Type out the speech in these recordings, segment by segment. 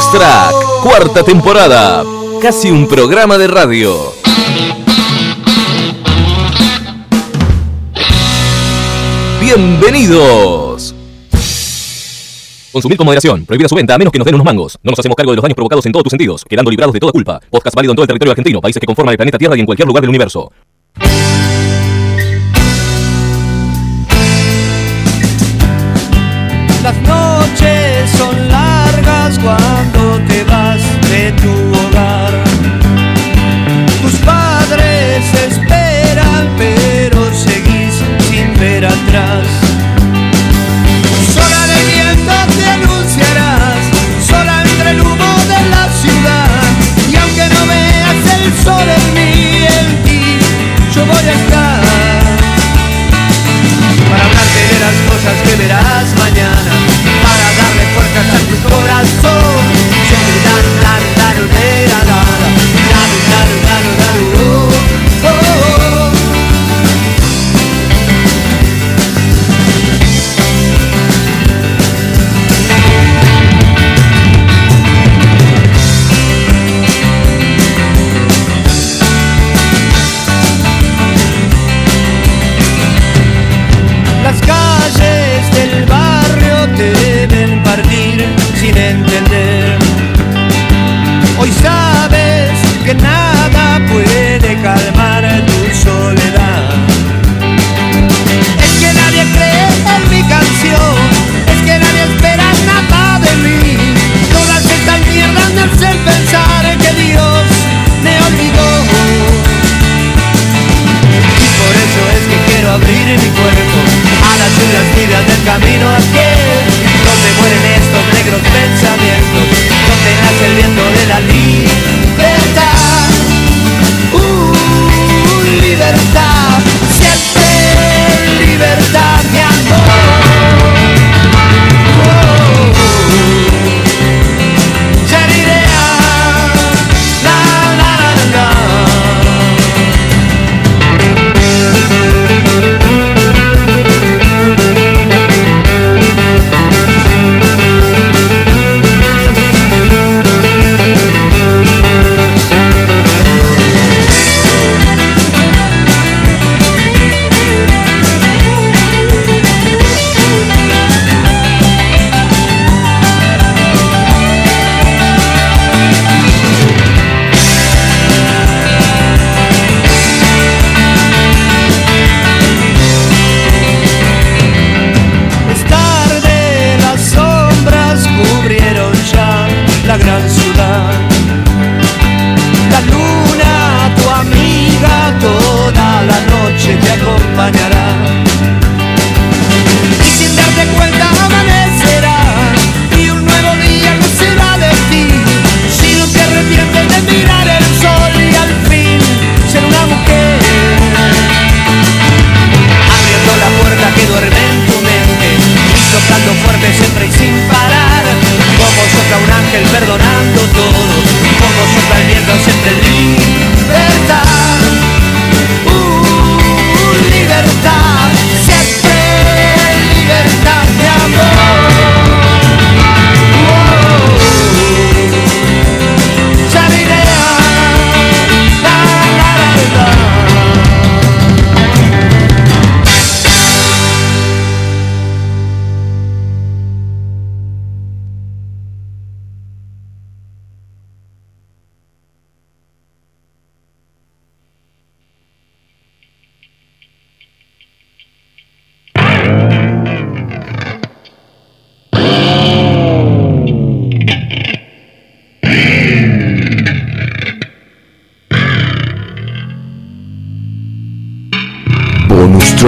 Bonus Track, cuarta temporada. Casi un programa de radio. Bienvenidos. Consumir con moderación. Prohibida su venta a menos que nos den unos mangos. No nos hacemos cargo de los daños provocados en todos tus sentidos, quedando librados de toda culpa. Podcast válido en todo el territorio argentino, países que conforman el planeta Tierra y en cualquier lugar del universo. Cuando te vas de tu hogar. Tus padres esperan, pero seguís sin ver atrás. Sola de viento te anunciarás, sola entre el humo de la ciudad. Y aunque no veas el sol en mí, en ti, yo voy a estar para hablarte de las cosas que verás mañana, Corazón.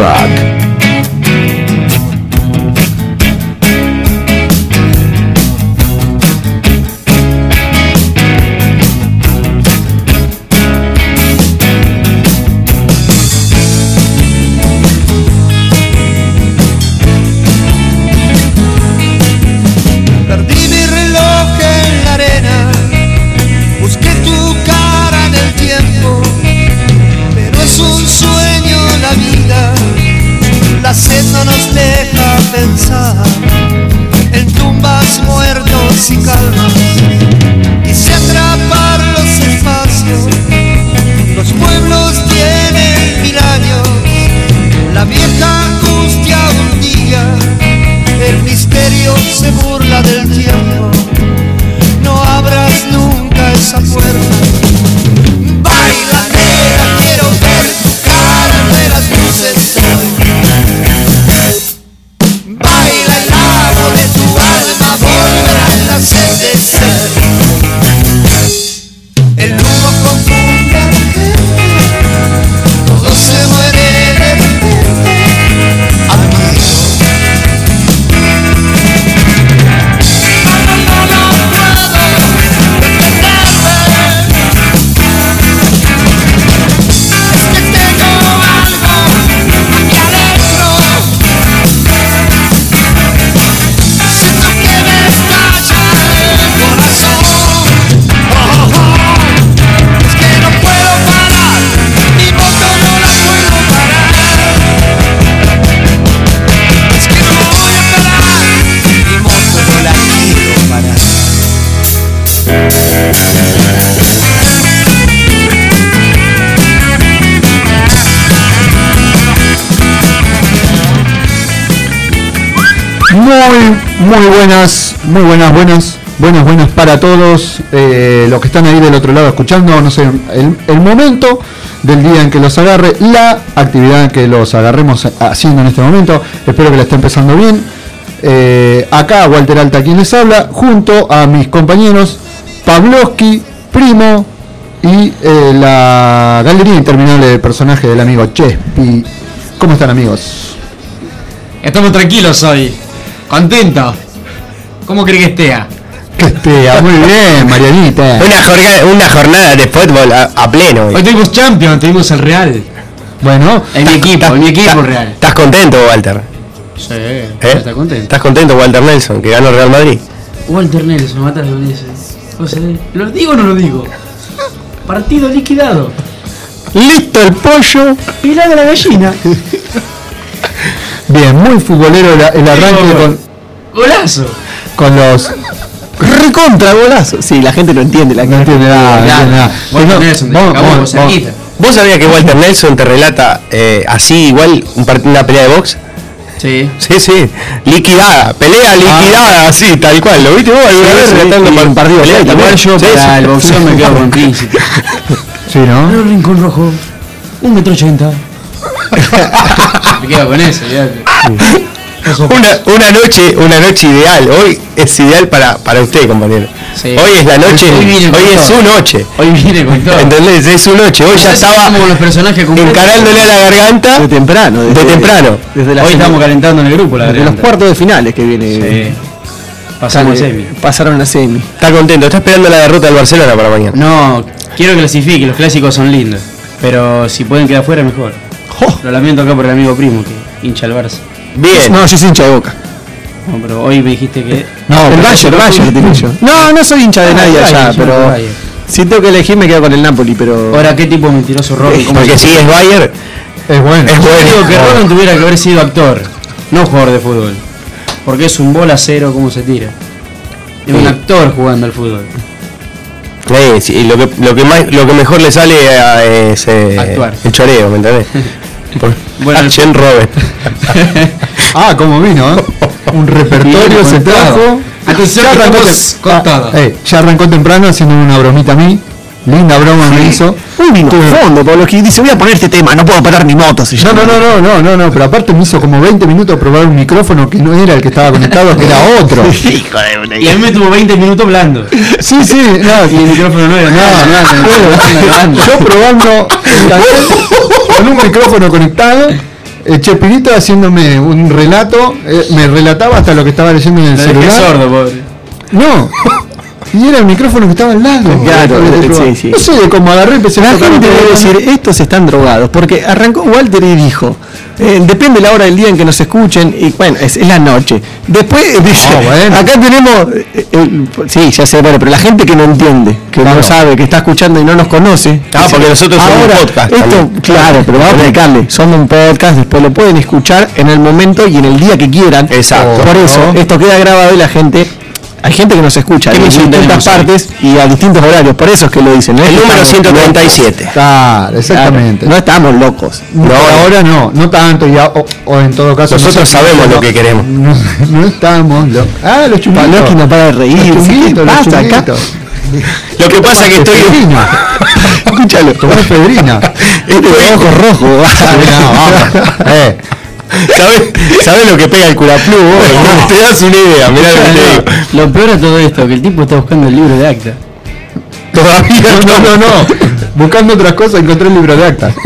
rock. Muy, buenas, muy buenas, buenas, buenas, buenas para todos eh, los que están ahí del otro lado escuchando, no sé, el, momento del día en que los agarre, la actividad que los agarremos haciendo en este momento. Espero que la esté empezando bien. Eh, acá Walter Alta quien les habla, junto a mis compañeros Pavlovsky, Primo y eh, la galería interminable de personaje del amigo Chespi. ¿Cómo están amigos? Estamos tranquilos hoy. Contento. ¿Cómo cree que esté? Que esté muy bien, Marianita. Una jornada, una jornada de fútbol a, a pleno. hoy. Hoy tuvimos Champions, tuvimos el Real. Bueno, En mi equipo, en mi equipo ¿Estás- Real. ¿Estás contento, Walter? Sí, ¿Eh? está contento. ¿Estás contento, Walter Nelson, que ganó el Real Madrid? Walter Nelson, me matas con ese. De- ¿Lo digo o no lo digo? Partido liquidado. ¡Listo el pollo! Pilada la gallina. bien, muy futbolero el, el arranque con, Golazo. con los. Recontra golazo. Sí, la gente no entiende la No entiende nada, no entiende nada. Walter No, Nelson, vamos. cerquita. ¿Vos sabías que Walter Nelson te relata eh, así igual un una pelea de box? Sí. Sí, sí. Liquidada. Pelea liquidada, así, tal cual. ¿Lo viste vos alguna Sí, vez sí, relatando par- un partido pelea de también? Igual yo Sí, para sí. el boxeo me quedo con Príncipe. Sí, ¿no? Pero Rincón Rojo, un metro ochenta. me quedo con eso, olvidate. Una, una noche, una noche ideal. Hoy es ideal para, para usted, compañero. Sí. Hoy es la noche, Hoy es su noche. Hoy viene con todo. ¿Entendés? Es su noche. Hoy ya Ya estaba con los personajes encarándole a la garganta De temprano. de temprano. Desde la Hoy estamos calentando en el grupo, la desde los cuartos de finales que viene. Sí. Pasamos sale- semi. Pasaron a semi. Está contento, está esperando la derrota del Barcelona para mañana. No, quiero clasifique, los clásicos son lindos. Pero si pueden quedar fuera, mejor. Lo lamento acá por el amigo primo que hincha el Barça. Bien. No, yo soy hincha de boca. No, pero hoy me dijiste que. No, el Bayern, Bayern, digo yo. No, no soy hincha de Ah, nadie el allá, el pero. Si tengo que elegir, me quedo con el Napoli, pero. Ahora, qué tipo mentiroso Robin. ¿Cómo Porque si es Bayern, Es bueno. es Yo bueno. digo que Robin tuviera que haber sido actor, no jugador de fútbol. Porque es un bola cero como se tira. Es un actor jugando al fútbol. Sí, y lo que lo que más lo que mejor le sale a- es eh, Actuar. el choreo, ¿me entendés? Bueno, Action Robert. Ah, cómo vino, ¿eh? Un repertorio se trajo. Atención, Ya arrancó, ah, eh, ya arrancó temprano haciendo una bromita a mí. Linda broma me hizo. Uy, vino fondo, Pablo que dice, voy a poner este tema, no puedo parar mi moto. se No, no, no, no, no, no, no, pero aparte me hizo como 20 minutos probar un micrófono que no era el que estaba conectado, que era otro. Hijo de Y a mí me tuvo 20 minutos hablando. Sí, sí, no, Y el micrófono no era No, nada, no, nada, bueno, nada. yo probando el canal con un micrófono conectado, el Chespirito haciéndome un relato, eh, me relataba hasta lo que estaba leyendo en el dejé celular. sordo, pobre. No, y era el micrófono que estaba al lado. Claro, sí. No sé de cómo agarré, empecé a La tocar gente debe decir, estos están drogados, porque arrancó Walter y dijo, eh, depende la hora del día en que nos escuchen, y bueno, es, es la noche. Después eh, dice, Ah, bueno. acá tenemos, eh, sí, ya sé, bueno, pero la gente que no entiende, que Claro. no sabe, que está escuchando y no nos conoce. Ah, dice, porque nosotros somos un ahora, podcast Esto, también. claro, pero vamos a explicarle, somos un podcast, después lo pueden escuchar en el momento y en el día que quieran. Exacto. Por eso, esto queda grabado y la gente... Hay gente que nos escucha ¿Qué en distintas partes y a distintos horarios, por eso es que lo dicen. ¿no es El que número estamos 137. Claro, exactamente. no estamos locos. No, por ahora no, no tanto, ya, o, o en todo caso. Nosotros no sabemos lo que queremos. No, no estamos. lo- ah, los chunguitos. Paloski no para de reír. Los ¿Qué chunguitos, los chunguitos. Lo que pasa es que estoy. Escúchalo. Tomás Fedrina. Este de ojos rojos. No, vamos. Eh, ¿Sabes sabés lo que pega el curaplu vos? Te das una idea, mirá lo que te digo. Lo peor de todo esto, que el tipo está buscando el libro de acta. Todavía no, no, no. Buscando otras cosas encontré el libro de actas.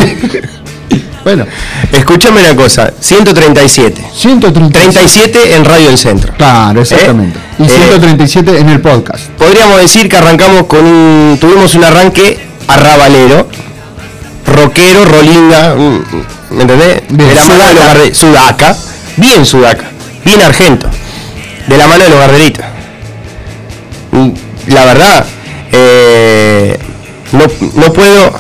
Bueno, Escúchame una cosa, 137. 137. 37 en Radio El Centro. Claro, exactamente. Eh, Y eh, 137 en el podcast. Podríamos decir que arrancamos con un. Tuvimos un arranque arrabalero, rockero, rolinga, mm, ¿me entendés? De la mano de los sudaca. garde- sudaca, bien sudaca, bien argento, de la mano de los garderitos. Mm, La verdad, eh, no, no puedo.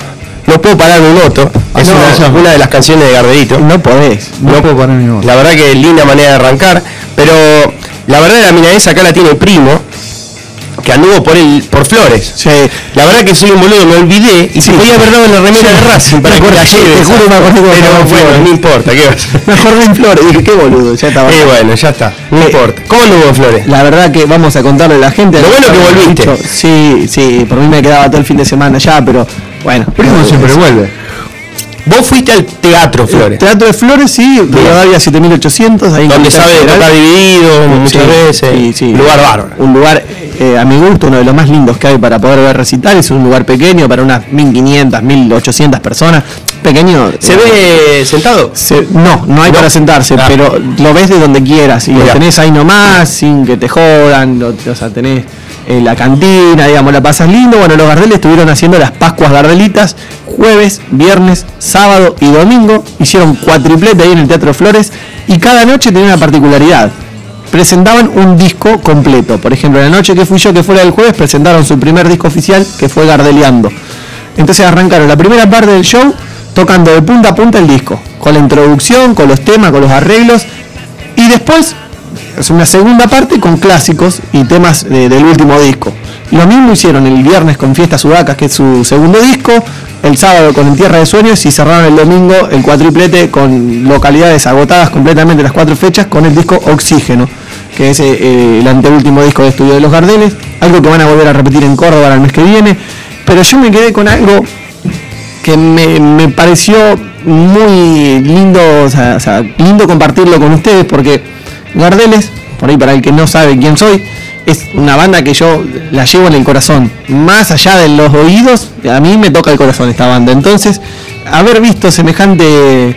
No puedo parar mi moto. Es no, una, de las canciones de Garderito. No podés. No, puedo parar mi voz. La verdad que linda manera de arrancar, pero la verdad la milanesa acá la tiene primo, que anduvo por el por Flores. Sí. La verdad que soy un boludo, me olvidé y se podía haber dado la remera de Racing para que la lleve. te juro, me acordé Pero en bueno, Flores. no importa, ¿qué vas Me acordé en Flores, dije, qué boludo, ya estaba. Eh, bueno, ya está, no Eh, importa. ¿Cómo anduvo Flores? La verdad que vamos a contarle a la gente. Lo bueno que volviste. Sí, sí, por mí me quedaba todo el fin de semana ya, pero bueno. Primo siempre vuelve. Vos fuiste al teatro, Flores, Teatro de Flores, sí, Rivadavia 7800, ahí en donde sabe tocar dividido muchas Sí, veces. sí, sí. Lugar bárbaro. Un lugar, eh, a mi gusto, uno de los más lindos que hay para poder ver recitales. Un lugar pequeño para unas 1500, 1800 personas. Pequeño. ¿Se eh, ve sentado? se- no, no hay No. para sentarse, Ah. pero lo ves de donde quieras y lo tenés ahí nomás, sin que te jodan, lo- o sea, tenés eh, la cantina, digamos, la pasas lindo. Bueno, los Gardeles estuvieron haciendo las Pascuas Gardelitas jueves, viernes, sábado y domingo. Hicieron cuatriplete ahí en el Teatro Flores y cada noche tenía una particularidad. Presentaban un disco completo. Por ejemplo, la noche que fui yo, que fue la del jueves, presentaron su primer disco oficial, que fue Gardeliando. Entonces arrancaron la primera parte del show tocando de punta a punta el disco, con la introducción, con los temas, con los arreglos, y después es una segunda parte con clásicos y temas de- del último disco. Lo mismo hicieron el viernes con Fiestas Sudacas, que es su segundo disco, el sábado con Tierra de Sueños y cerraron el domingo el cuatriplete con localidades agotadas completamente las cuatro fechas con el disco Oxígeno, que es eh, eh, el anteúltimo disco de estudio de los Gardeles, algo que van a volver a repetir en Córdoba el mes que viene. Pero yo me quedé con algo que me, me pareció muy lindo, o sea, o sea, lindo compartirlo con ustedes porque Gardeles, por ahí para el que no sabe quién soy, es una banda que yo la llevo en el corazón. Más allá de los oídos, a mí me toca el corazón esta banda. Entonces, haber visto semejante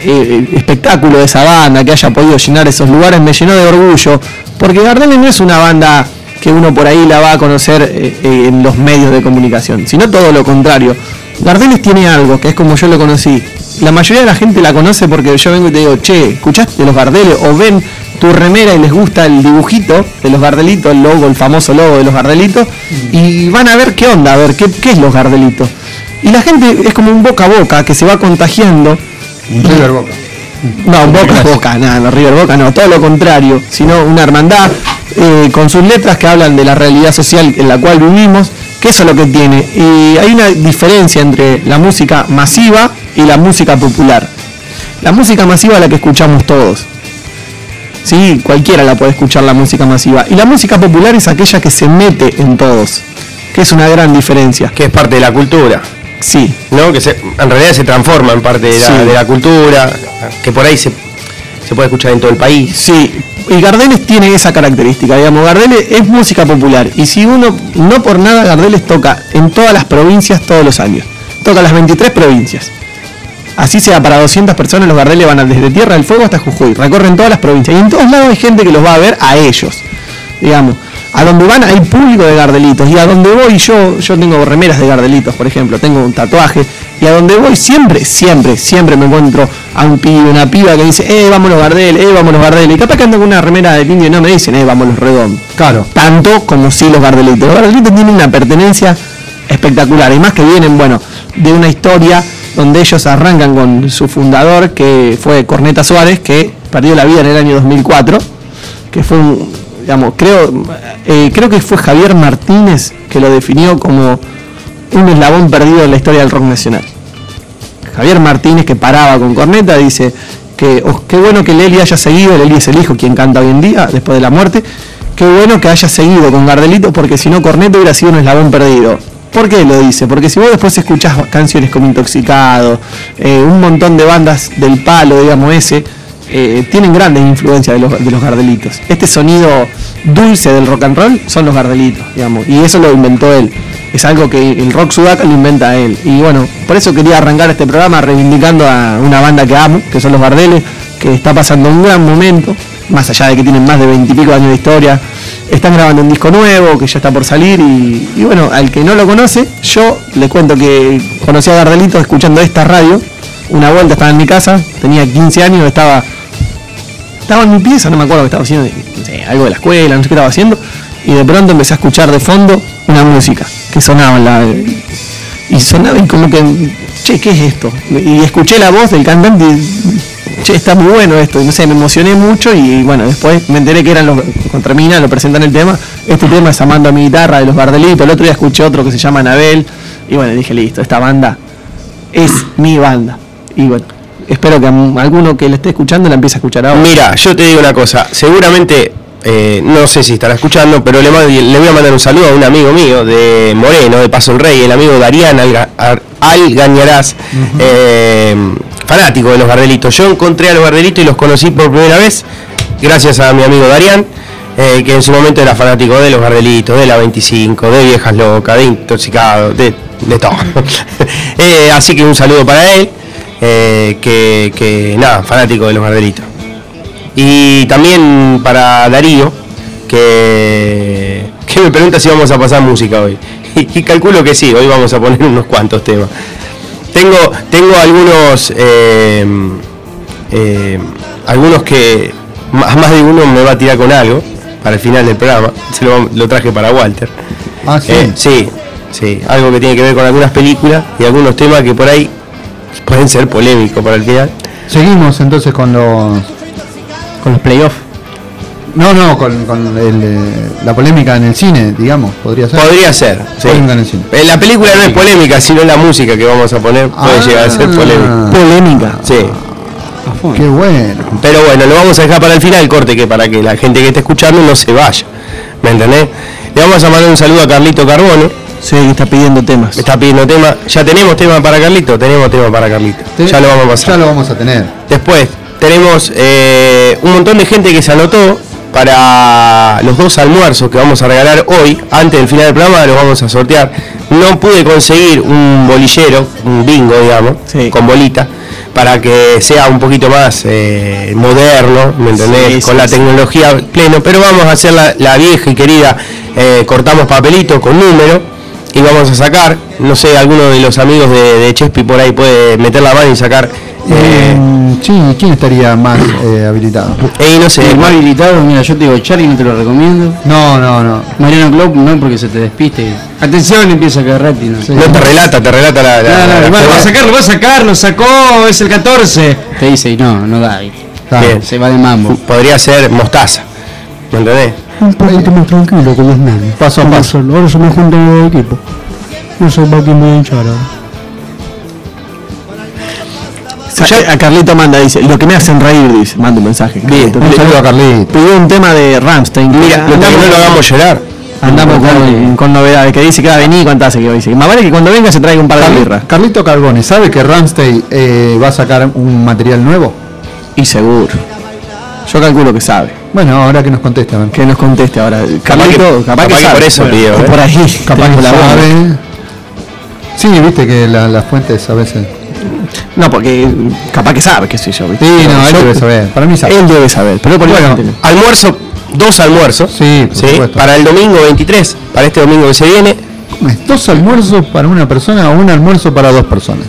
eh, espectáculo de esa banda, que haya podido llenar esos lugares, me llenó de orgullo. Porque Gardeles no es una banda que uno por ahí la va a conocer eh, eh, en los medios de comunicación, sino todo lo contrario. Gardeles tiene algo, que es como yo lo conocí. La mayoría de la gente la conoce porque yo vengo y te digo, che, ¿escuchaste los Gardeles? O ven tu remera y les gusta el dibujito de los Gardelitos, el logo, el famoso logo de los Gardelitos, y van a ver qué onda, a ver qué, qué es los Gardelitos. Y la gente es como un boca a boca que se va contagiando River Boca. no, Boca Boca, nada, no, River Boca no, todo lo contrario, sino una hermandad eh, con sus letras que hablan de la realidad social en la cual vivimos, que eso es lo que tiene. Y hay una diferencia entre la música masiva y la música popular. La música masiva es la que escuchamos todos. Sí, cualquiera la puede escuchar la música masiva. Y la música popular es aquella que se mete en todos, que es una gran diferencia. Que es parte de la cultura. Sí, ¿no? Que se- en realidad se transforma en parte de la, Sí. de la cultura, que por ahí se, se puede escuchar en todo el país. Sí, y Gardeles tiene esa característica, digamos, Gardeles es música popular. Y si uno, no por nada, Gardeles toca en todas las provincias todos los años, toca las 23 provincias. Así sea para 200 personas, los Gardeles van desde Tierra del Fuego hasta Jujuy, recorren todas las provincias. Y en todos lados hay gente que los va a ver a ellos, digamos. A donde van hay público de Gardelitos. Y a donde voy yo, yo tengo remeras de Gardelitos, por ejemplo, tengo un tatuaje y a donde voy siempre, siempre, siempre me encuentro a un pibe, una piba que dice, eh, vamos los Gardeles, eh, vamos los Gardeles. Y capaz que ando con una remera del indio y no me dicen, eh, vamos los redondos. Claro. Tanto como si los Gardelitos. Los Gardelitos tienen una pertenencia espectacular y más que vienen, bueno, de una historia donde ellos arrancan con su fundador, que fue Corneta Suárez, que perdió la vida en el año 2004, que fue un, digamos, creo, eh, creo que fue Javier Martínez que lo definió como un eslabón perdido en la historia del rock nacional. Javier Martínez, que paraba con corneta, dice que oh, qué bueno que Leli haya seguido, Leli es el hijo quien canta hoy en día, después de la muerte, qué bueno que haya seguido con Gardelito, porque si no Corneta hubiera sido un eslabón perdido. ¿Por qué lo dice? Porque si vos después escuchás canciones como Intoxicado, eh, un montón de bandas del palo, digamos ese, eh, tienen grandes influencias de los, de los Gardelitos. Este sonido dulce del rock and roll son los Gardelitos, digamos, y eso lo inventó él. Es algo que el rock sudaca lo inventa él. Y bueno, por eso quería arrancar este programa reivindicando a una banda que amo, que son los Gardeles, que está pasando un gran momento, más allá de que tienen más de veintipico años de historia. Están grabando un disco nuevo que ya está por salir y, y bueno, al que no lo conoce, yo le cuento que conocí a Gardelito escuchando esta radio. Una vuelta estaba en mi casa, tenía 15 años, estaba estaba en mi pieza, no me acuerdo qué estaba haciendo, algo de la escuela, no sé qué estaba haciendo, y de pronto empecé a escuchar de fondo una música que sonaba en la y sonaba y como que, che, ¿qué es esto? Y escuché la voz del cantante y, che, está muy bueno esto. Y no sé, me emocioné mucho y bueno, después me enteré que eran los. Cuando termina, lo presentan el tema. Este tema es Amando a mi guitarra de los Bardelitos. El otro día escuché otro que se llama Anabel. Y bueno, dije, listo, esta banda es mi banda. Y bueno, espero que alguno que le esté escuchando la empiece a escuchar ahora. Mira, yo te digo una cosa, seguramente, eh, no sé si estará escuchando, pero le, voy a mandar un saludo a un amigo mío de Moreno, de Paso el Rey, el amigo Darían Alga- Ar- Algañarás, eh, fanático de los Gardelitos. Yo encontré a los Gardelitos y los conocí por primera vez gracias a mi amigo Darían, eh, que en su momento era fanático de los Gardelitos, de la 25, de Viejas Locas, de Intoxicados, de, de todo. Eh, así que un saludo para él, eh, que, que nada, fanático de los Gardelitos. Y también para Darío, que, que me pregunta si vamos a pasar música hoy. Y, calculo que sí, hoy vamos a poner unos cuantos temas. Tengo, tengo algunos, eh, eh, algunos que más, más de uno me va a tirar con algo para el final del programa. Se lo, lo traje para Walter. Ah, sí. Sí, sí, algo que tiene que ver con algunas películas y algunos temas que por ahí pueden ser polémicos para el final. Seguimos entonces con los. Con los playoffs. No, no, con, con el, eh, la polémica en el cine, digamos, podría ser. Podría ser. sí. Polémica en el cine. Eh, La película no es polémica, sino la música que vamos a poner puede Ah. llegar a ser polémica. Polémica. Sí. Qué bueno. Pero bueno, lo vamos a dejar para el final, corte, que para que la gente que esté escuchando no se vaya. ¿Me entendés? Le vamos a mandar un saludo a Carlito Carbono. Sí, está pidiendo temas. Me está pidiendo tema. ¿Ya tenemos tema para Carlito? Tenemos tema para Carlito. Ya lo vamos a pasar. Ya lo vamos a tener. Después tenemos eh, un montón de gente que se anotó para los dos almuerzos que vamos a regalar hoy. Antes del final del programa los vamos a sortear. No pude conseguir un bolillero, un bingo, digamos, Sí. con bolita, para que sea un poquito más eh, moderno, ¿me entendés? Sí, con la sí. tecnología pleno. Pero vamos a hacer la, la vieja y querida, eh, cortamos papelito con número. Y vamos a sacar, no sé, alguno de los amigos de, de Chespi por ahí puede meter la mano y sacar eh, Mm, sí, ¿quién estaría más eh, habilitado? y no sé, El más habilitado, mira, yo te digo, Charlie no te lo recomiendo. No, no, no. Mariano Klopp no porque se te despiste. Atención, empieza a caer rápido. Sí. no te relata, te relata la. la- No, no, la- lo va la- a sacar, lo va a sacar, lo sacó, es el 14. Te dice, y no, no da. y Claro. Bien. Se va de mambo. Podría ser mostaza. ¿Me entendés? Un poquito más tranquilo con los nanes. Paso a Como paso. solo. Ahora se me junta un nuevo equipo. No sé para quién voy a hinchar ahora. Ya- a Carlito manda, dice, lo que me hacen reír, dice, manda un mensaje. Bien. Un saludo a Carlito. Pidió un tema de Ramstein. Mira, lo que no lo hagamos llorar. Andamos con, con novedades, que dice que va a venir y cuánto hace que va. Dice, más vale que cuando venga se traiga un par de birras. Carlito Carbone, ¿sabe que Ramstein eh, va a sacar un material nuevo? Y seguro. Yo calculo que sabe. Bueno, ahora que nos conteste, a ver. Que nos conteste ahora. Capaz que- capaz, capaz que, que sabe. por eso pidió, O ¿eh? por ahí. Capaz que sabe. Sí, viste que la- las fuentes a veces. No, porque capaz que sabe, qué sé yo. ¿viste? Sí, no, él Yo- debe saber. Para mí sabe. Él debe saber, pero por Bueno, bueno, Almuerzo, dos almuerzos. Sí, por supuesto. Para el domingo 23, para este domingo que se viene. ¿Dos almuerzos para una persona o un almuerzo para dos personas?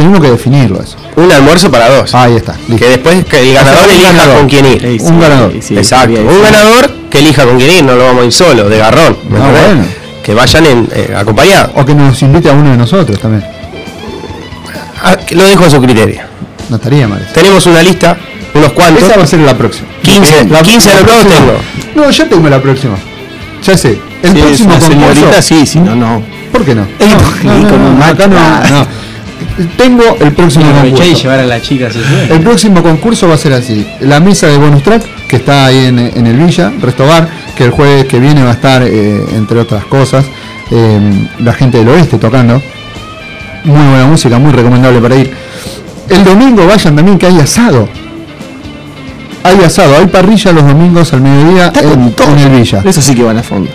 Tenemos que definirlo eso. Un almuerzo para dos. Ahí está. listo. Que después que el ganador elija ganador. con quién ir. Sí, un ganador. sí, Exacto. sí, un ganador que elija con quién ir, no lo vamos a ir solo, de garrón. ¿me Ah, entendés? bueno. Que vayan en, eh, acompañados. O que nos invite a uno de nosotros también. Ah, lo dejo a su criterio. No estaría mal. Tenemos una lista, unos cuantos. Esa va a ser la próxima. 15, La- 15 la próxima. tengo. No, ya tengo la próxima. Ya sé. El próximo señorita, sí, sí, no, no. ¿Por qué no? No, no, no, no, acá no, no. Tengo el próximo concurso. llevar a la chica a su sueño. El próximo concurso va a ser así. La mesa de bonus track, que está ahí en, en el Villa, Restobar, que el jueves que viene va a estar, eh, entre otras cosas, eh, la gente del oeste tocando. Muy buena música, muy recomendable para ir. El domingo vayan también que hay asado. Hay asado, hay parrilla los domingos al mediodía en, en el Villa. Eso sí que van a fondo.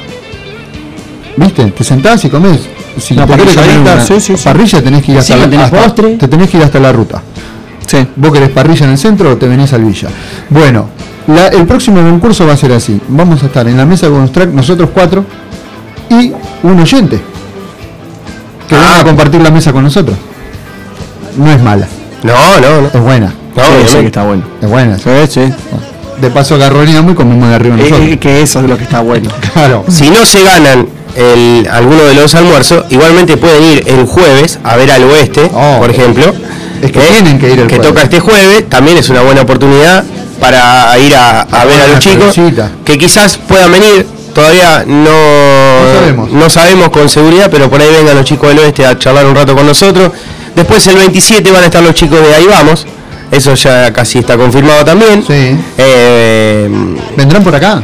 ¿Viste? Te sentás y comés. Si Una te querés parrilla comer linda. una Sí, sí, sí. parrilla tenés que ir hasta, la, tenés hasta- postre. te tenés que ir hasta la ruta. Sí. Vos querés parrilla en el centro o te venís al Villa. Bueno, la- el próximo concurso va a ser así. Vamos a estar en la mesa con track nosotros cuatro y un oyente que venga a compartir la mesa con nosotros. No es mala, No, no, no. es buena. No, Sí, sí, obviamente. que está bueno. Es buena. Sí, sí. De paso agarroneamos y comemos de arriba Eh, nosotros. eh, que eso es lo que está bueno. Claro. Si no se ganan el, alguno de los almuerzos, igualmente pueden ir el jueves a ver al oeste, Oh. por ejemplo, Es que tienen que ir el que jueves. toca este jueves, también es una buena oportunidad para ir a, a ver a los chicos crucita. que quizás puedan venir. Todavía no, No sabemos. no sabemos con seguridad, pero por ahí vengan los chicos del oeste a charlar un rato con nosotros. Después el 27 van a estar los chicos de Ahí Vamos. Eso ya casi está confirmado también. Sí. Eh, ¿Vendrán por acá?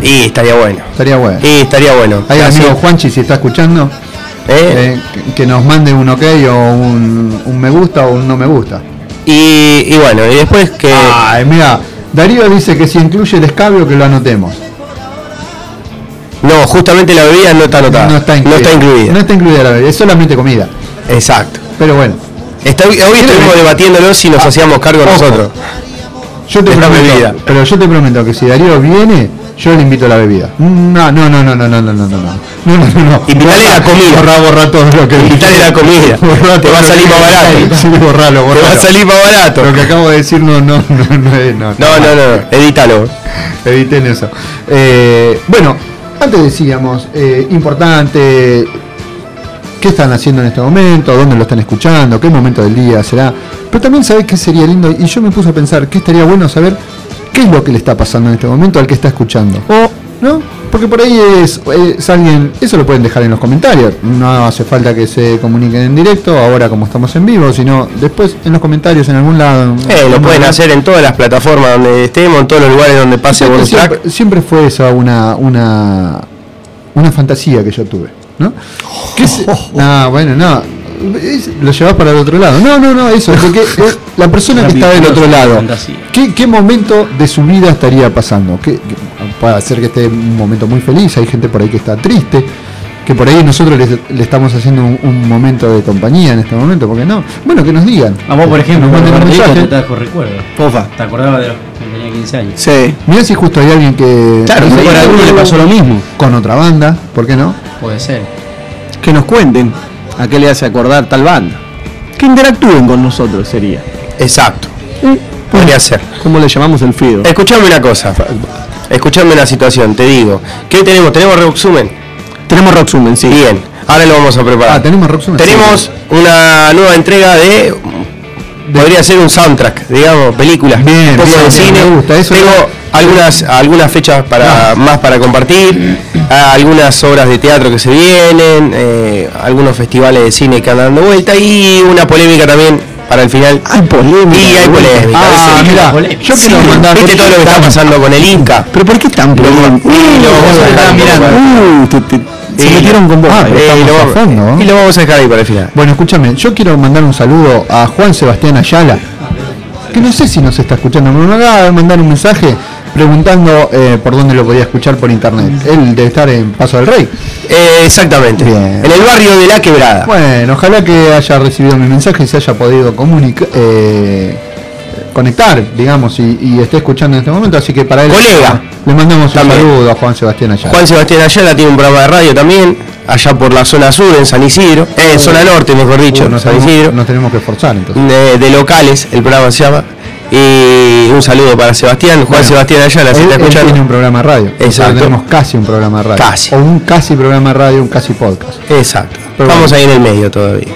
Y estaría bueno. Estaría bueno. Y estaría bueno. Hay Así, amigo Juanchi, si está escuchando, ¿eh? eh, que, nos mande un ok o un, un me gusta o un no me gusta. Y, y bueno, y después que... Ay, mira, Darío dice que si incluye el escabio que lo anotemos. No, justamente la bebida no está anotada. No está incluida. No está incluida. No está incluida la bebida, es solamente comida. Exacto. Pero bueno, Está, hoy estuvimos debatiéndolo si nos hacíamos cargo Ojo. nosotros. yo te prometo, bebida. pero yo te prometo que si Darío viene, yo le invito a la bebida. No, no, no, no, no, no, no, no, no, no, no, no, la comida. Borra, borra todo lo que Invitale dije. la comida. Borra Te va a salir más barato. Sí, borralo, Te borralo. va a salir más barato. Lo que acabo de decir no, no, no, no, no, No, no, no, edítalo. Eviten eso. Eh, bueno, antes decíamos, eh, importante, qué están haciendo en este momento, dónde lo están escuchando, qué momento del día será. Pero también sabés qué sería lindo, y yo me puse a pensar que estaría bueno saber qué es lo que le está pasando en este momento al que está escuchando. O, ¿no? Porque por ahí es, es alguien, eso lo pueden dejar en los comentarios. No hace falta que se comuniquen en directo, ahora como estamos en vivo, sino después en los comentarios en algún lado. Eh, lo pueden hacer en todas las plataformas donde estemos, en todos los lugares donde pase Siempre, bonus track. siempre, siempre fue esa una, una, una fantasía que yo tuve, ¿no? ¿Qué se- Ah, bueno, no. Es- lo llevas para el otro lado. No, no, no, eso. Porque es la persona que está del otro lado. ¿qué, qué momento de su vida estaría pasando? ¿Qué, qué- puede ser que esté en un momento muy feliz, hay gente por ahí que está triste, que por ahí nosotros le, estamos haciendo un, un momento de compañía en este momento, porque no. Bueno, que nos digan. A vos, por ejemplo, mensaje. te trajo recuerdos. Pofa. ¿Te acordabas de los que tenía 15 años? Sí. Mirá si justo hay alguien que. Claro, Por alguno le pasó lo mismo. con otra banda, ¿por qué no? Puede ser. Que nos cuenten a qué le hace acordar tal banda. Que interactúen con nosotros sería. Exacto. Podría ser. ¿Cómo le llamamos el Fido? Escuchame una cosa. Escuchame una situación, te digo. ¿Qué tenemos? ¿Tenemos resumen? Tenemos Rocksumen, sí. Bien, ahora lo vamos a preparar. Ah, tenemos Roxanne. Tenemos una nueva entrega de. Podría ser un soundtrack, digamos, película. Bien, un poco bien, de bien, cine. me gusta, eso Tengo no- algunas, algunas fechas para más para compartir, ah, algunas obras de teatro que se vienen, eh, algunos festivales de cine que andan dando vuelta y una polémica también para el final. Hay polémica. Y hay polémica. Ah, ¿viste? mira, yo quiero Sí, mandar. ¿Viste todo lo que está pasando con el Inca? ¿Pero por qué tan polémico? Uh, te- se Y- metieron con vos. Ah, pero Eh, lo a vamos, fondo, ¿no? y lo vamos a dejar ahí para el final. Bueno, escúchame, yo quiero mandar un saludo a Juan Sebastián Ayala, que no sé si nos está escuchando, pero me acaba de mandar un mensaje preguntando eh, por dónde lo podía escuchar por internet. Él debe estar en Paso del Rey. Eh, exactamente. Bien. En el barrio de La Quebrada. Bueno, ojalá que haya recibido mi mensaje y se haya podido comunicar. Conectar, digamos, y, y esté escuchando en este momento, así que para él Colega. le mandamos un saludo a Juan Sebastián Ayala. Juan Sebastián Ayala tiene un programa de radio también, allá por la zona sur, en San Isidro, eh, zona norte, mejor dicho, Uh, en nos, San tenemos, Isidro, nos tenemos que esforzar entonces. de, de locales, el programa se llama. Y un saludo para Sebastián, Juan Bueno, Sebastián Ayala, si Él, está él tiene escuchando. un programa de radio. Exacto. tenemos casi un programa de radio. Casi. O un casi programa de radio, un casi podcast. Exacto. Pero Vamos bueno. ahí en el medio todavía.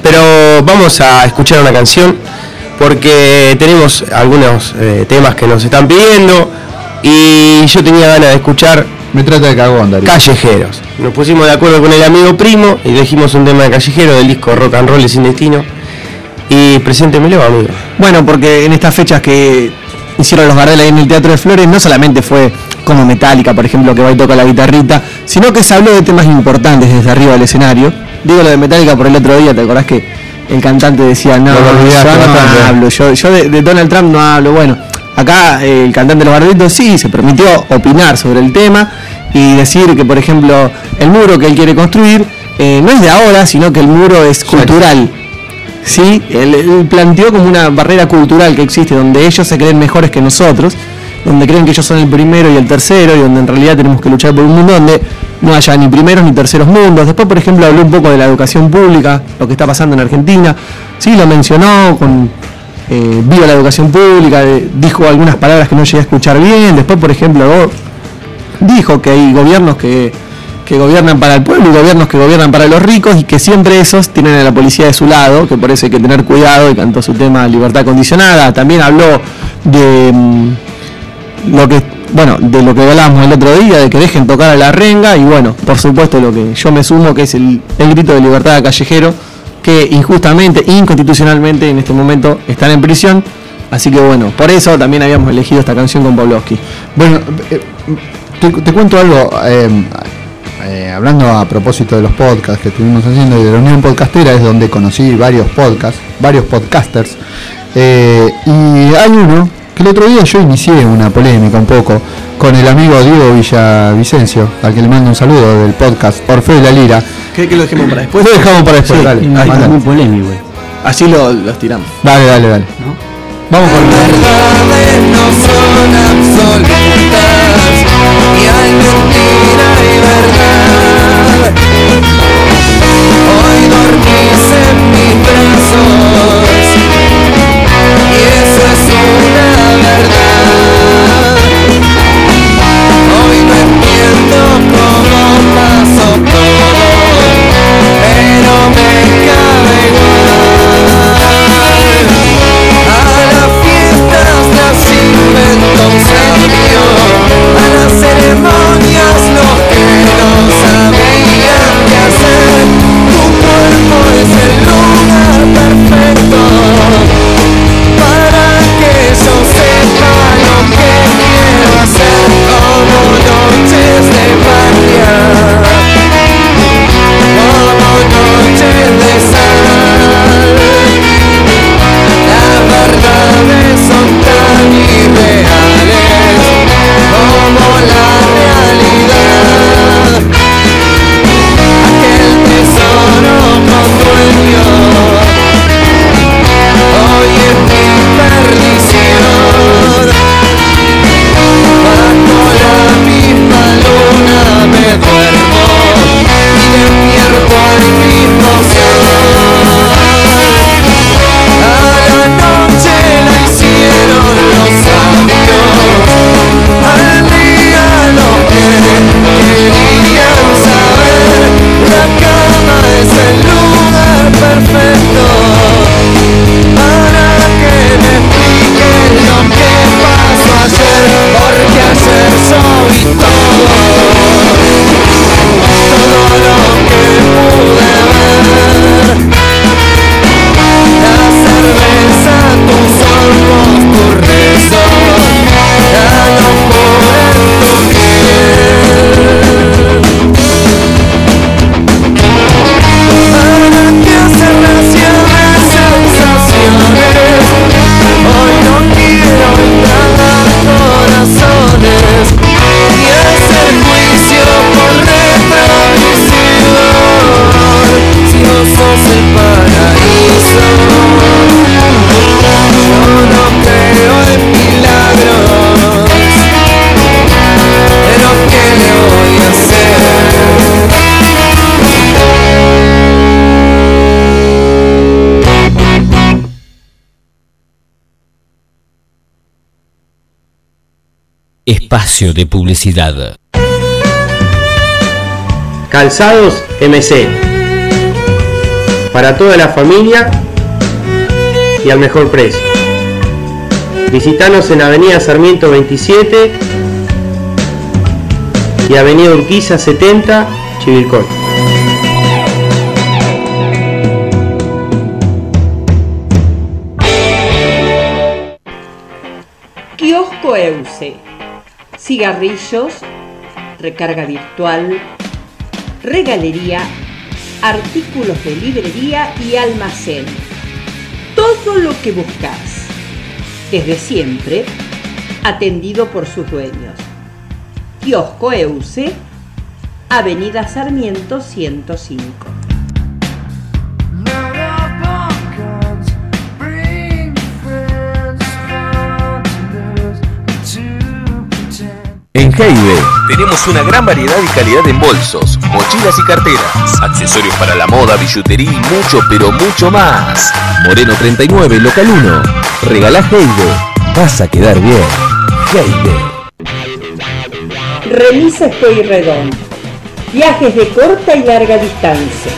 Pero vamos a escuchar una canción porque tenemos algunos eh, temas que nos están pidiendo y yo tenía ganas de escuchar Me trata de cagón, Darío. Callejeros. Nos pusimos de acuerdo con el amigo primo y elegimos un tema de Callejero del disco Rock and Roll sin destino. Y preséntemelo, amigo. Bueno, porque en estas fechas que hicieron los Gardel ahí en el Teatro de Flores, no solamente fue como Metallica, por ejemplo, que va y toca la guitarrita, sino que se habló de temas importantes desde arriba del escenario. Digo lo de Metallica por el otro día, ¿te acordás que el cantante decía, no, yo no hablo, yo, yo de, de Donald Trump no hablo? Bueno, acá eh, el cantante de los Gardelitos sí se permitió opinar sobre el tema y decir que, por ejemplo, el muro que él quiere construir eh, no es de ahora, sino que el muro es cultural. Sí, él, él planteó como una barrera cultural que existe, donde ellos se creen mejores que nosotros, donde creen que ellos son el primero y el tercero, y donde en realidad tenemos que luchar por un mundo donde no haya ni primeros ni terceros mundos. Después, por ejemplo, habló un poco de la educación pública, lo que está pasando en Argentina. Sí, lo mencionó con eh, viva la educación pública, eh, dijo algunas palabras que no llegué a escuchar bien. Después, por ejemplo, dijo que hay gobiernos que que gobiernan para el pueblo y gobiernos que gobiernan para los ricos y que siempre esos tienen a la policía de su lado, que por eso hay que tener cuidado y cantó su tema libertad condicionada. También habló de mm, lo que bueno, de lo que hablábamos el otro día, de que dejen tocar a la renga y bueno, por supuesto lo que yo me sumo que es el, el grito de libertad callejero que injustamente, inconstitucionalmente en este momento están en prisión. Así que bueno, por eso también habíamos elegido esta canción con Pavlovsky. Bueno, eh, te, cuento algo. eh, eh, hablando a propósito de los podcasts que estuvimos haciendo y de la Unión Podcastera, es donde conocí varios podcasts, varios podcasters. eh, y hay uno que el otro día yo inicié una polémica un poco con el amigo Diego Villavicencio, al que le mando un saludo del podcast Orfeo y la Lira. ¿Qué que lo dejemos para después? Lo dejamos para después, Sí, dale. ahí mandale. está. Muy polémico. Así lo, los tiramos. Dale, dale, dale. Vamos con verdades no son absolutas y hay mentira De publicidad. Calzados MC. Para toda la familia y al mejor precio. Visítanos en Avenida Sarmiento 27 y Avenida Urquiza 70, Chivilcoy. Cigarrillos, recarga virtual, regalería, artículos de librería y almacén. Todo lo que buscas. Desde siempre, atendido por sus dueños. Kiosco Euse, Avenida Sarmiento 105. Heibe tenemos una gran variedad y calidad en bolsos, mochilas y carteras, accesorios para la moda, billutería y mucho, pero mucho más. Moreno 39, local 1. Regala Heibe. Vas a quedar bien. Heibe. Remisa Estoy Redón. Viajes de corta y larga distancia.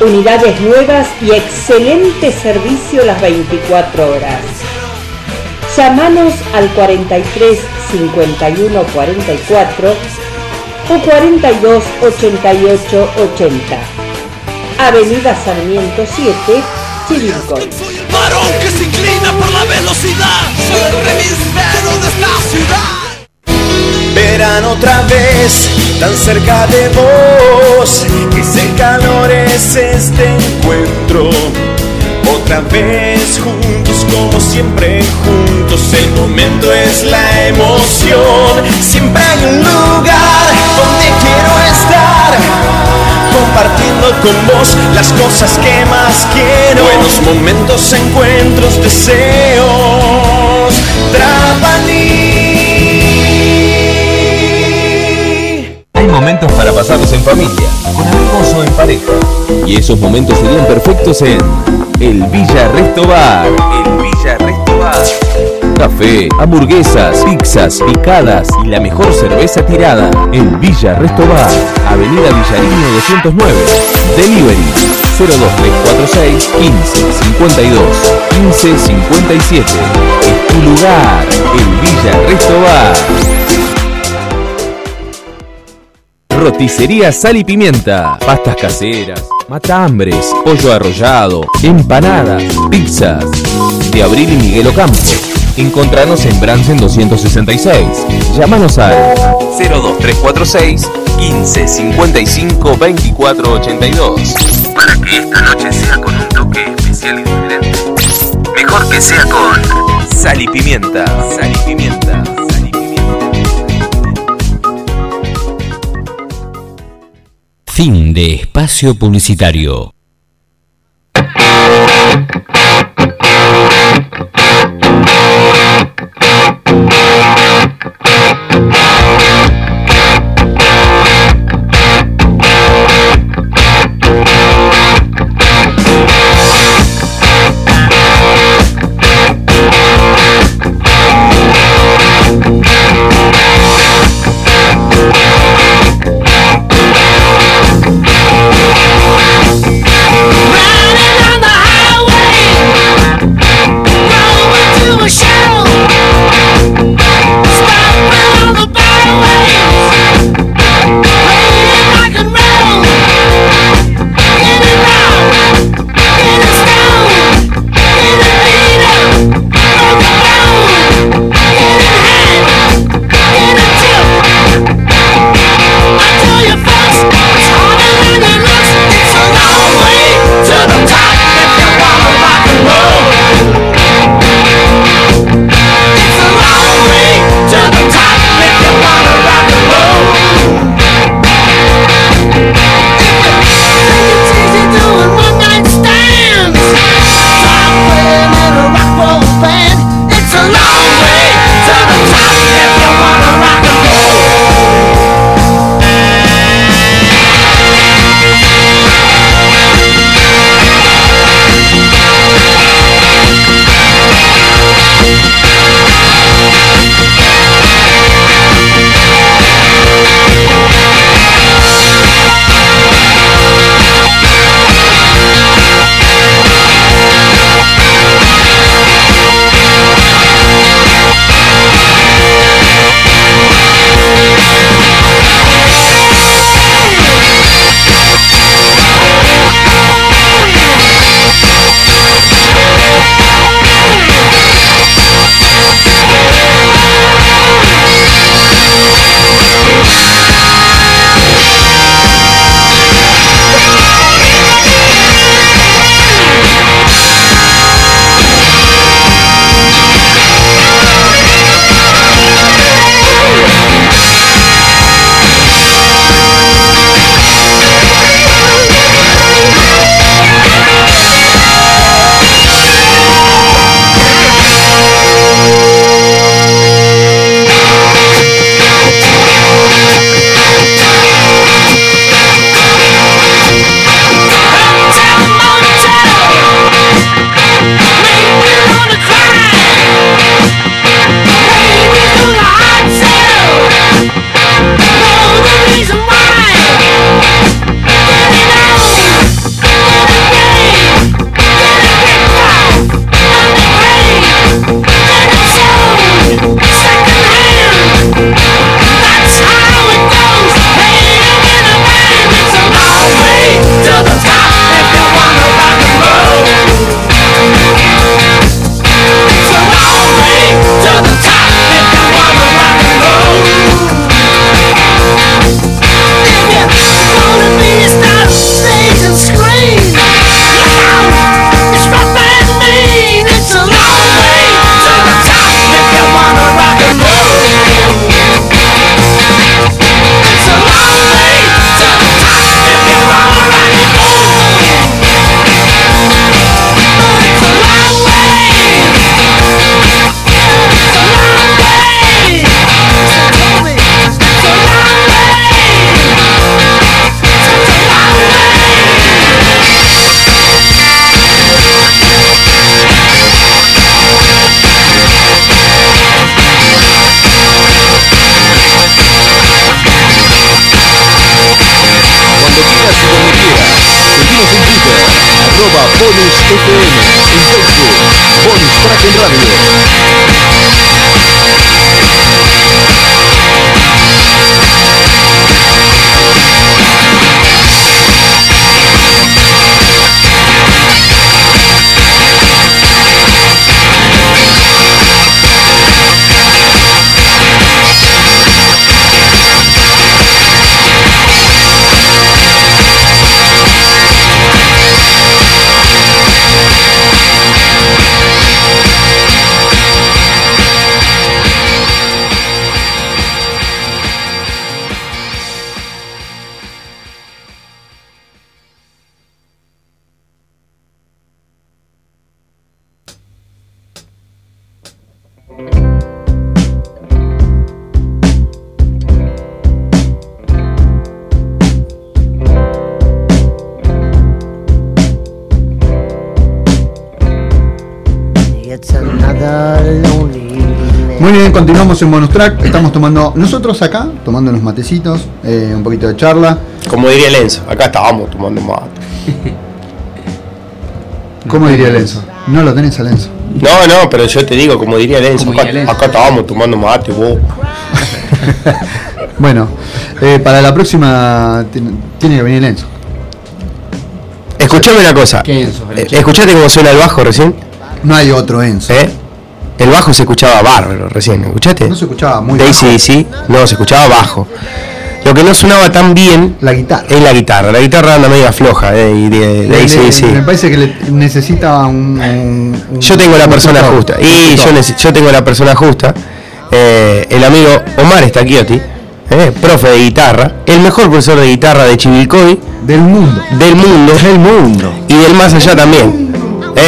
Unidades nuevas y excelente servicio las 24 horas. Llámanos al 43 51 44 o 42 88 80. Avenida Sarmiento 7, Chivilcoy. Varón que se inclina por la velocidad. Soy el remisero de esta ciudad. Verán otra vez tan cerca de vos. Ese calor es este encuentro. Otra vez juntos como siempre juntos. El momento es la emoción. Siempre hay un lugar donde quiero estar. Compartiendo con vos las cosas que más quiero. Buenos momentos, encuentros, deseos. Trapani. Momentos para pasarlos en familia, con amigos o en pareja. Y esos momentos serían perfectos en el Villa Resto Bar. El Villa Resto Bar. Café, hamburguesas, pizzas, picadas y la mejor cerveza tirada. El Villa Resto Bar. Avenida Villarino 209. Delivery 02346 15 52 15 57. Es tu lugar. El Villa Resto Bar. Roticería Sal y Pimienta. Pastas caseras, matambres, pollo arrollado, empanadas, pizzas. De Abril y Miguel Ocampo. Encontranos en Bransen 266. Llámanos al 02346 15 55 24 82. Para que esta noche sea con un toque especial y diferente. Mejor que sea con. Sal y Pimienta. Sal y Pimienta. Fin de espacio publicitario. FM en Facebook. Bonus Track en Radio. Continuamos en bonus track. Estamos tomando, nosotros acá, tomando unos matecitos, eh, un poquito de charla. Como diría Lenzo, acá estábamos tomando mate. ¿Cómo diría Lenzo? No lo tenés a Lenzo. No, no, pero yo te digo, como diría Lenzo, acá, diría Lenzo. acá estábamos tomando mate, vos. Bueno, eh, para la próxima tiene, tiene que venir Lenzo. Escuchame una cosa. ¿Qué Enzo? Eh, ¿Escuchaste cómo suena el bajo recién? No hay otro Enzo. ¿Eh? El bajo se escuchaba bárbaro recién, ¿escuchaste? No se escuchaba muy De bajo. ACDC, no, se escuchaba bajo. Lo que no sonaba tan bien la guitarra. es la guitarra. La guitarra anda media floja eh, y de, de le- AC/DC. me parece que le necesita un. un- un- Yo tengo la persona tutor. justa. Y yo, yo tengo la persona justa. Eh, el amigo Omar Stacchiotti, eh, profe de guitarra, el mejor profesor de guitarra de Chivilcoy. Del mundo. Del mundo. Del mundo. Y del más allá también.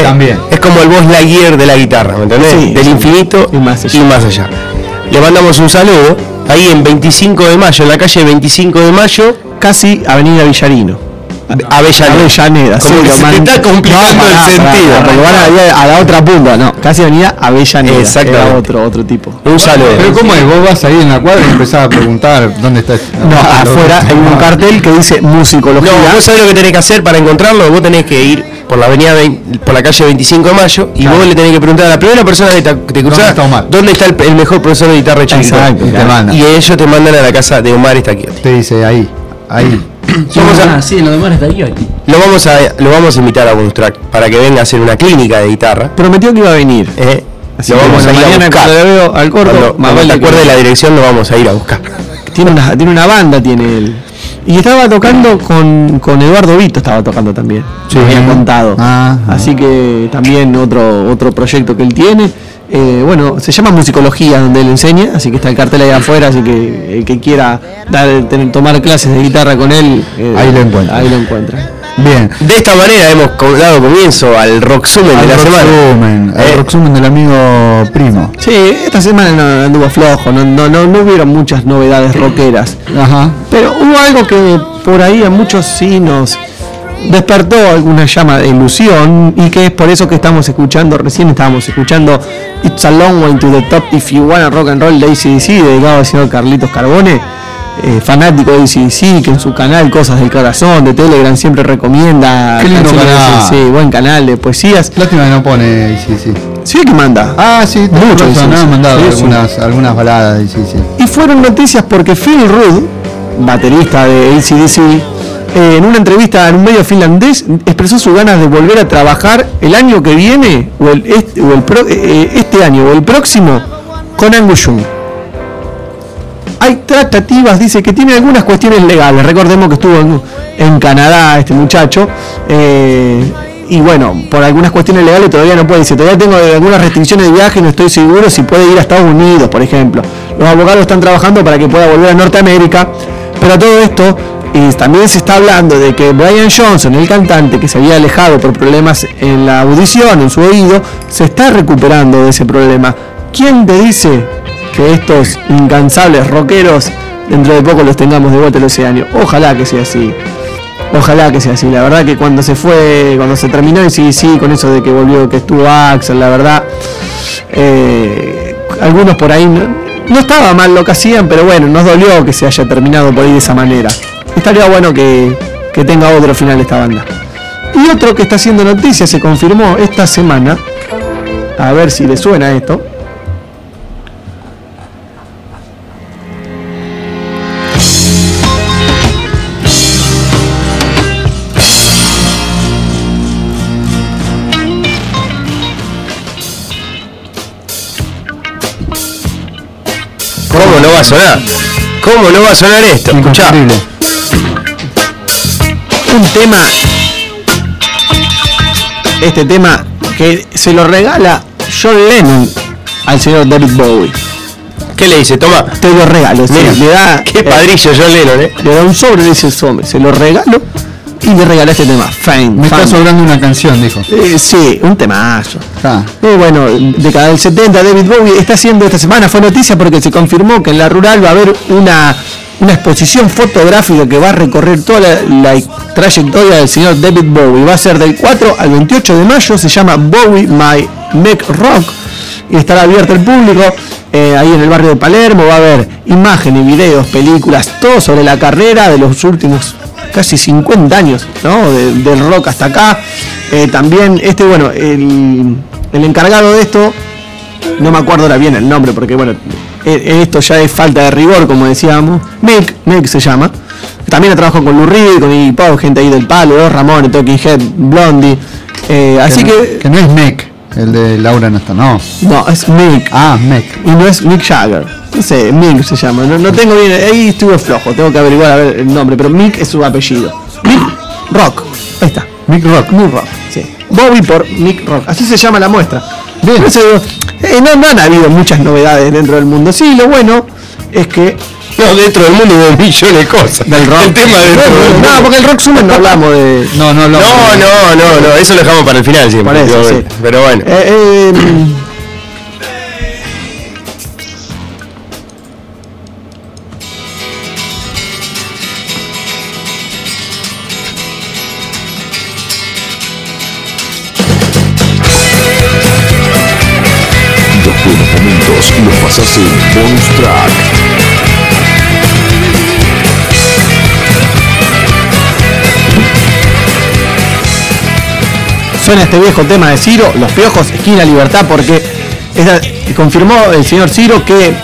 Eh, También. Es como el Buzz Lightyear de la guitarra, ¿me entendés? Sí, del sí. infinito y más, allá. Le mandamos un saludo. Ahí en 25 de mayo, en la calle 25 de mayo. Casi Avenida Villarino. Avellaneda. Avellaneda, Como que se te está complicando No, el sentido. porque van a, la otra punta, no, casi Avenida Avellaneda. Era otro, otro tipo. Un saludo. Pero ¿cómo es? Vos vas ahí en la cuadra y empezás a preguntar dónde está. No, afuera hay un cartel que dice musicología. No, vos sabés lo que tenés que hacer para encontrarlo. Vos tenés que ir por la avenida, vein- por la calle 25 de mayo y Claro. vos le tenés que preguntar a la primera persona que te, te cruzás está Omar? dónde está el, el mejor profesor de guitarra de Chivilcoy. Exacto, y te manda. Y ellos te mandan a la casa de Omar Stacchiotti. Te dice ahí, ahí. Vamos a- Ah, sí, en lo demás está aquí. Lo vamos a lo vamos a invitar a Bonus Track para que venga a hacer una clínica de guitarra. Prometió que iba a venir. Eh, Así lo vamos bueno, a ir a mañana buscar. cuando le veo al gordo, Cuando, cuando vale te que- acuerdes la dirección lo vamos a ir a buscar. Tiene una, tiene una banda, tiene él. Y estaba tocando con, con Eduardo Vito, estaba tocando también. Sí. Me habían contado. Ah, Así que también otro, otro proyecto que él tiene. Eh, bueno, se llama musicología donde él enseña, así que está el cartel ahí afuera, así que el que quiera dar, tener- tomar clases de guitarra con él, eh, Ahí lo encuentra. Ahí lo encuentra. Bien. De esta manera hemos dado comienzo al rock sumen de Al la semana. al Eh, resumen del amigo primo. Sí, esta semana no, anduvo flojo, no, no, no, no hubieron muchas novedades rockeras. Ajá. Pero hubo algo que por ahí a muchos sí nos despertó alguna llama de ilusión y que es por eso que estamos escuchando, recién estábamos escuchando It's a Long Way to the Top If You Wanna Rock and Roll de ACDC, dedicado al señor Carlitos Carbone, eh, fanático de ACDC, que en su canal Cosas del Corazón de Telegram siempre recomienda Qué lindo de canal. ACDC, buen canal de poesías. Lástima que no pone, sí, sí. Sí que manda. Ah, sí, Mucho, muchos sí. han mandado Sí, sí. algunas, algunas baladas, sí, sí. Y fueron noticias porque Phil Rudd, baterista de ACDC, eh, en una entrevista en un medio finlandés expresó sus ganas de volver a trabajar el año que viene, o, el, este, pro- eh, este año o el próximo, con Angus Young. Hay tratativas, dice que tiene algunas cuestiones legales. Recordemos que estuvo en, Canadá este muchacho. eh, y bueno, por algunas cuestiones legales todavía no puede. Dice, todavía tengo algunas restricciones de viaje, no estoy seguro si puede ir a Estados Unidos, por ejemplo. Los abogados están trabajando para que pueda volver a Norteamérica. Pero todo esto, y también se está hablando de que Brian Johnson, el cantante que se había alejado por problemas en la audición, en su oído, se está recuperando de ese problema. ¿Quién te dice que estos incansables rockeros dentro de poco los tengamos de vuelta el océano? Ojalá que sea así. Ojalá que sea así. La verdad que cuando se fue, cuando se terminó y sí, sí, con eso de que volvió, que estuvo Axel, la verdad, eh, algunos por ahí no, no estaba mal lo que hacían, pero bueno, nos dolió que se haya terminado por ahí de esa manera. Estaría bueno que, que tenga otro final esta banda. Y otro que está haciendo noticia, se confirmó esta semana, a ver si le suena esto. ¿Cómo no va a sonar? ¿Cómo no va a sonar esto? Escuchá. Un tema. Este tema que se lo regala John Lennon al señor David Bowie. ¿Qué le dice? Toma. Te lo regalo, sí, Mira, le da. Qué eh, padrillo John Lennon, ¿eh? le da un sobre y le dice hombre, se lo regalo y le regala este tema. Fame. Me está Fame. sobrando una canción, dijo. Eh, sí, un temazo. Ah, Y bueno, década del 70, David Bowie está haciendo esta semana, fue noticia porque se confirmó que en la rural va a haber una, una exposición fotográfica que va a recorrer toda la, trayectoria del señor David Bowie. Va a ser del 4 al 28 de mayo, se llama Bowie My Make Rock y estará abierto al público. eh, ahí en el barrio de Palermo va a haber imágenes, videos, películas, todo sobre la carrera de los últimos casi 50 años, ¿no? De- del rock hasta acá. Eh, también, este, bueno, el, el encargado de esto, no me acuerdo ahora bien el nombre, porque bueno, esto ya es falta de rigor, como decíamos. Mick, Mick se llama. También ha trabajado con Lou Reed, con Iggy Pop, gente ahí del palo, Ramón, Talking Head, Blondie. Eh, así no- que, que no es Mec, el de Laura no está, no. no, es Mick. Ah, Mec. Y no es Mick Jagger. No sé, Mick se llama. No, no tengo bien. Ahí estuve flojo. Tengo que averiguar a ver el nombre. Pero Mick es su apellido. Mick Rock. Ahí está. Mick Rock. Mick Rock. Sí. Bobby por Mick Rock. Así se llama la muestra. Bien. Por eso digo, eh, no, no han habido muchas novedades dentro del mundo. Sí, lo bueno es que. No, dentro del mundo de millones de cosas. Del rock. El tema del No, no, porque el rock summer no hablamos de. No, no, no. No, no, no, no, eso lo dejamos para el final siempre. Por eso, últimamente. sí. Pero bueno. Eh, eh, suena este viejo tema de Ciro, Los Piojos, esquina Libertad, porque esta- confirmó el señor Ciro que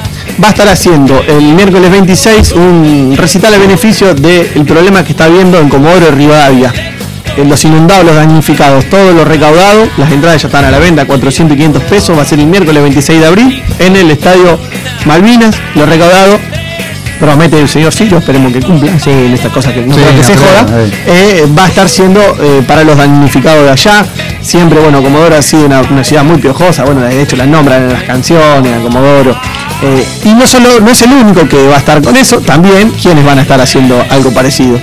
va a estar haciendo el miércoles 26 un recital a beneficio del problema que está habiendo en Comodoro y Rivadavia. En los inundados, los damnificados, todo lo recaudado, las entradas ya están a la venta, 400 y 500 pesos, va a ser el miércoles 26 de abril en el estadio Malvinas, lo recaudado promete el señor Ciro, esperemos que cumpla, sí, en estas cosas que no Sí, creo que se joda, eh. eh, va a estar siendo eh, para los damnificados de allá. Siempre, bueno, Comodoro ha sido una, una ciudad muy piojosa, bueno, de hecho la nombran en las canciones, a Comodoro. Eh, y no solo, no es el único que va a estar con eso, también quienes van a estar haciendo algo parecido.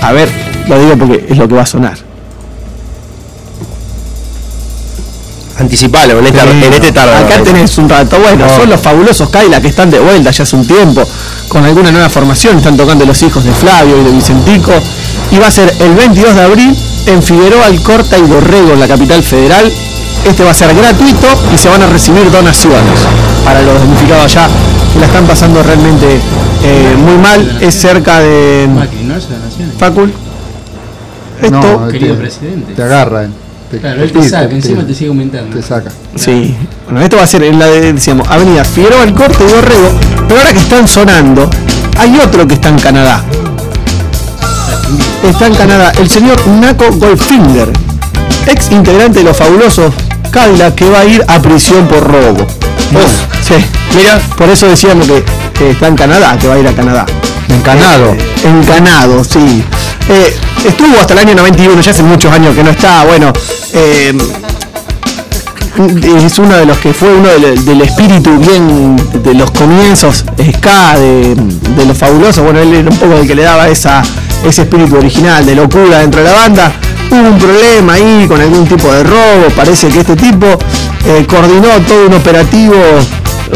A ver, lo digo porque es lo que va a sonar. Anticipalo, en, esta, Sí, en este tarde. Acá tenés un rato. Bueno, son los fabulosos Kaila que están de vuelta ya hace un tiempo con alguna nueva formación. Están tocando los hijos de Flavio y de Vicentico. Y va a ser el 22 de abril en Figueroa, Alcorta y Borrego, en la capital federal. Este va a ser gratuito y se van a recibir donaciones para los damnificados allá que la están pasando realmente eh, muy mal. Es cerca de. Facul. Esto, No, Querido te- presidente. Te agarra. eh. Te, Claro, él te- te saca, te- encima te sigue aumentando. Te saca. Sí, bueno, esto va a ser en la de, decíamos, Avenida Figueroa el Corte y Borrego, pero ahora que están sonando, hay otro que está en Canadá. Está en Canadá, el señor Naco Goldfinger, ex integrante de los fabulosos Cadillac que va a ir a prisión por robo. sí, mira, por eso decíamos que, que está en Canadá, que va a ir a Canadá. Encanado. Eh, encanado, sí. Eh, estuvo hasta el año 91, ya hace muchos años que no está. Bueno, eh, es uno de los que fue uno del, del espíritu bien de los comienzos ska de, de los fabulosos. Bueno, él era un poco el que le daba esa, ese espíritu original de locura dentro de la banda. Hubo un problema ahí con algún tipo de robo. Parece que este tipo eh, coordinó todo un operativo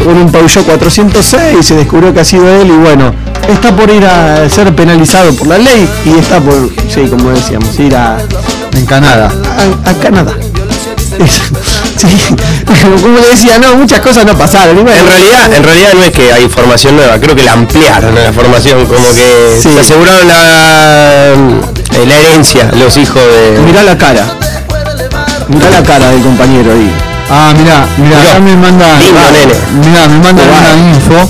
con un Peugeot 406 y se descubrió que ha sido él y bueno, está por ir a ser penalizado por la ley y está por, sí, como decíamos, ir a, En Canadá. a, a Canadá. Sí, como le decía, no, muchas cosas no pasaron. bueno, En realidad, en realidad no es que hay información nueva, creo que la ampliaron la formación, como que Sí. se aseguraron la, eh, la herencia, los hijos de. Mirá la cara. Mirá la cara del compañero ahí. Ah, mirá, mirá, Mirá. acá me manda, Lindo, ah, nene. mirá, me manda una info.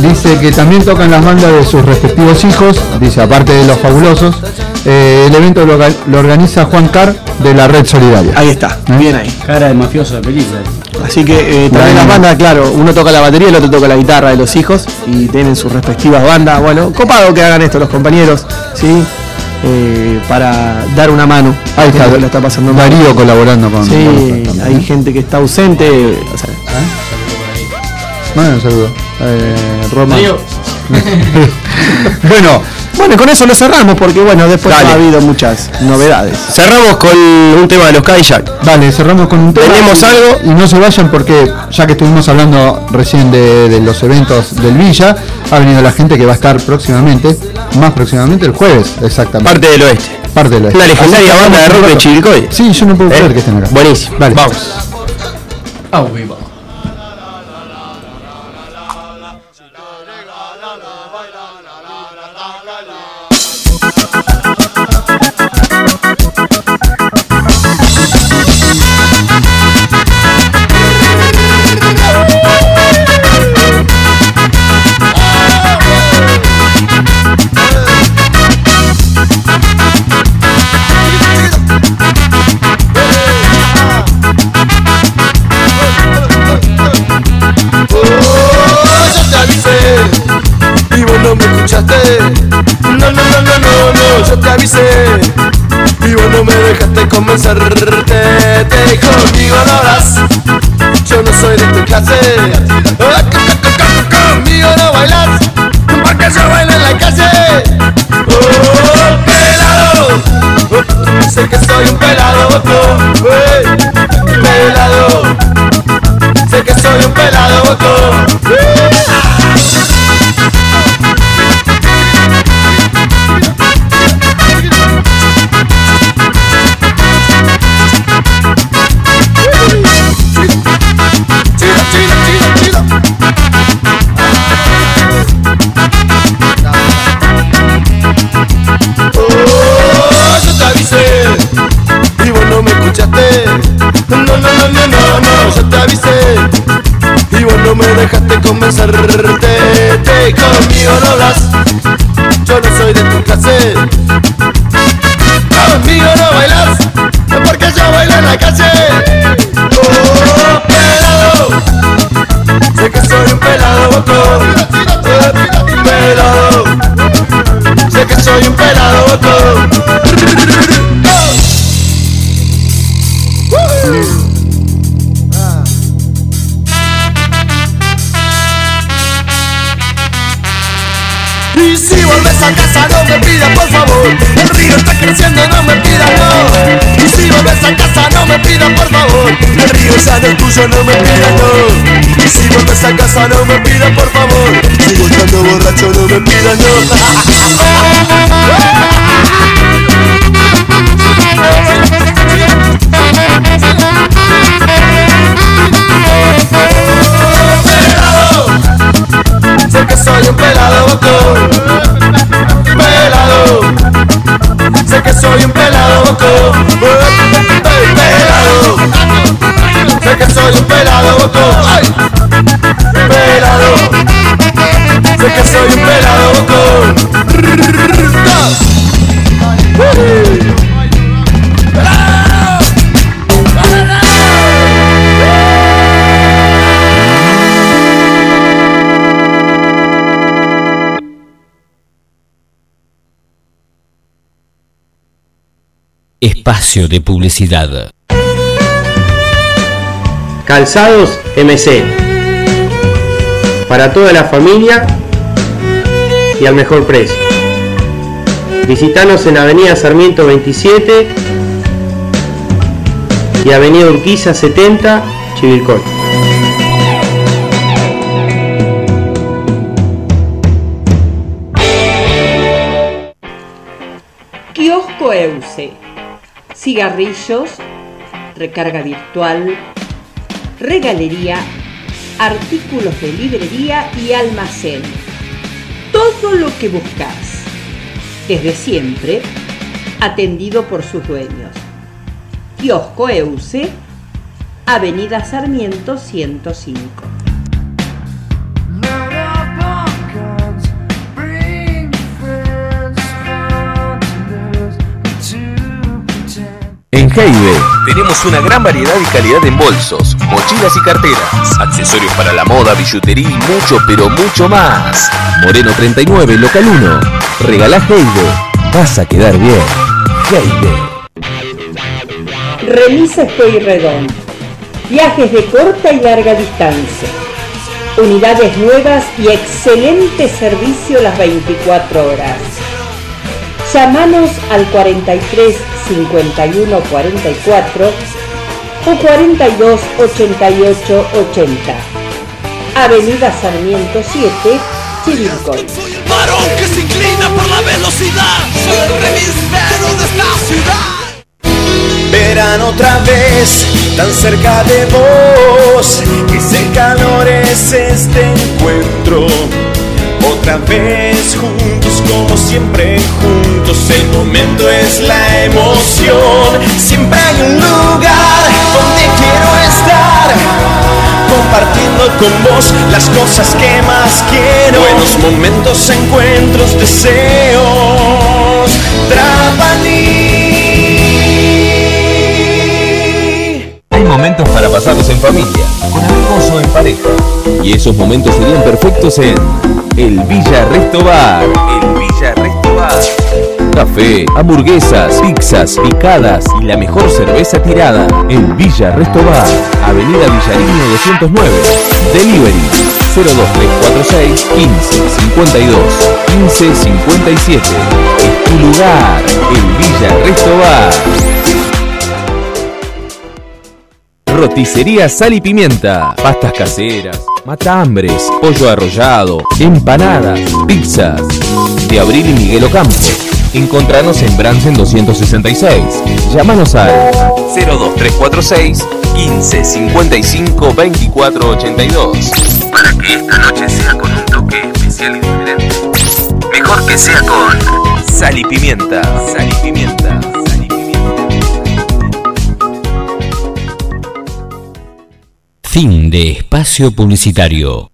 Dice que también tocan las bandas de sus respectivos hijos. Dice, aparte de los fabulosos, eh, el evento lo, orga- lo organiza Juan Car de la Red Solidaria. Ahí está, bien ahí. Cara de mafioso de película. Así que eh, también Bueno. las bandas, claro, uno toca la batería, el otro toca la guitarra de los hijos y tienen sus respectivas bandas. Bueno, copado que hagan esto los compañeros, ¿sí? Eh, para dar una mano. Ahí está, la está pasando mal. Darío colaborando con. Sí, hay ¿eh? gente que está ausente. o sea, Bueno, un saludo. Eh, Roma. Bueno, bueno, con eso lo cerramos porque bueno, después Dale. ha habido muchas novedades. Cerramos con un tema de los Cadillac. Dale, cerramos con un tema. ¿Tenemos algo? Y no se vayan porque ya que estuvimos hablando recién de, de los eventos del Villa, ha venido la gente que va a estar próximamente, más próximamente el jueves, exactamente. Parte del oeste. Parte del Una legendaria Así que banda de vamos rock de. Chivilcoy. Sí, yo no puedo ¿Eh? creer que estén acá. Buenísimo. Dale. Vamos. Ah, viva. Avisé y vos no me dejaste convencerte. Te conmigo no hablas, yo no soy de tu clase. Co- co- co- co- Conmigo no bailas, porque yo bailo en la calle. Oh, pelado, oh, sé que soy un pelado, oh, eh, convencerte. Te conmigo no hablas, yo no soy de tu clase. Conmigo no bailas, porque yo bailo en la calle. Oh, pelado, sé que soy un pelado loco. Eh, Pelado, sé que soy un pelado creciendo, no me pidas no Y si volves a casa no me pidas por favor. El río ya no es tuyo, no me pidas no Y si volves a casa no me pidas por favor. Sigo estando borracho, no me pidas no. Sé que soy un pelado loco Pelado soy un pelado loco Pelado Sé que soy un pelado loco Espacio de publicidad. Calzados MC. Para toda la familia y al mejor precio. Visítanos en Avenida Sarmiento 27 y Avenida Urquiza 70, Chivilcoy. Kiosco Euse. Cigarrillos, recarga virtual, regalería, artículos de librería y almacén. Todo lo que buscas. Desde siempre, atendido por sus dueños. Kiosco Euse, Avenida Sarmiento 105. En Heibe tenemos una gran variedad y calidad en bolsos, mochilas y carteras, accesorios para la moda, billutería y mucho, pero mucho más. Moreno 39, local 1. Regalá Heibe. Vas a quedar bien. Heibe. Remisa Redón. Viajes de corta y larga distancia. Unidades nuevas y excelente servicio las 24 horas. Llámanos al 43 51 44 o 42 88 80. Avenida Sarmiento 7, Chivilcoy. Varón que se inclina por la velocidad. Soy el remisero de esta ciudad. Verán otra vez tan cerca de vos. Ese calor es este encuentro. Otra vez juntos como siempre juntos. El momento es la emoción. Siempre hay un lugar donde quiero estar. Compartiendo con vos las cosas que más quiero. Buenos momentos, encuentros, deseos. Trapani. Momentos para pasarlos en familia, con amigos o en pareja. Y esos momentos serían perfectos en el Villa Resto Bar. El Villa Resto Bar. Café, hamburguesas, pizzas, picadas y la mejor cerveza tirada. El Villa Resto Bar. Avenida Villarino 209. Delivery 02346 15 52 15 57. Es tu lugar. El Villa Resto Bar. Roticería Sal y Pimienta. Pastas caseras, matambres, pollo arrollado, empanadas, pizzas. De Abril y Miguel Ocampo. Encontranos en Bransen 266. Llámanos al 02346 15 55 24 82. Para que esta noche sea con un toque especial y diferente. Mejor que sea con. Sal y Pimienta. Sal y Pimienta. Fin de espacio publicitario.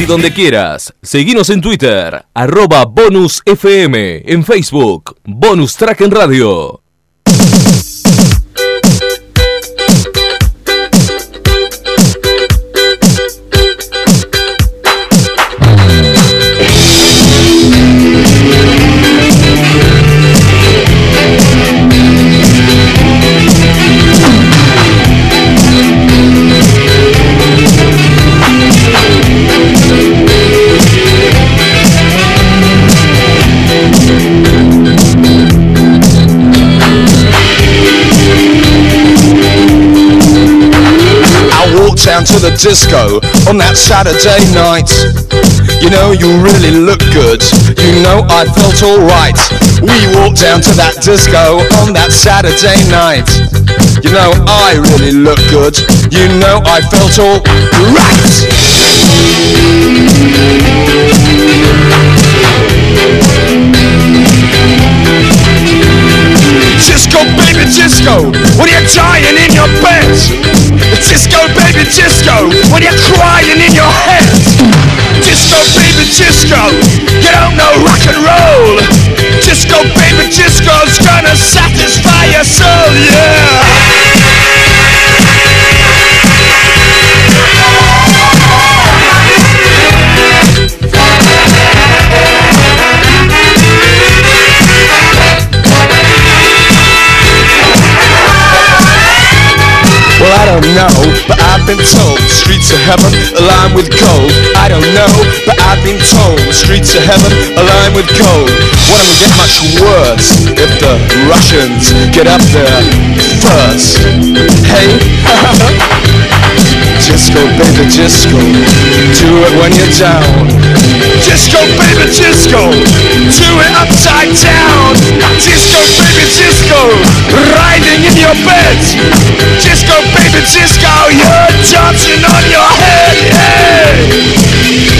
Y donde quieras. Seguinos en Twitter, arroba Bonus FM, en Facebook, Bonus Track en Radio. Down to the disco on that Saturday night. You know, you really look good. You know, I felt alright. We walked down to that disco on that Saturday night. You know, I really look good. You know, I felt alright. Disco, baby, disco, when you're dying in your bed. Disco, baby, disco, when you're crying in your head. Disco, baby, disco, you don't know rock and roll. Disco, baby, disco's gonna satisfy your soul, yeah. Don't know, but I've been told the streets of heaven lined with gold. I don't know, but I've been told the streets of heaven lined with gold. Will get much worse if the Russians get up there first. Hey, disco, baby, disco, do it when you're down. Disco, baby, disco, do it upside down. Disco, baby, disco, riding in your bed. Disco, baby, disco, you're dancing on your head. Hey!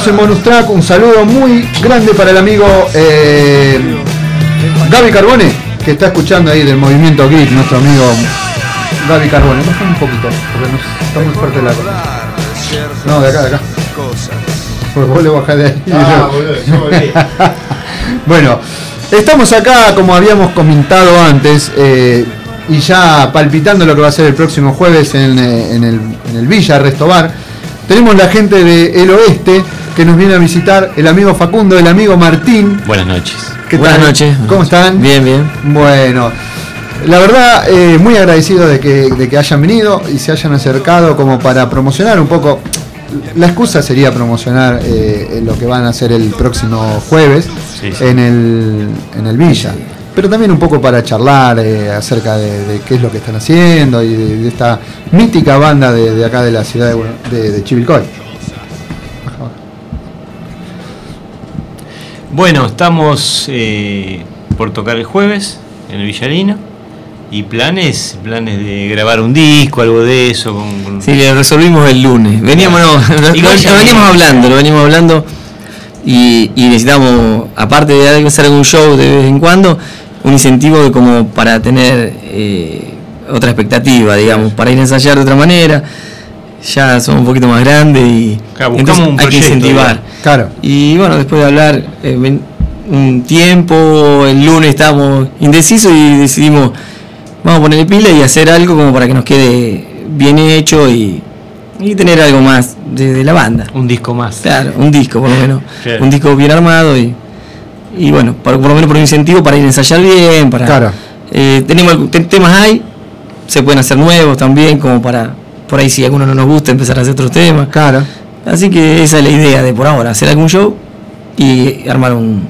Continuamos en bonus track. Un saludo muy grande para el amigo eh, Gaby Carbone, que está escuchando ahí del movimiento Geek, nuestro amigo Gaby Carbone. Baja un poquito, porque nos, está muy fuerte la cosa. No, de acá, de acá. Pues vos le bajás de ahí. Ah, boludo, yo volví. bueno, estamos acá, como habíamos comentado antes, eh, y ya palpitando lo que va a ser el próximo jueves en, eh, en el, en el Villa Restobar. Tenemos la gente del oeste que nos viene a visitar, el amigo Facundo, el amigo Martín. Buenas noches. ¿Qué Buenas tal? noches. ¿Cómo están? Bien, bien. Bueno, la verdad, eh, muy agradecido de que, de que hayan venido y se hayan acercado como para promocionar un poco. La excusa sería promocionar eh, lo que van a hacer el próximo jueves Sí, sí. En, el, en el Villa. Pero también un poco para charlar eh, acerca de, de qué es lo que están haciendo y de, de esta mítica banda de, de acá de la ciudad de, Buenos- de, de Chivilcoy. Bueno, estamos eh, por tocar el jueves en el Villarino. Y planes, planes de grabar un disco, algo de eso. Con, con- Sí, lo resolvimos el lunes. Veníamos, no, lo, veníamos hablando, lo veníamos hablando y, y necesitamos, aparte de hacer algún show de vez en cuando, un incentivo de como para tener eh, otra expectativa, digamos, para ir a ensayar de otra manera. Ya somos un poquito más grandes y Claro, entonces un hay que incentivar. Claro. Y bueno, después de hablar eh, un tiempo, el lunes estábamos indecisos y decidimos, vamos a ponerle pila y hacer algo como para que nos quede bien hecho y, y tener algo más de, de la banda. Un disco más. Claro, un disco por lo menos. Claro. Un disco bien armado y, y bueno, por, por lo menos por un incentivo para ir a ensayar bien, para... Claro. Eh, tenemos temas hay, se pueden hacer nuevos también, como para, por ahí si a alguno no nos gusta, empezar a hacer otros temas. Claro. Así que esa es la idea de por ahora, hacer algún show y armar un,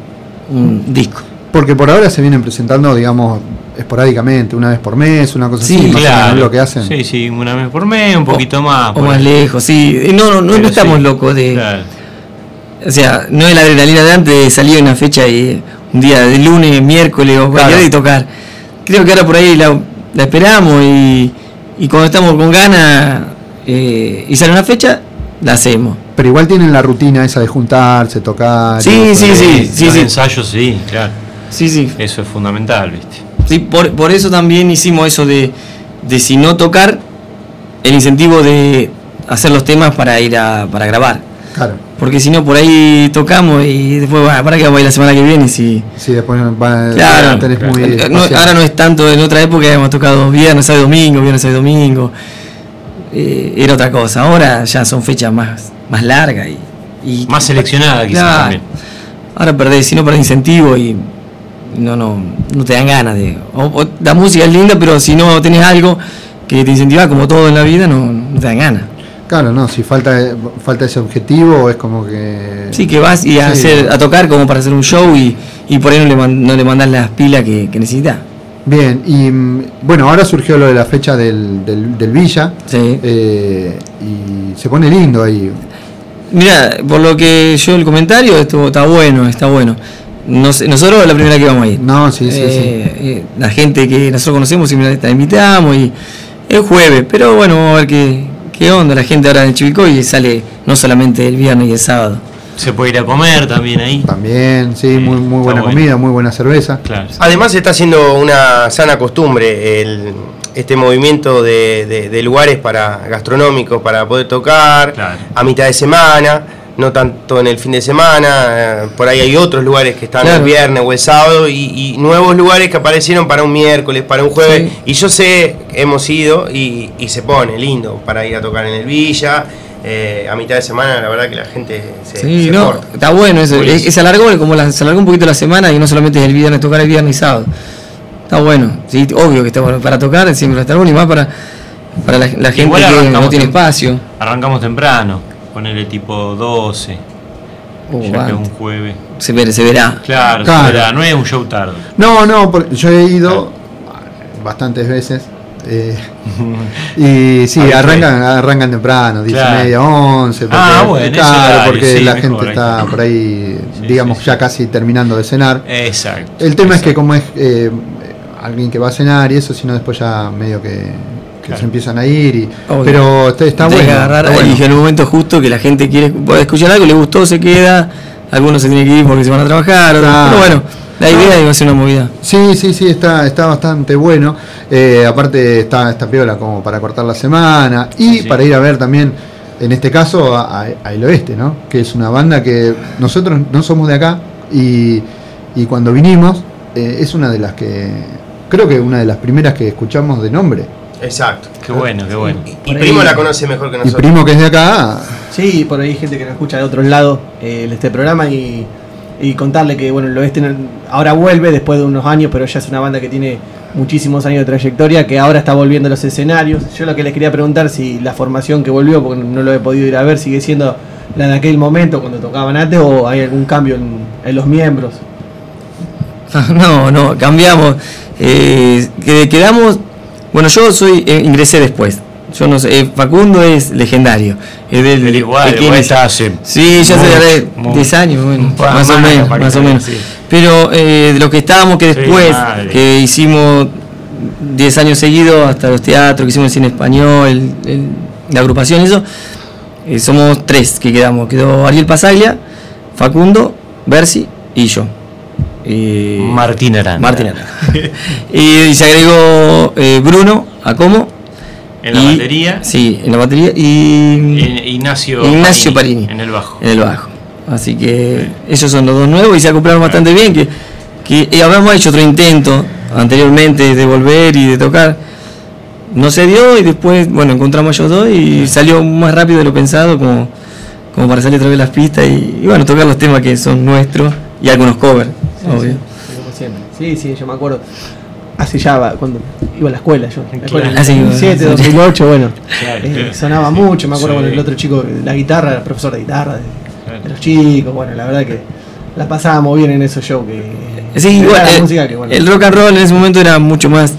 un disco. Porque por ahora se vienen presentando, digamos, esporádicamente, una vez por mes, una cosa Sí, así, más Claro. lo que hacen. Sí, sí, una vez por mes, un poquito más. O más ahí. lejos, sí. No, no, no, estamos sí. locos de... Claro. O sea, no es la adrenalina de antes de salir una fecha y un día de lunes, miércoles o cualquier Claro. día y tocar. Creo que ahora por ahí la, la esperamos y, y cuando estamos con ganas eh, y sale una fecha, la hacemos. Pero igual tienen la rutina esa de juntarse, tocar. Sí, sí, sí, sí, los sí. ensayos, sí, claro. Sí, sí. Eso es fundamental, ¿viste? Sí, por, por eso también hicimos eso de, de si no tocar, el incentivo de hacer los temas para ir a para grabar. Claro. Porque si no, por ahí tocamos y después, bueno, para que vamos a ir la semana que viene. Si, Sí, después va, Claro, tenés muy. No, ahora no es tanto, en otra época hemos tocado viernes, sábado y domingo, viernes, sábado y domingo. Eh, era otra cosa. Ahora ya son fechas más, más largas y, y- Más seleccionada quizás Claro. también. Ahora perdés, si no perdés incentivo y no, no, no te dan ganas de. o- o la música es linda, pero si no tenés algo que te incentiva, como todo en la vida, no, no te dan ganas. Claro, no, si falta, falta ese objetivo, es como que. Sí, que vas y a, Sí. hacer, a tocar como para hacer un show y, y por ahí no le, man- no le mandás las pilas que, que necesitas. Bien, y mm, bueno, ahora surgió lo de la fecha del, del, del Villa. Sí. eh, y se pone lindo ahí. Mira, por lo que yo el comentario, esto está bueno, está bueno. No sé, nosotros es la primera que vamos a ir. No, sí, sí, Eh, eh, La gente que nosotros conocemos siempre la invitamos y es jueves, pero bueno, vamos a ver qué, qué onda la gente ahora en Chivicoy y sale no solamente el viernes y el sábado. Se puede ir a comer también ahí. También, sí, muy, muy buena bueno. comida, muy buena cerveza. Claro. Además está haciendo una sana costumbre el, este movimiento de, de- de lugares para gastronómicos para poder tocar Claro. a mitad de semana, no tanto en el fin de semana, eh, por ahí hay otros lugares que están Claro. el viernes o el sábado y, y nuevos lugares que aparecieron para un miércoles, para un jueves Sí. y yo sé, hemos ido y, y se pone lindo para ir a tocar en el Villa. eh, a mitad de semana la verdad que la gente se, Sí, se no, corta. está bueno eso. Es- se alargó como la- se alargó un poquito la semana y no solamente es el viernes tocar el viernes y sábado. Está bueno, sí, obvio que está bueno para tocar, siempre va a estar bueno y más para, para la, la gente que no tiene espacio. Arrancamos temprano, ponerle tipo 12, Oh, ya que es un jueves. Se, verá, se verá. Claro, Claro. se verá, no es un show tarde. No, no, por- yo he ido bastantes veces. eh, y sí, arrancan, arrancan temprano, 10 Claro. y media, 11. Porque, Ah, bueno, claro, horario, porque sí, la gente está por ahí, Sí, digamos, sí, ya casi terminando de cenar. Exacto. El tema es que como es eh, alguien que va a cenar y eso, sino después ya medio que Claro. se empiezan a ir. Y, Obvio. pero está, está bueno. agarrar está bueno. y en el momento justo que la gente quiere escuchar algo, le gustó, se queda. Algunos se tienen que ir porque se van a trabajar. otros-. Pero bueno, la idea es hacer una movida. Sí, sí, sí, está, está bastante bueno. Eh, aparte está esta piola como para cortar la semana y Sí. para ir a ver también, en este caso, a, a- a El Oeste, ¿no? Que es una banda que nosotros no somos de acá y, y cuando vinimos eh, es una de las que, creo que una de las primeras que escuchamos de nombre. Exacto. Qué bueno, qué bueno. Y Primo ahí- la conoce mejor que Y nosotros. primo que es de acá, Sí, por ahí hay gente que nos escucha de otro lado eh, de este programa y, y contarle que bueno, el oeste ahora vuelve después de unos años, pero ya es una banda que tiene muchísimos años de trayectoria, que ahora está volviendo a los escenarios. Yo lo que les quería preguntar si la formación que volvió, porque no lo he podido ir a ver, sigue siendo la de aquel momento cuando tocaban antes o hay algún cambio en, en los miembros. No, no, cambiamos. Eh, que- quedamos. Bueno, yo soy eh, ingresé después. Yo no sé, eh, Facundo es legendario. Es del, igual, el que igual inicia- está hace Sí, ya mucho. 10 años, bueno, más o menos, más o menos. sí. Pero eh, de lo que estábamos, que después, que hicimos 10 años seguidos, hasta los teatros, que hicimos el cine español, el- el- la agrupación, eso, eh, somos tres que quedamos. Quedó Ariel Pasaglia, Facundo, Bersi y yo. Y- Martín Aranda. Martín Aranda. y, y se agregó eh, Bruno, Acomo, En la Y- batería. Sí, en la batería y Ignacio, Ignacio Parini. En el bajo. en el bajo. Así que ellos son los dos nuevos y se acoplaron bastante bien. Que, que eh, habíamos hecho otro intento anteriormente de volver y de tocar. No se dio y después, bueno, encontramos ellos dos y salió más rápido de lo pensado como, como para salir otra vez las pistas y, y bueno, tocar los temas que son nuestros y algunos covers, obvio. Como siempre. Sí, sí, yo me acuerdo. Hace ya, va- cuando iba a la escuela yo. La escuela en Ah, sí, 2007, sí. 2008, bueno. Claro, eh, claro. sonaba mucho, me acuerdo Sí. con el otro chico, la guitarra, el profesor de guitarra, de, de los chicos, bueno, la verdad que la pasábamos bien en esos shows que... Sí, igual, la el, música que, bueno, el rock and roll en ese momento era mucho más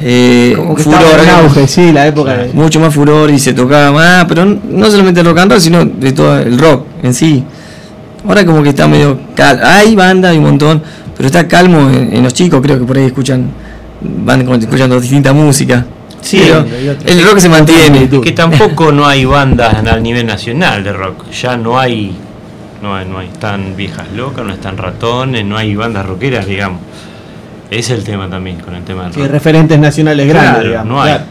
eh, como que furor, en auge, sí, la época de... mucho más furor y se tocaba más, pero no solamente el rock and roll, sino de todo el rock en sí. Ahora como que está medio cal hay banda, hay un montón, pero está calmo en, en los chicos, creo que por ahí escuchan, van como escuchando distinta música. Sí, pero el rock se mantiene. Que tampoco no hay bandas a nivel nacional de rock. Ya no hay. No hay, no hay. Están viejas locas, no están ratones, no hay bandas rockeras, digamos. Es el tema también con el tema del Sí, rock. referentes nacionales grandes, Claro, digamos. no hay. claro.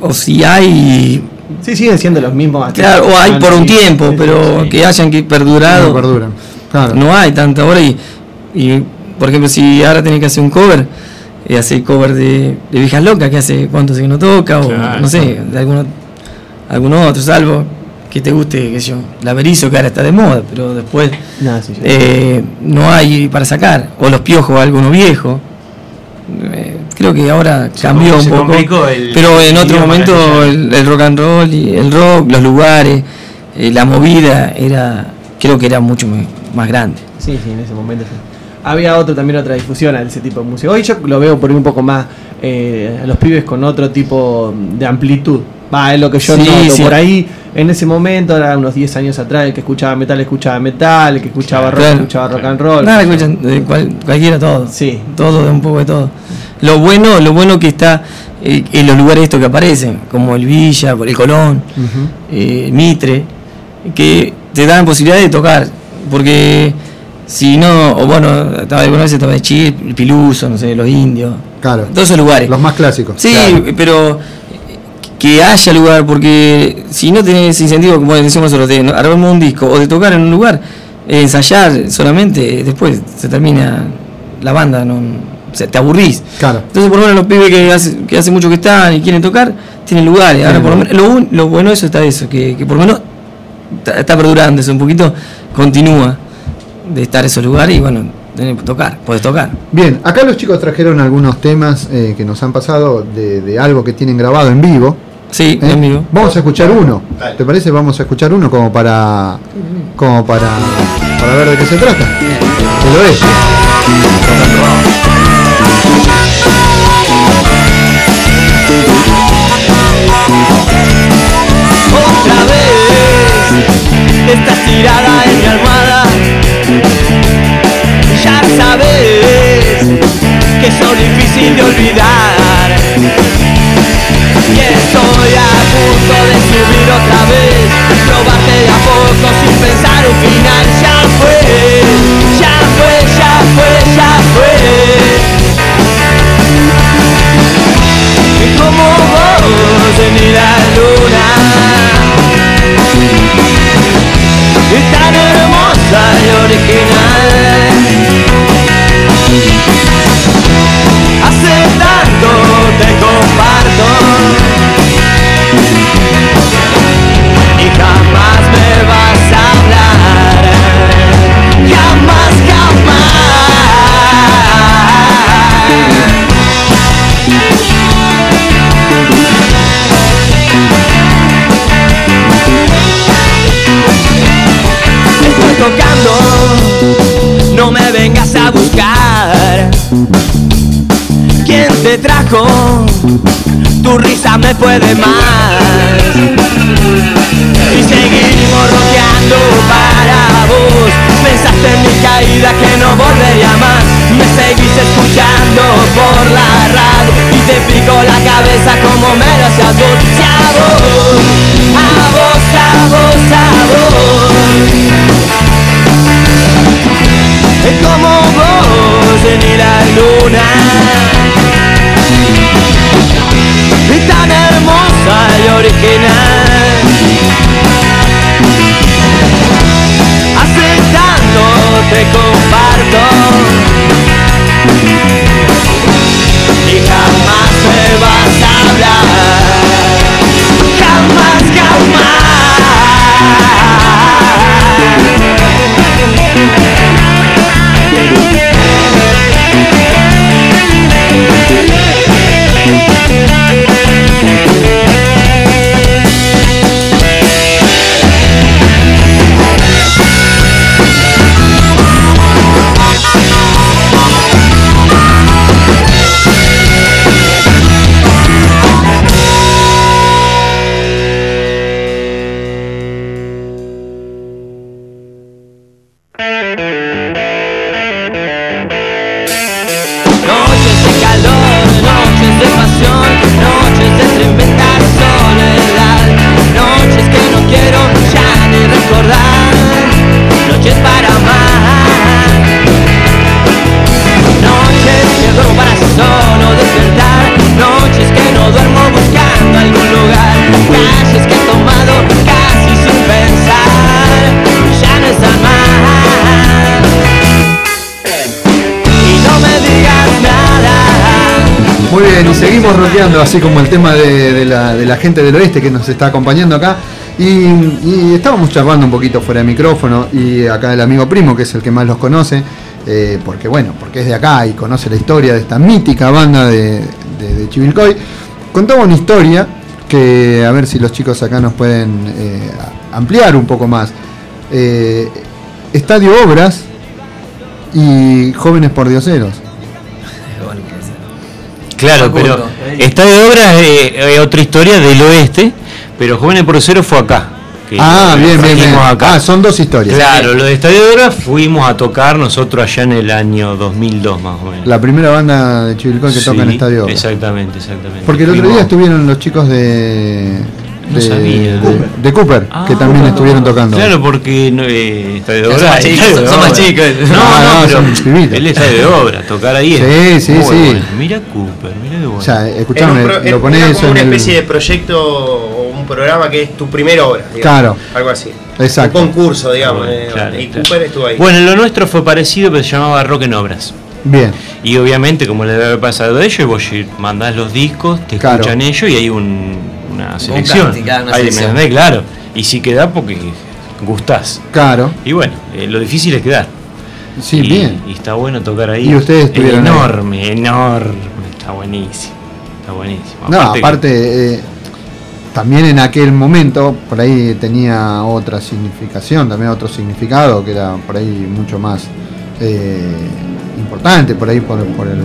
O si hay, Sí, siguen siendo los mismos. claro, o hay por un tiempo, pero sí. que hayan que perdurado. No perduran. Claro. No hay tanta ahora y, y, por ejemplo, si ahora tenés que hacer un cover, eh, hacer cover de, de Viejas Locas, que hace cuánto hace que no toca, o Claro. no sé, de alguno, alguno otro, salvo que te guste, que yo, la Berizo, que ahora está de moda, pero después No, sí, sí. eh, no hay para sacar, o los piojos, alguno viejo. Eh, creo que ahora cambió un se poco, el- pero en otro momento el, el rock and roll y el rock, los lugares, eh, la movida era, creo que era mucho más grande. Sí, sí, en ese momento sí. Había otro también otra difusión a ese tipo de música. Hoy yo lo veo por ahí un poco más eh, a los pibes con otro tipo de amplitud. Va, es lo que yo Sí, noto. sí. Por ahí, en ese momento, era unos 10 años atrás, el que escuchaba metal escuchaba metal, el que escuchaba rock Claro. escuchaba rock and roll. Nada, escuchan, de cual- cualquiera todo. Sí. Todo, de un poco de todo. Lo bueno, lo bueno que está eh, en los lugares estos que aparecen, como el Villa, el Colón, eh, Mitre, que te dan posibilidad de tocar. Porque si no, o bueno, estaba alguna vez estaba de Chile, el Piluso, no sé, los indios. Claro. Todos esos lugares. Los más clásicos. Sí, Claro. pero que haya lugar, porque si no tenés incentivo, como decimos nosotros, de armar un disco o de tocar en un lugar, eh, ensayar solamente, después se termina la banda, no se- te aburrís. Claro. Entonces, por lo menos los pibes que hace, que hace mucho que están y quieren tocar, tienen lugares. Ahora, por lo, menos, lo, un- lo bueno de eso está eso, que, que por lo menos está, está perdurando eso un poquito, continúa de estar esos lugares y bueno, tenés que tocar, podés tocar. Bien, acá los chicos trajeron algunos temas eh, que nos han pasado de, de algo que tienen grabado en vivo. Sí, ¿eh? en vivo. Vamos a escuchar uno. ¿Te parece? Vamos a escuchar uno como para como para, para ver de qué se trata. Que lo es. Estás tirada en mi almohada. Ya sabes que soy difícil de olvidar. Y estoy a punto de subir otra vez. Probarte de a poco sin pensar un final. Ya fue, ya fue, ya fue, ya fue. como vos ni la luna y original. Hace tanto te comparto. Y jamás me vas a hablar ¿Quién te trajo? Tu risa me puede más. Y seguimos rockeando para vos. Pensaste en mi caída que no volvería más. Me seguís escuchando por la radio y te pico la cabeza como me lo hacías vos. A vos, a vos, a vos, a vos. luna. Y tan hermosa y original. Hace tanto te comparto. Y jamás me vas a hablar. Tema de, la, de la gente del oeste que nos está acompañando acá. Y, estábamos charlando un poquito fuera de micrófono y acá el amigo primo, que es el que más los conoce, eh, porque bueno, porque es de acá y conoce la historia de esta mítica banda de Chivilcoy, contaba una historia que a ver si los chicos acá nos pueden eh, ampliar un poco más. Eh, Estadio Obras y Jóvenes por Dioseros. Claro, pero Estadio de Obras es eh, otra historia del oeste, pero Jóvenes por Cero fue acá. Ah, bien, bien, acá. Ah, son dos historias. Claro, lo de Estadio de Obras fuimos a tocar nosotros allá en el año 2002 más o menos. La primera banda de Chivilcoy que toca en Estadio Obras. Exactamente, exactamente. Porque el otro día estuvieron los chicos de. No de, sabía. de- de Cooper, que también estuvieron tocando. Claro, porque no, eh, Estadio de Son Obras. más chicos, Estadio de son más chicos. No, Ah, no, no, pero son pibitos. él es Estadio de Obras, tocar ahí Sí, es sí, sí. bueno. Mira Cooper, mira qué bueno. O sea, escuchame, pro- lo como en una el- especie de proyecto o un programa que es tu primera obra. digamos, Claro. Algo así. Exacto. Un concurso, digamos. Bueno, eh, claro, y claro. Cooper estuvo ahí. Bueno, lo nuestro fue parecido, pero se llamaba Rock en Obras. Bien. Y obviamente, como le debe haber pasado a ellos, vos mandás los discos, te Claro. escuchan ellos y hay un- una selección. claro. Y si quedás porque gustás. Claro. Y bueno, eh, lo difícil es quedar. Sí, y, bien. Y está bueno tocar ahí. Y ustedes Es estuvieron ahí. enorme, enorme. Está buenísimo. Está buenísimo. No, que- aparte, eh, también en aquel momento, por ahí tenía otra significación, también otro significado, que era por ahí mucho más eh, importante, por ahí por, por el.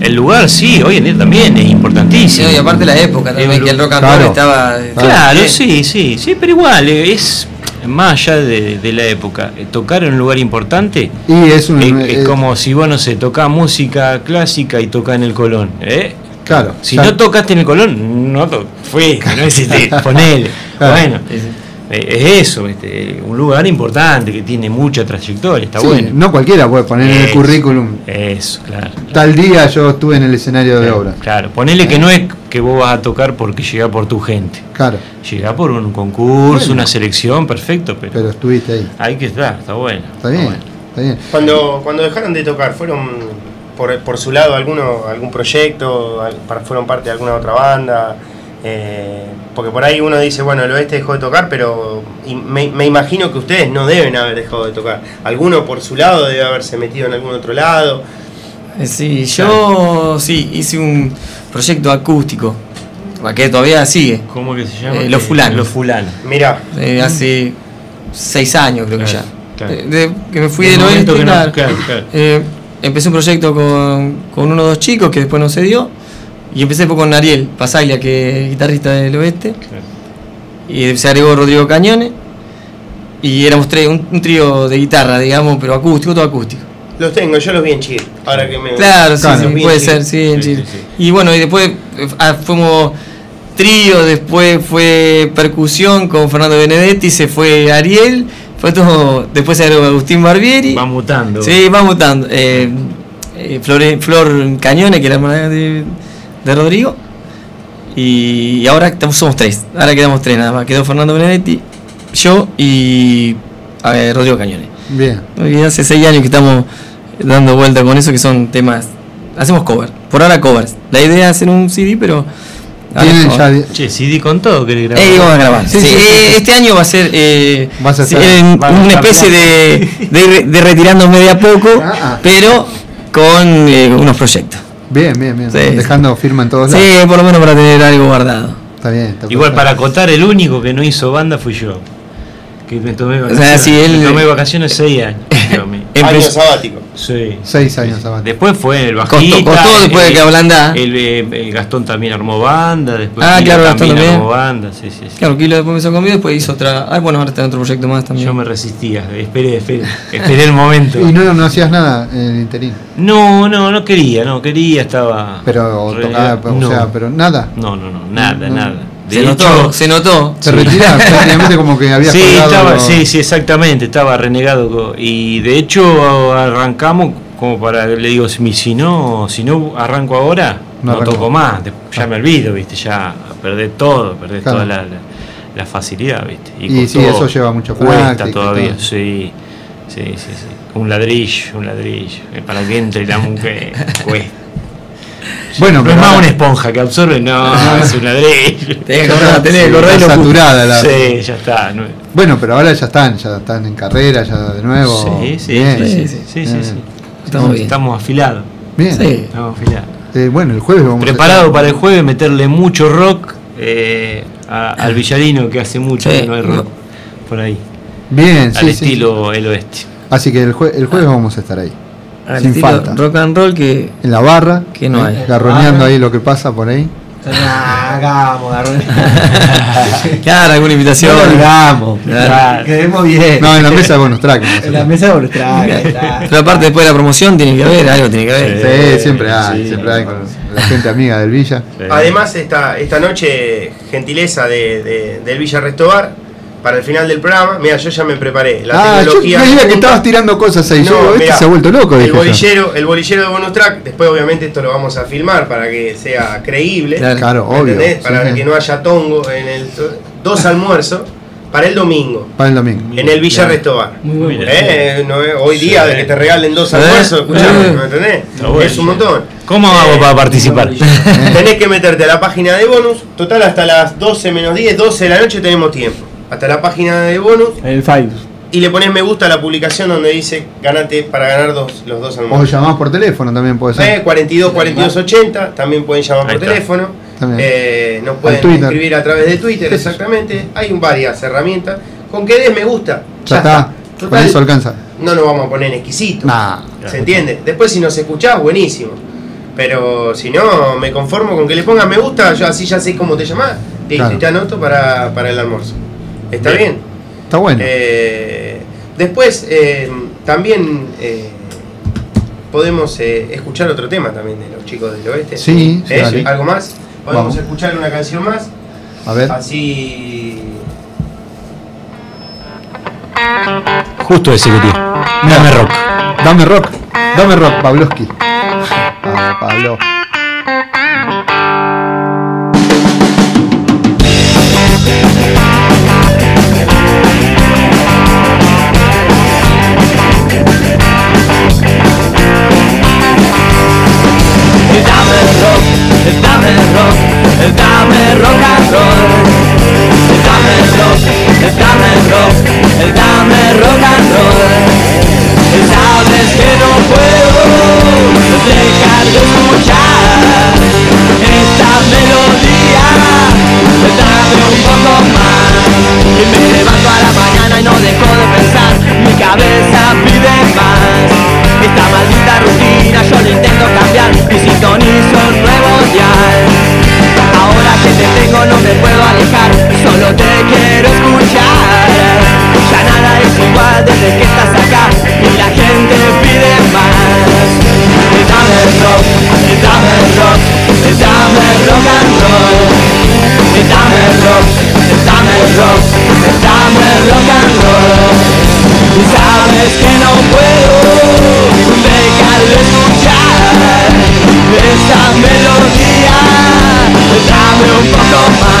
El lugar, sí, hoy en día también es importantísimo. Sí, y aparte la época también, que el rock and Claro. roll estaba. Claro, sí, sí, sí, pero igual, es más allá de, de la época. Tocar en un lugar importante Y es un. es, es como si vos, no sé, tocás música clásica y tocás en el Colón. ¿eh? Claro. Si no tocaste en el Colón, no fuiste, no existís, ponele. Claro. Bueno, es eso, este, un lugar importante que tiene mucha trayectoria, está sí, bueno. No cualquiera puede poner en el currículum. Eso, claro. Tal día yo estuve en el escenario de obra. Claro, ponele que no es que vos vas a tocar porque llega por tu gente. Claro. Llega por un concurso, Bueno. una selección, perfecto, pero, Pero estuviste ahí. hay que estar, está bueno. Está bien. Está bien. Cuando, cuando dejaron de tocar, ¿fueron por, por su lado alguno, algún proyecto? Al- para- ¿Fueron parte de alguna otra banda? Eh, porque por ahí uno dice, bueno, el oeste dejó de tocar, pero y me, me imagino que ustedes no deben haber dejado de tocar. Alguno por su lado debe haberse metido en algún otro lado. Eh, Sí, yo sí hice un proyecto acústico, que todavía sigue. ¿Cómo que se llama? Eh, los fulanos. Los fulanos. Mirá. Eh, hace seis años creo que ya. claro. De- que me fui Del oeste, que no- claro. claro, claro. Eh, empecé un proyecto con, con uno o dos chicos que después no se dio. Y empecé con Ariel Pasaglia, que es guitarrista del oeste. Y se agregó Rodrigo Cañones. Y éramos tres, un, un trío de guitarra, digamos, pero acústico, todo acústico. Los tengo, yo los vi en Chile. Ahora que me. Claro, sí, sí, en puede Chile. ser, sí, en Chile. Y bueno, y después eh, ah, fuimos trío, después fue percusión con Fernando Benedetti, se fue Ariel, fue todo, después se agregó Agustín Barbieri. Va mutando. Sí, va mutando. Eh, eh, Flore- Flor Cañones, que era la hermana de, de Rodrigo. Y, y ahora estamos- somos tres. Ahora quedamos tres nada más. Quedó Fernando Benedetti, yo y a ver, Rodrigo Cañones. Bien. Y hace seis años que estamos dando vuelta con eso, que son temas. Hacemos cover. Por ahora covers. La idea es hacer un CD, pero. Tienen Che, CD con todo querés grabar. Eh, vamos a grabar. Sí, Sí, sí, sí, eh, sí. Este año va a ser, eh, Vas a en a una estar especie de, de, de retirándome de a poco, Ah, ah. pero con eh, unos proyectos. Bien, bien, bien. Sí, Dejando firma en todos Sí, lados. por lo menos para tener algo guardado. Está bien. está Igual para acotar, el único que no hizo banda fui yo. Que me tomé sea, vacaciones. sí, él- me tomé vacaciones seis años. Año sabático. Sí. Seis años abajo. Después fue el Costó- bajista. costó después de que ablanda. El, el Gastón también armó banda. Después Ah, Kilo claro, Gastón también también. armó banda. Sí, sí, sí. Claro, Kilo después empezó conmigo, después hizo otra. Ah, bueno, ahora está en otro proyecto más también. Yo me resistía. Esperé, esperé. Esperé el momento. Y no, no hacías nada en el interín. No, no, no quería, no quería, estaba. Pero tocaba, o no. sea, pero nada. No, no, no, nada, No. nada. Se notó, se notó. Retirás prácticamente como que habías Sí, estaba, sí, sí, exactamente, estaba renegado. Y de hecho arrancamos como para, le digo, si, si no si no arranco ahora, No no, toco más, ya me olvido, viste, ya perdés todo, perdés Claro. toda la, la- la facilidad, viste. Y sí, eso lleva mucho Cuesta y todavía, sí, sí, sí, sí. Un ladrillo, un ladrillo, eh, para que entre la mujer, cuesta. Bueno, no pero es más una esponja que absorbe, no, es un ladrillo. Tenés que correr, saturada la. Sí, ya está. no- Bueno, pero ahora ya están, ya están en carrera, ya de nuevo. Sí, sí, Bien. sí, sí, sí, sí, sí, Bien. sí. Estamos bien. Estamos afilados. Bien. Sí. Estamos afilados. Eh, bueno, el jueves vamos a Preparado para el jueves meterle mucho rock eh, a- al villarino que hace mucho Sí. que no hay rock por ahí. Bien, al estilo el oeste. Así que el, jue- el jueves vamos a estar ahí. Al sin falta. rock and roll que, En la barra. que no eh, hay. Garroneando ahí lo que pasa por ahí. Hagamos, Claro, alguna invitación. No hagamos. Claro. Quedemos bien. No, en la mesa de bonus track. vamos a En la mesa de bonus track, ahí está. Pero aparte después de la promoción tiene que haber, algo tiene que haber. Sí, siempre hay, siempre hay con la gente amiga del Villa. Además, esta, esta noche, gentileza de, de- del Villa Restobar, para el final del programa. Mira, yo ya me preparé. La Ah, yo tecnología. creía que estabas tirando cosas ahí. yo este se ha vuelto loco. El yo. bolillero, el bolillero de bonus track, después obviamente esto lo vamos a filmar para que sea creíble. Claro, ¿me obvio, sí, Para sí. que no haya tongo en el dos almuerzos para el domingo. Para el domingo. En el Villa Restobar. Muy bien. Eh, no, eh, hoy día de que te regalen dos Sí. almuerzos, escuchame, Sí. ¿me entendés? Es un montón. ¿Cómo Eh, hago para participar? Tenés que meterte a la página de bonus. Total, hasta las 12 menos 10, 12 de la noche tenemos tiempo. Hasta la página de bonus El Five. y le pones me gusta a la publicación donde dice ganate para ganar dos, los dos O almuerzos. llamás por teléfono también puede ser. Eh, 42 42 80, también pueden llamar por está. teléfono. También. Eh, nos pueden escribir a través de Twitter, exactamente. Hay varias herramientas. Con que des me gusta, ya está. Con Total, eso alcanza. no nos vamos a poner en exquisito. Nah. ¿Se entiende? Después si nos escuchás, buenísimo. Pero si no, me conformo con que le pongas me gusta, yo así ya sé cómo te llamás. Listo, Claro. y te anoto para, para el almuerzo. ¿Está bien? Está bueno. Eh, después eh, también eh, podemos eh, escuchar otro tema también de los chicos del oeste. Sí, sí, ¿Eh? ¿Algo más? Podemos Vamos. escuchar una canción más. A ver. Así. Justo ese quería. Dame rock. Dame rock. Dame rock, Pavlovsky. Ah, Pablo. Dame rock, dame rock and roll. Dame rock, dame rock, dame rock and roll. Sabes que no puedo dejar de escuchar esta melodía. Dame un poco más. Y me levanto a la mañana y no dejo de pensar. Mi cabeza pide más. Esta maldita rutina yo la intento cambiar y sintonizo te quiero escuchar. Ya nada es igual desde que estás acá y la gente pide más. Dame rock, dame rock, dame rock and roll. Dame rock, dame rock, dame rock and roll. Y sabes que no puedo dejar de escuchar esa melodía. Dame un poco más.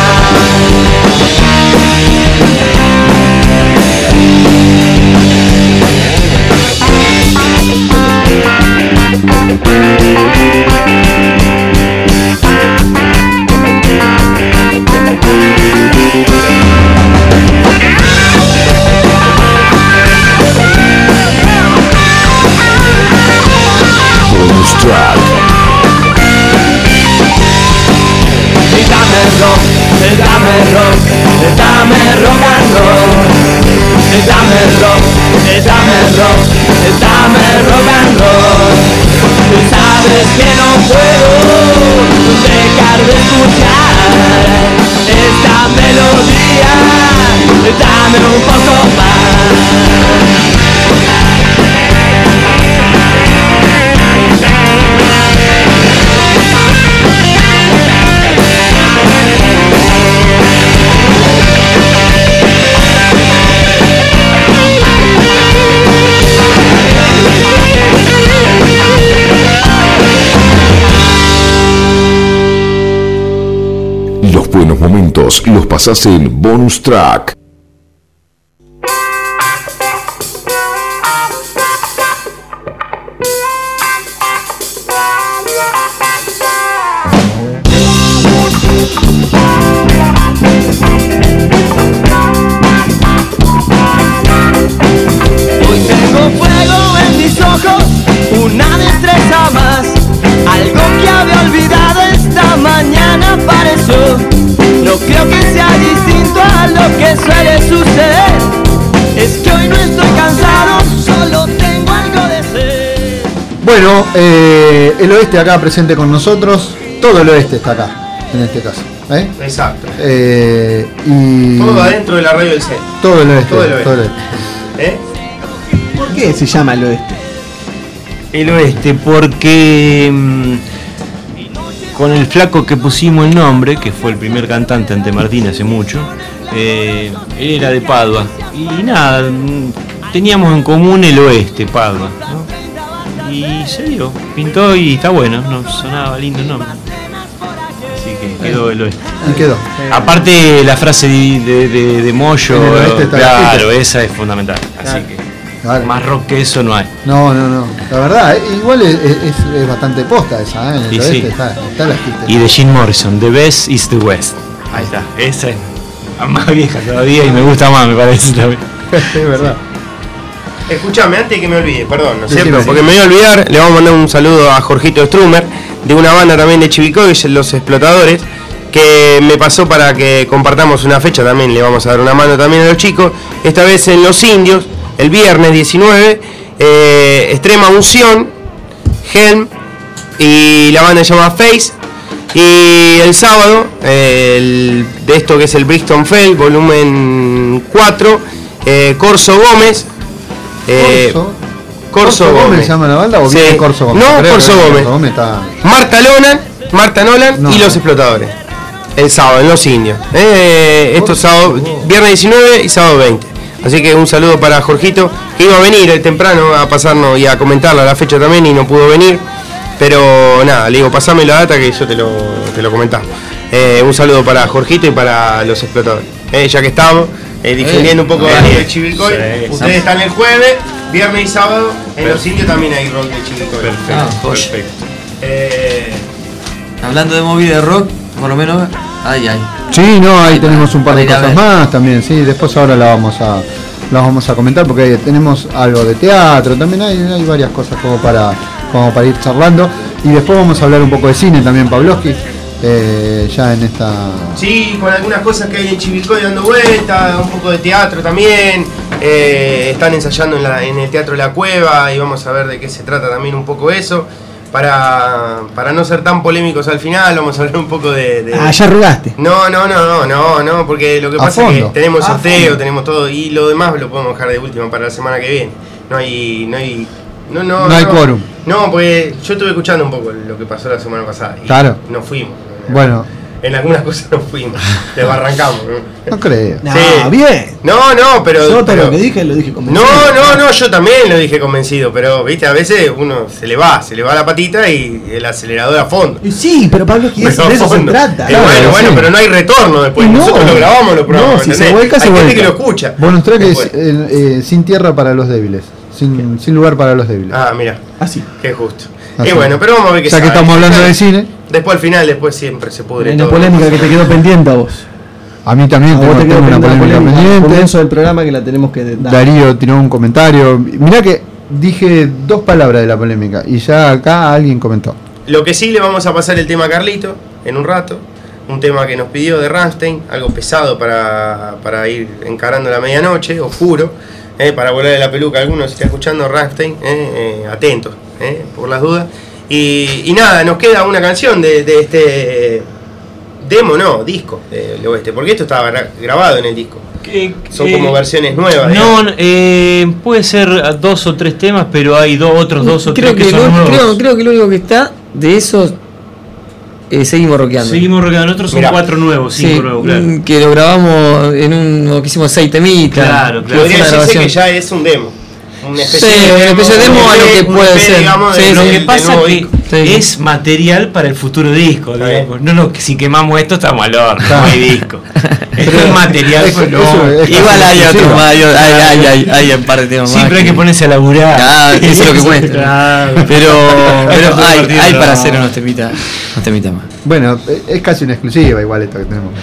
Los pasás en Bonus Track. Bueno, eh, el oeste acá presente con nosotros. Todo el oeste está acá, en este caso. ¿eh? Exacto. Eh, y Todo adentro de la radio del C. Todo el oeste. Todo el oeste. todo el oeste. ¿Eh? ¿Por qué se llama el oeste? El oeste, porque mm, con el flaco que pusimos el nombre, que fue el primer cantante ante Martín hace mucho, eh, él era de Padua. Y nada, mm, teníamos en común el oeste, Padua. ¿no? Y se dio, pintó y está bueno, no sonaba lindo el nombre. Así que quedó el oeste. Y quedó. Aparte la frase de, de, de- de Moyo, En el oeste está la claro, esa es fundamental. Así Claro. que Claro. más rock que eso no hay. No, no, no. La verdad, eh, igual es, es- es bastante posta esa, ¿eh? En el Y oeste sí. está, está la. Y de Jim Morrison, The Best is the West. Ahí está, esa es más vieja todavía y me gusta más, me parece también. es verdad. Escuchame, antes de que me olvide, perdón, ¿no es Cierto, cierto? porque me voy a olvidar, le vamos a mandar un saludo a Jorgito Strumer, de una banda también de Chivicoy, Los Explotadores, que me pasó para que compartamos una fecha también, le vamos a dar una mano también a los chicos, esta vez en Los Indios, el viernes 19, eh, Extrema Unción, Helm, y la banda se llama Face, y el sábado, eh, el- de esto que es el Brixton Fell, volumen 4, eh, Corso Gómez, eh, Corso. Corso, Gómez. se llama la banda o Sí. viene Corso Gómez? No, Creo Corso Gómez. Corso Gómez está. Marta Nolan, Marta Nolan No. y los explotadores. El sábado, en los indios. Eh, estos sábados, viernes 19 y sábado 20. Así que un saludo para Jorgito, que iba a venir temprano a pasarnos y a comentarlo a la fecha también y no pudo venir. Pero nada, le digo, pasame la data que yo te lo, te lo comentaba. Eh, un saludo para Jorgito y para los explotadores. Eh, ya que estamos eh, difundiendo un poco Eh, ahí de Chivilcoy. Sí, Ustedes están el jueves, viernes y sábado. En los indios también hay rock de Chivilcoy. Perfecto, perfecto. Eh, Hablando de movida de rock, por lo menos, ay, ay. Sí, no, ahí tenemos un par de cosas más también, sí, después ahora la vamos a la vamos a comentar porque tenemos algo de teatro, también hay, hay varias cosas como para como para ir charlando y después vamos a hablar un poco de cine también Pavlovsky eh, ya en esta Sí, con algunas cosas que hay en Chivilcoy dando vuelta, un poco de teatro también. eh, están ensayando en, la- en el Teatro La Cueva y vamos a ver de qué se trata también un poco eso. Para, para no ser tan polémicos al final, vamos a hablar un poco de. de- Ah, ya arrugaste. No, no, no, no, no, no, porque lo que A pasa es que tenemos sorteo, tenemos todo y lo demás lo podemos dejar de última para la semana que viene. No hay, no hay, no, no, No hay quórum. No, porque yo estuve escuchando un poco lo que pasó la semana pasada y Claro. no fuimos. Bueno En algunas cosas no fuimos, desbarrancamos. ¿no? no creo Sí. bien. No, no, pero. Yo pero- lo que dije lo dije convencido. no, no, no, yo también lo dije convencido, pero viste, a veces uno se le va, se le va la patita y el acelerador a fondo. Y Sí, pero Pablo, que es- Pero a de eso se trata. Eh, bueno, bueno, pero no hay retorno después. No. Nosotros lo grabamos los programas. No, si se vuelca, se hay gente vuelca. que lo escucha. bonus track es Después. eh, eh, sin tierra para los débiles sin, sin lugar para los débiles Ah, mira. Así. Qué justo. Así. Y bueno, pero vamos a ver qué ya que estamos hablando de cine Después al final, después siempre se pudre Hay una todo. polémica que te quedó pendiente a vos. a mí también A tengo, te quedó tengo una polémica. Al pendiente comienzo del programa que la tenemos que dar. Darío tiró un comentario. Mirá que dije dos palabras de la polémica y ya acá alguien comentó. Lo que sí le vamos a pasar el tema a Carlito en un rato. Un tema que nos pidió de Rammstein, algo pesado para, para ir encarando la medianoche, oscuro, eh, para volar de la peluca. Algunos si está escuchando Rammstein, eh, eh, atentos, eh, por las dudas. Y, y nada, nos queda una canción de, de este demo, no, disco del oeste, porque esto estaba gra- grabado en el disco. Son eh, como versiones nuevas. No, eh, puede ser dos o tres temas, pero hay dos, otros dos o creo tres que, que, son lo, nuevos. creo, creo que lo único que está de esos eh, seguimos rockeando. Seguimos rockeando, nosotros son Mirá. cuatro nuevos, cinco Sí, nuevos, claro. mm, Que lo grabamos en un. que hicimos seis temitas. Claro, claro. Podría decirse que ya es un demo. Una Sí, especie especie de demo a lo que puede ser. digamos, Sí, de- Lo que pasa que es material para el futuro disco, digamos. No, no, que si quemamos esto estamos al horno, no hay disco. Esto es material, Eso- no. eso es Igual hay otros más, hay, hay, hay, hay, hay un par de temas más. Siempre hay que ponerse a laburar. Claro, eso es lo que cuesta. Claro. Pero, hay, hay para hacer unos temitas, unos temitas más. Bueno, es casi una exclusiva igual esto que tenemos.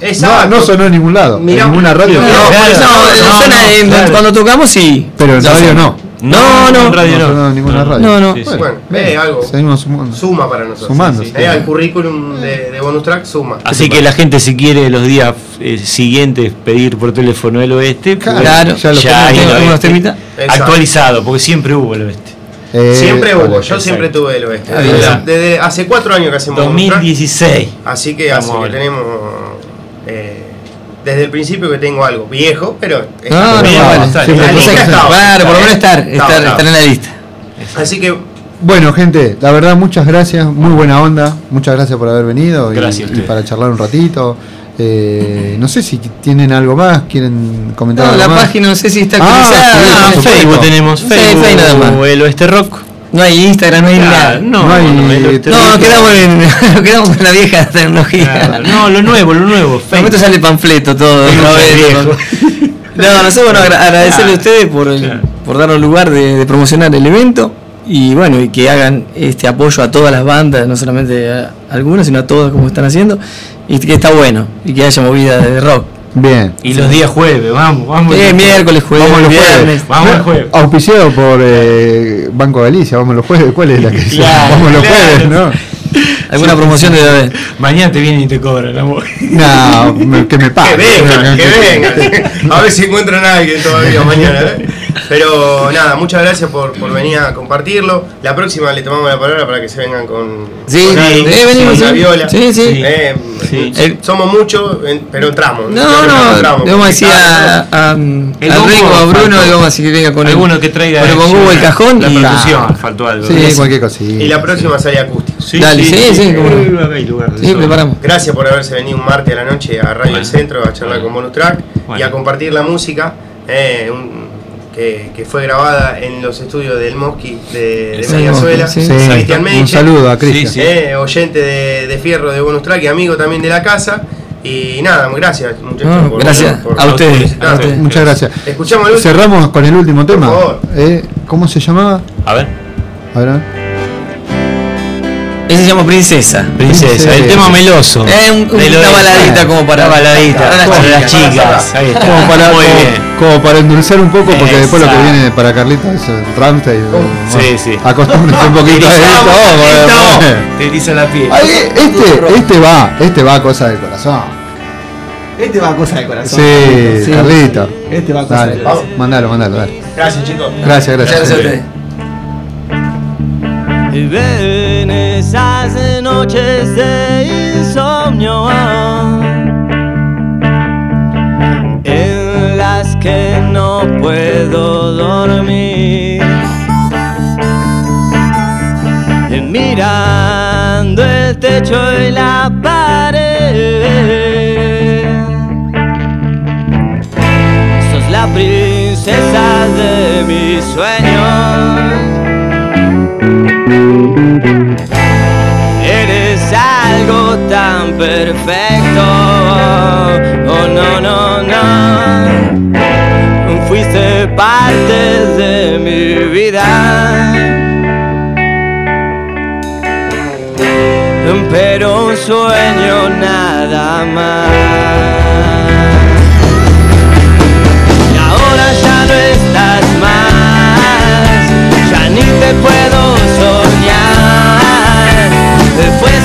No, Exacto. no sonó en ningún lado, Mirá, en ninguna radio. No, no, no, suena no, en- claro. cuando tocamos sí. Pero en radio no. No, no. en radio no no. en ninguna radio. No, no. Sí, sí. Bueno, eh, algo. seguimos sumando. Suma para nosotros. Sumando, sí, sí. Eh, al currículum de, de bonus track suma. Así que la gente si quiere los días eh, siguientes pedir por teléfono el oeste, pues, Claro, ya lo ya tenemos el actualizado, porque siempre hubo el oeste. Eh, siempre hubo, vale. yo siempre tuve del oeste. Desde, desde hace cuatro años que hacemos bonus track, 2016. Así que, así que tenemos desde el principio que tengo algo viejo, pero No, no, bien, vale. está- Siempre la lista Claro, por lo menos estar, estar, estar en la lista. Así que Bueno, gente, la verdad, muchas gracias, muy buena onda. Muchas gracias por haber venido y- y, para charlar un ratito. Eh, no sé si tienen algo más, quieren comentar No, algo la más. página no sé si está Ah, actualizada. sí, no, supuesto. Facebook tenemos Sí, Facebook, Facebook nada más. el Oeste Rock. No hay Instagram, no hay Claro, nada. no, No hay- quedamos, en, quedamos con la vieja tecnología. Claro, No, lo nuevo, lo nuevo. De momento sale panfleto todo. No, nosotros bueno, agra- agradecerle a ustedes por, el- por darnos lugar de, de promocionar el evento y bueno, y que hagan este apoyo a todas las bandas, no solamente a algunas, sino a todas como están haciendo, y que está bueno, y que haya movida de rock. Bien. Y los días jueves, vamos, vamos. Eh, miércoles, jueves, Vamos los viernes. jueves. Vamos el jueves. Auspiciado por eh, Banco Galicia, vamos los jueves. ¿Cuál es la que? Claro, Vamos los claro. jueves, ¿no? Alguna promoción debe haber. Mañana te vienen y te cobran, amor. No, me- que me que pague. vengan, que vengan. A ver si encuentran a alguien todavía mañana. ¿eh? Pero nada, muchas gracias por, por venir a compartirlo. La próxima le tomamos la palabra para que se vengan con, Sí, con eh, venimos, con la viola. Sí, sí. Eh, Sí. eh, somos muchos, pero entramos. No, no, entramos, le vamos a decir a, a, El a bombo Rico, a Bruno, le vamos a decir que venga con el, Alguno que traiga con el el cajón la y percusión, faltó algo. Sí, cualquier cosita. Y la próxima sale acústico. Sí, Dale, sí, sí, Sí, preparamos. Gracias por haberse venido un martes a la noche a Radio Bueno. El Centro a charlar con Bonus Track y a compartir la música eh, un- que, que fue grabada en los estudios del Mosqui de, de. Mediazuela. Sí. Sí, Cristian un saludo a Cristian. Sí, sí. eh, oyente de, de Fierro de Bonus Track y amigo también de la casa. Y nada, gracias muchachos. No, gracias por- a ustedes, por- a ustedes. Muchas gracias. Escuchamos el último. Cerramos con el último tema. favor. Eh, ¿Cómo se llamaba? A ver. A ver, a ver. Ese se llama Princesa. Princesa, el tema meloso. Es un- De lo una baladita como para Una baladita para las para las chicas. chicas. Ahí está. Como para, Muy como, bien. como para endulzar un poco, porque después lo que viene para Carlita es el Ramstein. Sí, sí. Acostúmbrense un poquito a esto. Te eriza la piel. Ay, este, este va, este va a cosa del corazón. Este va a cosa de corazón. Sí, Carlita. Este va a cosa Dale, de corazón. mandalo, mandalo, dale. Gracias chicos. Gracias, gracias. Gracias a ustedes. Esas noches de insomnio en las que no puedo dormir. Mirando el techo y la pared. Sos la princesa de mis sueños. Tan perfecto. Oh, no, no, no. Fuiste parte de mi vida. Pero un sueño nada más. Y ahora ya no estás más, ya ni te puedo soñar. Después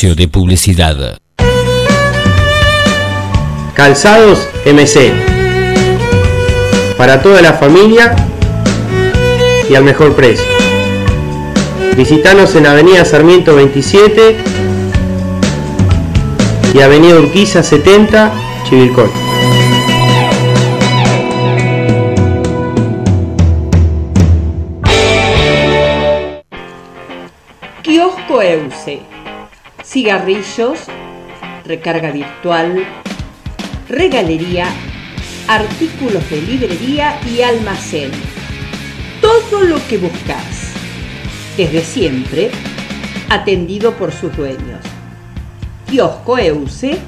De publicidad. Calzados MC. Para toda la familia y al mejor precio. Visítanos en Avenida Sarmiento 27 y Avenida Urquiza 70, Chivilcoy. Cigarrillos, recarga virtual, regalería, artículos de librería y almacén. Todo lo que buscas. Desde siempre, atendido por sus dueños. Kiosco Euse,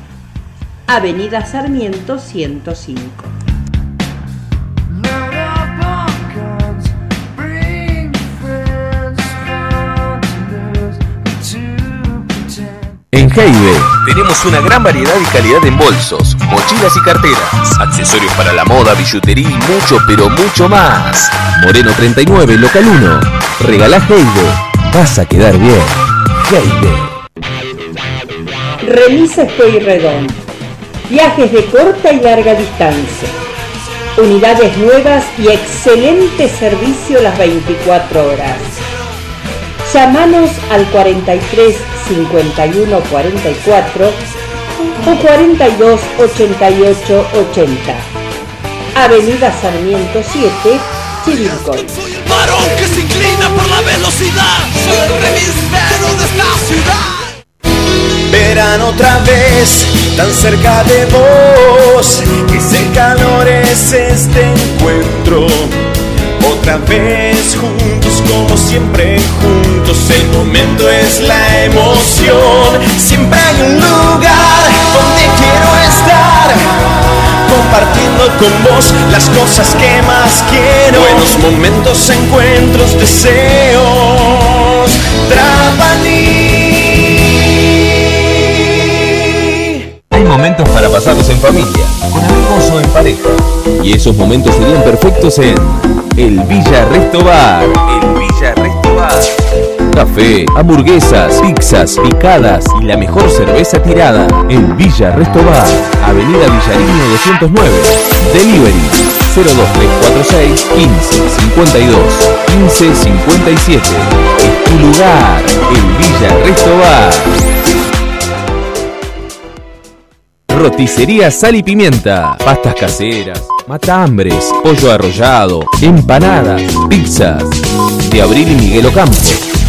Avenida Sarmiento 105. En Heibe tenemos una gran variedad y calidad en bolsos, mochilas y carteras, accesorios para la moda, billutería y mucho, pero mucho más. Moreno 39, local 1. Regala Heibe. Vas a quedar bien. Heibe. Remisa Redón. Viajes de corta y larga distancia. Unidades nuevas y excelente servicio las 24 horas. Llámanos al 43 51 44 o 42 88 80. Avenida Sarmiento 7, Chivilcoy. Varón que se inclina por la velocidad. Soy el remisero de esta ciudad. Verán otra vez tan cerca de vos. Ese calor es este encuentro. Otra vez juntos como siempre juntos. El momento es la emoción. Siempre hay un lugar donde quiero estar. Compartiendo con vos las cosas que más quiero. Buenos momentos, encuentros, deseos. Trapani. Momentos para pasarlos en familia, con amigos o en pareja. Y esos momentos serían perfectos en el Villa Resto Bar. El Villa Resto Bar. Café, hamburguesas, pizzas, picadas y la mejor cerveza tirada. El Villa Resto Bar. Avenida Villarino 209. Delivery 02346 15 52 15 57. Es tu lugar. El Villa Resto Bar. Roticería Sal y Pimienta. Pastas caseras, matambres, pollo arrollado, empanadas, pizzas. De Abril y Miguel Ocampo.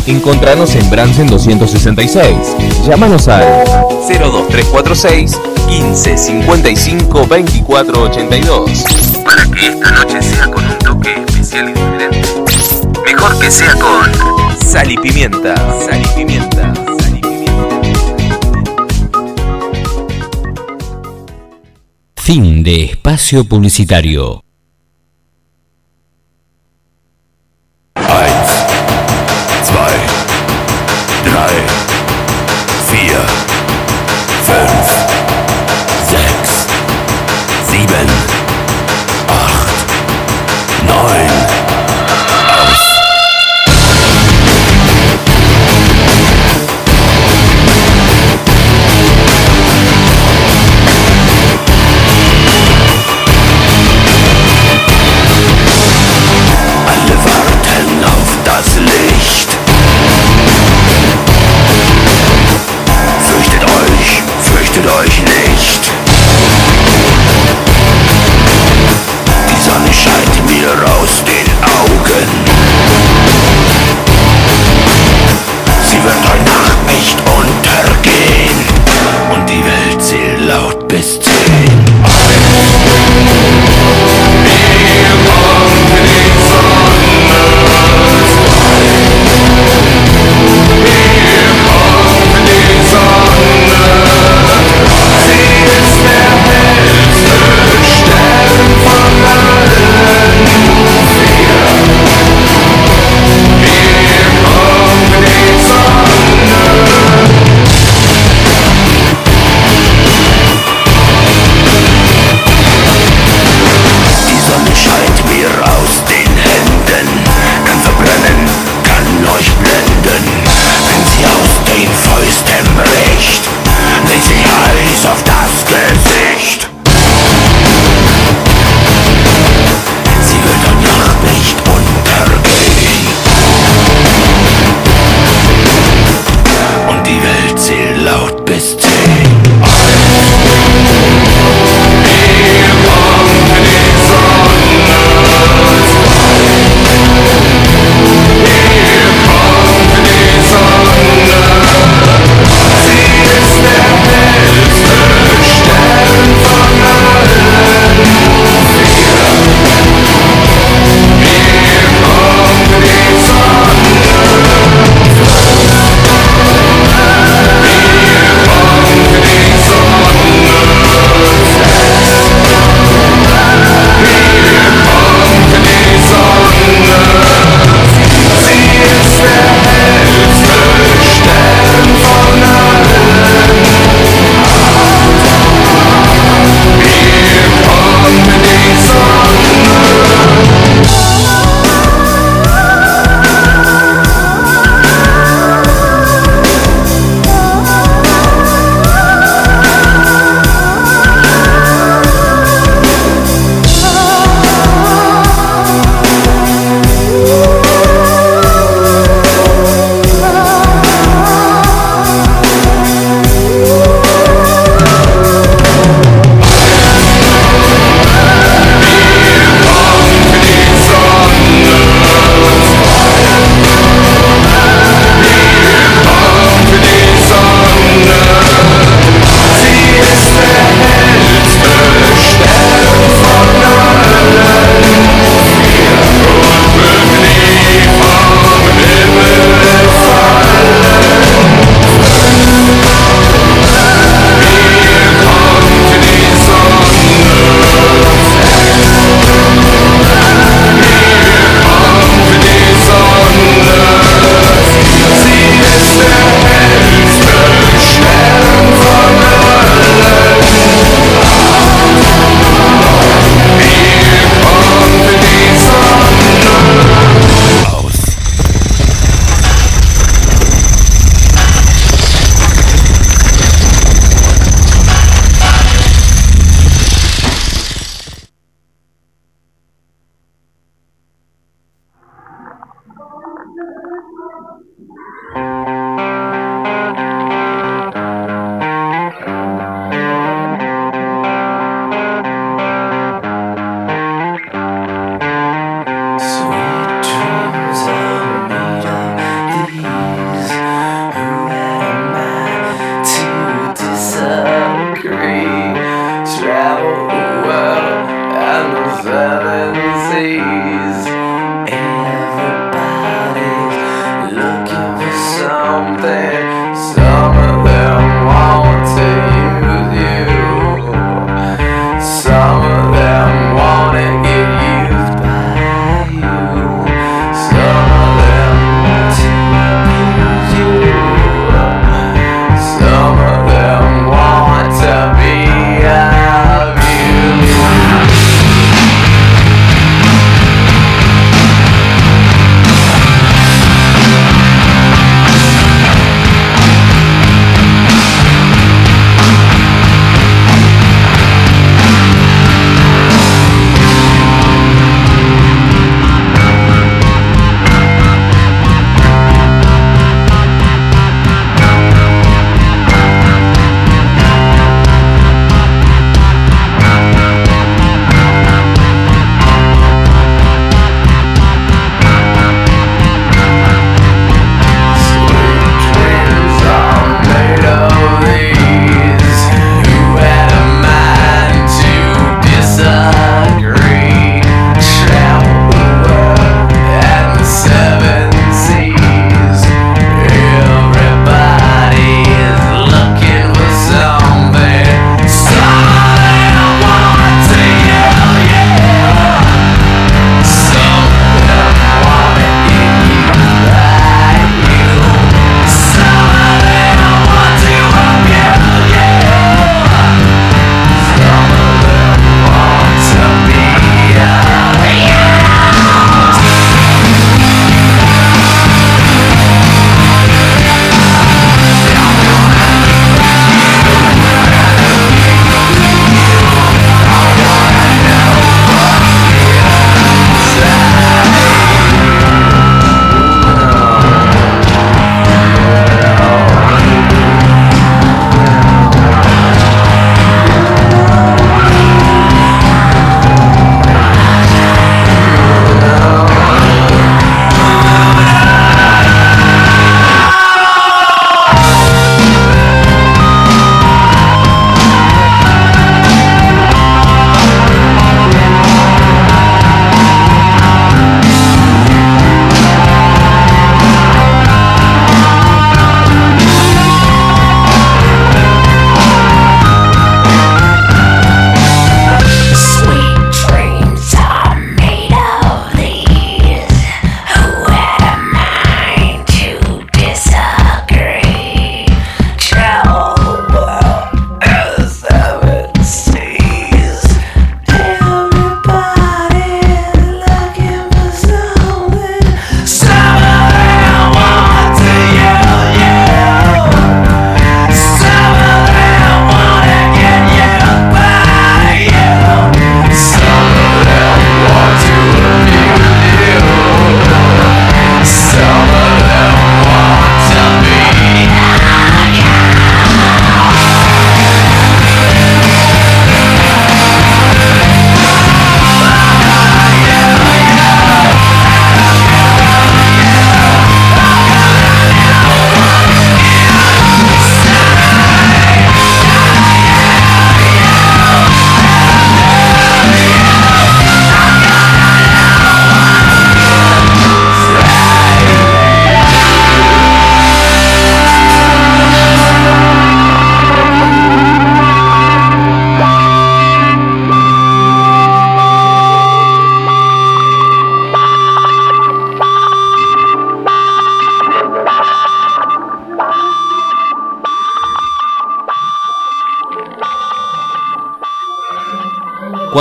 Encontranos en Bransen 266. Llámanos al 02346 15 55 24 82. Para que esta noche sea con un toque especial y diferente. Mejor que sea con Sal y Pimienta. Sal y Pimienta. Fin de espacio publicitario.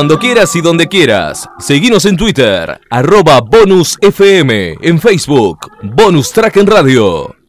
cuando quieras y donde quieras. Seguinos en Twitter, arroba bonusfm, en Facebook, Bonus Track en Radio.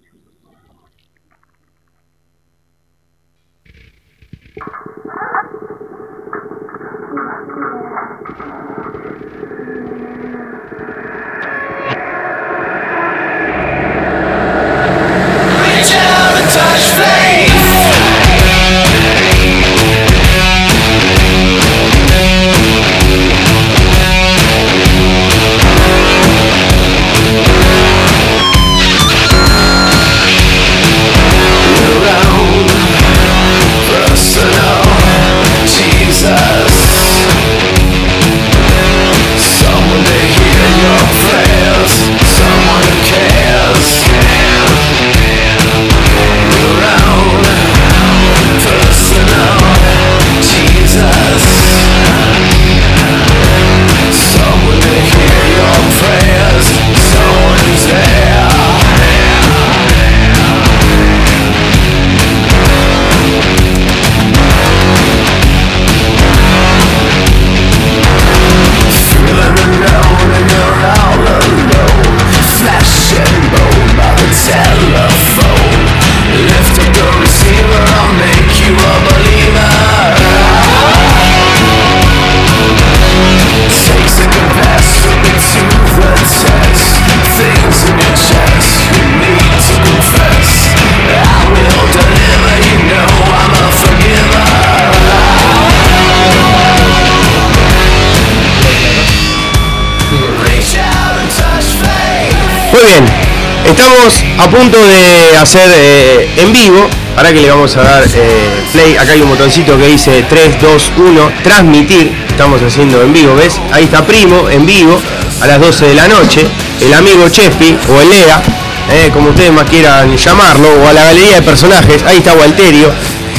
A punto de hacer eh, en vivo. Ahora que le vamos a dar eh, play, acá hay un botoncito que dice 3, 2, 1, transmitir. Estamos haciendo en vivo, ¿ves? Ahí está Primo, en vivo, a las 12 de la noche. El amigo Chespi o el Lea, eh, como ustedes más quieran llamarlo, o a la galería de personajes. Ahí está Walterio.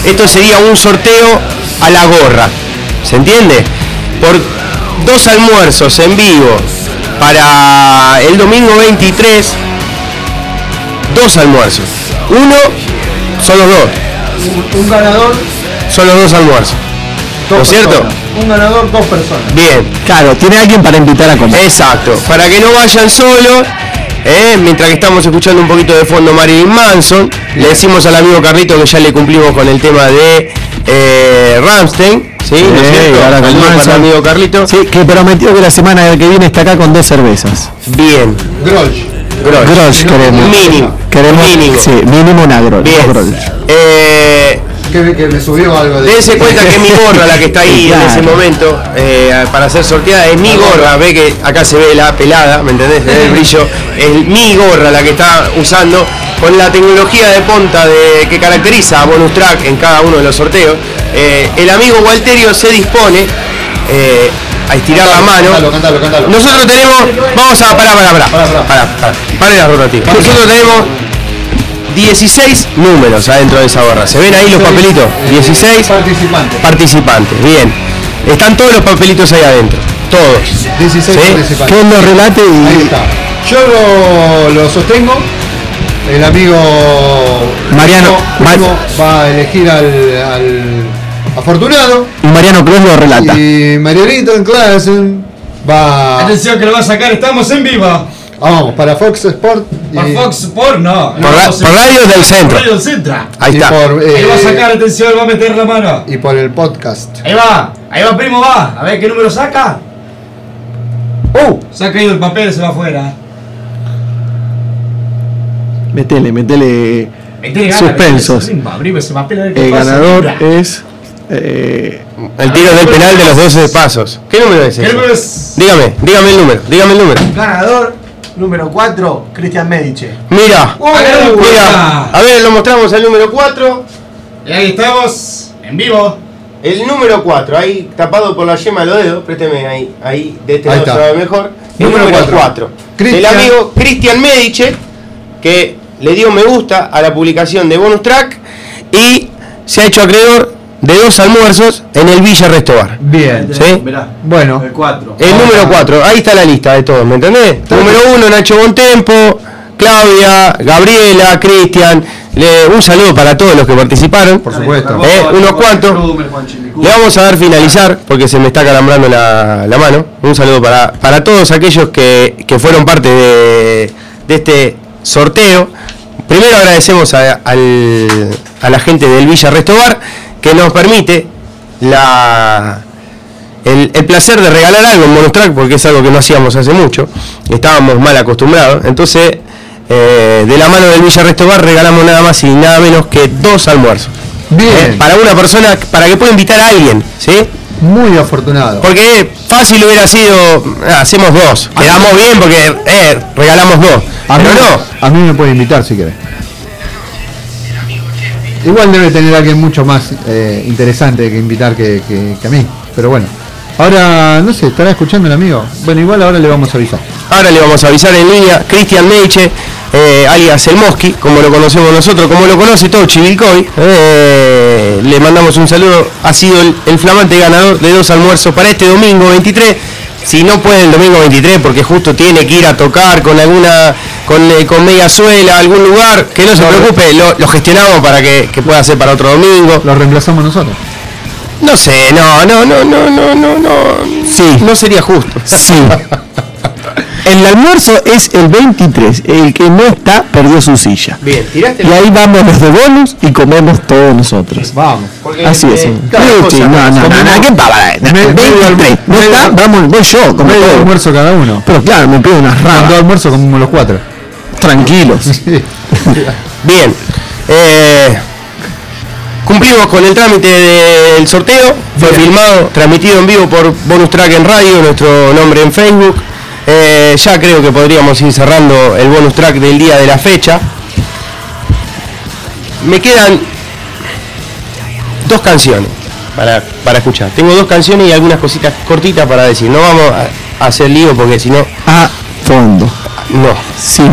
Esto sería un sorteo a la gorra. ¿Se entiende? Por dos almuerzos en vivo para el domingo 23 dos almuerzos. Uno son los dos. Un ganador, Son los dos almuerzos. ¿No es cierto? un ganador, dos personas. Bien. Claro, tiene alguien para invitar a comer. Exacto. Para que no vayan solos. eh, mientras que estamos escuchando un poquito de fondo Marilyn Manson, le decimos al amigo Carlito que ya le cumplimos con el tema de eh, Ramstein. ¿Sí? ¿No es Sí, cierto? ahora con Saludos para amigo Carlito. Sí, que prometió que la semana que viene está acá con dos cervezas. Bien. Grolsch. Grolsch. Grolsch queremos. Mínimo. Queremos, Mínimo. Sí, mínimo una Grolsch. Bien. Eh, Que, que me subió algo de. Dense cuenta que mi gorra, la que está ahí en ese momento, eh, para ser sorteada, es mi gorra. Ve que acá se ve la pelada, ¿me entendés? Se ve el brillo. Es mi gorra la que está usando con la tecnología de punta de, que caracteriza a Bonus Track en cada uno de los sorteos. Eh, el amigo Walterio se dispone eh, a estirar la mano. Cántalo, cántalo, cántalo. Nosotros tenemos. Vamos a. Pará, pará, pará. Pará, pará. Pare la rotativa. Nosotros tenemos 16 números adentro de esa gorra. ¿Se ven ahí los papelitos? 16 participantes. participantes. Bien. Están todos los papelitos ahí adentro. Todos. 16 ¿Sí? participantes. Que relate y. Ahí está. Yo lo, lo sostengo. El amigo Mariano- Primo va a elegir al, al afortunado. Y Mariano Cruz lo relata. Y Marianito en clase va. Atención que lo va a sacar, estamos en vivo. Vamos, para Fox Sport. y- Por Fox Sport, no. Por por Radio del Centro. Radio del Centro. Ahí y está. por, eh, Ahí va a sacar, atención, va a meter la mano. y por el podcast. Ahí va, ahí va, primo, va. A ver qué número saca. ¡Uh! Se ha caído el papel, se va afuera. Metele, metele. Metele ganas, Suspensos. metele, Abrime ese papel a ver qué El pasa. ganador es. Eh, El tiro del penal de los 12 pasos. ¿Qué número es ¿Qué ese? número es? Dígame, dígame el número, dígame el número. Ganador número 4, Cristian Medice. Mira, mira. A ver, lo mostramos al número 4. Y ahí estamos, en vivo. El número 4, ahí tapado por la yema de los dedos, présteme ahí, ahí de este Ahí lado se ver mejor. El Número número cuatro. 4. El amigo Cristian Medice, que le dio me gusta a la publicación de Bonus Track y se ha hecho acreedor de dos almuerzos en el Villa Restobar. Bien. ¿Sí? Mirá, Bueno, el 4. El número 4, ahí está la lista de todos, ¿me entendés? Número 1, Nacho Bontempo, Claudia, Gabriela, Cristian. Un saludo para todos los que participaron. por supuesto. Eh, unos cuantos. Le vamos a dar finalizar porque se me está calambrando la, la mano. Un saludo para, para todos aquellos que, que fueron parte de, de este sorteo. Primero agradecemos a, al- a la gente del Villa Restobar que nos permite la, el, el placer de regalar algo en Bonus Track porque es algo que no hacíamos hace mucho. Estábamos mal acostumbrados. Entonces, eh, de la mano del Villa Restobar regalamos nada más y nada menos que dos almuerzos. Bien. Eh, para una persona, para que pueda invitar a alguien, ¿sí? Muy afortunado. Porque fácil hubiera sido, ah, hacemos dos, quedamos bien porque eh, regalamos dos. A mí, Pero no, a mí me puede invitar si quiere. Igual debe tener alguien mucho más eh, interesante que invitar que, que- a mí. Pero bueno. Ahora, no sé, ¿estará escuchando el amigo? Bueno, igual ahora le vamos a avisar. ahora le vamos a avisar en línea, Cristian Meiche, eh, alias El Mosqui, como lo conocemos nosotros, como lo conoce todo Chivilcoy. eh, le mandamos un saludo, ha sido el flamante ganador de dos almuerzos para este domingo 23. Si no puede el domingo 23 porque justo tiene que ir a tocar con alguna con, eh, con media suela a algún lugar, que no se preocupe, lo, lo gestionamos para que, que pueda ser para otro domingo. Lo reemplazamos nosotros. No sé, no, no, no, no, no, no, no. Sí. No sería justo. Sí. El almuerzo es el 23. El que no está perdió su silla. Bien, tiraste Y ahí vamos los de bonus y comemos todos nosotros. Vamos. Porque, Así es. eh, Sí, cosa, no, no, no, ¿qué pavada? Me- medio 23. No está, vamos, voy yo, como Medio todo. almuerzo cada uno. Pero claro, me pido unas dos ramas. almuerzos comemos los cuatro. Tranquilos. Bien. eh, cumplimos con el trámite del sorteo. Fue filmado, transmitido en vivo por Bonus Track en radio, nuestro nombre en Facebook. Eh, ya creo que podríamos ir cerrando el bonus track del día de la fecha. Me quedan dos canciones para, para escuchar. Tengo dos canciones y algunas cositas cortitas para decir. No vamos a, a hacer lío porque si no. A fondo. No. Sí.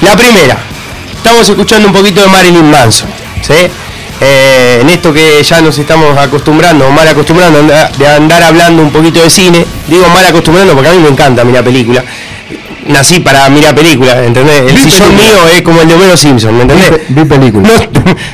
La primera, estamos escuchando un poquito de Marilyn Manson. ¿sí? Eh, en esto que ya nos estamos acostumbrando, o mal acostumbrando, de andar hablando un poquito de cine. Digo mal acostumbrando porque a mí me encanta mirar películas. Nací para mirar películas, ¿entendés? El sillón mío es como el de Homero Simpson, ¿me entendés? Vi películas.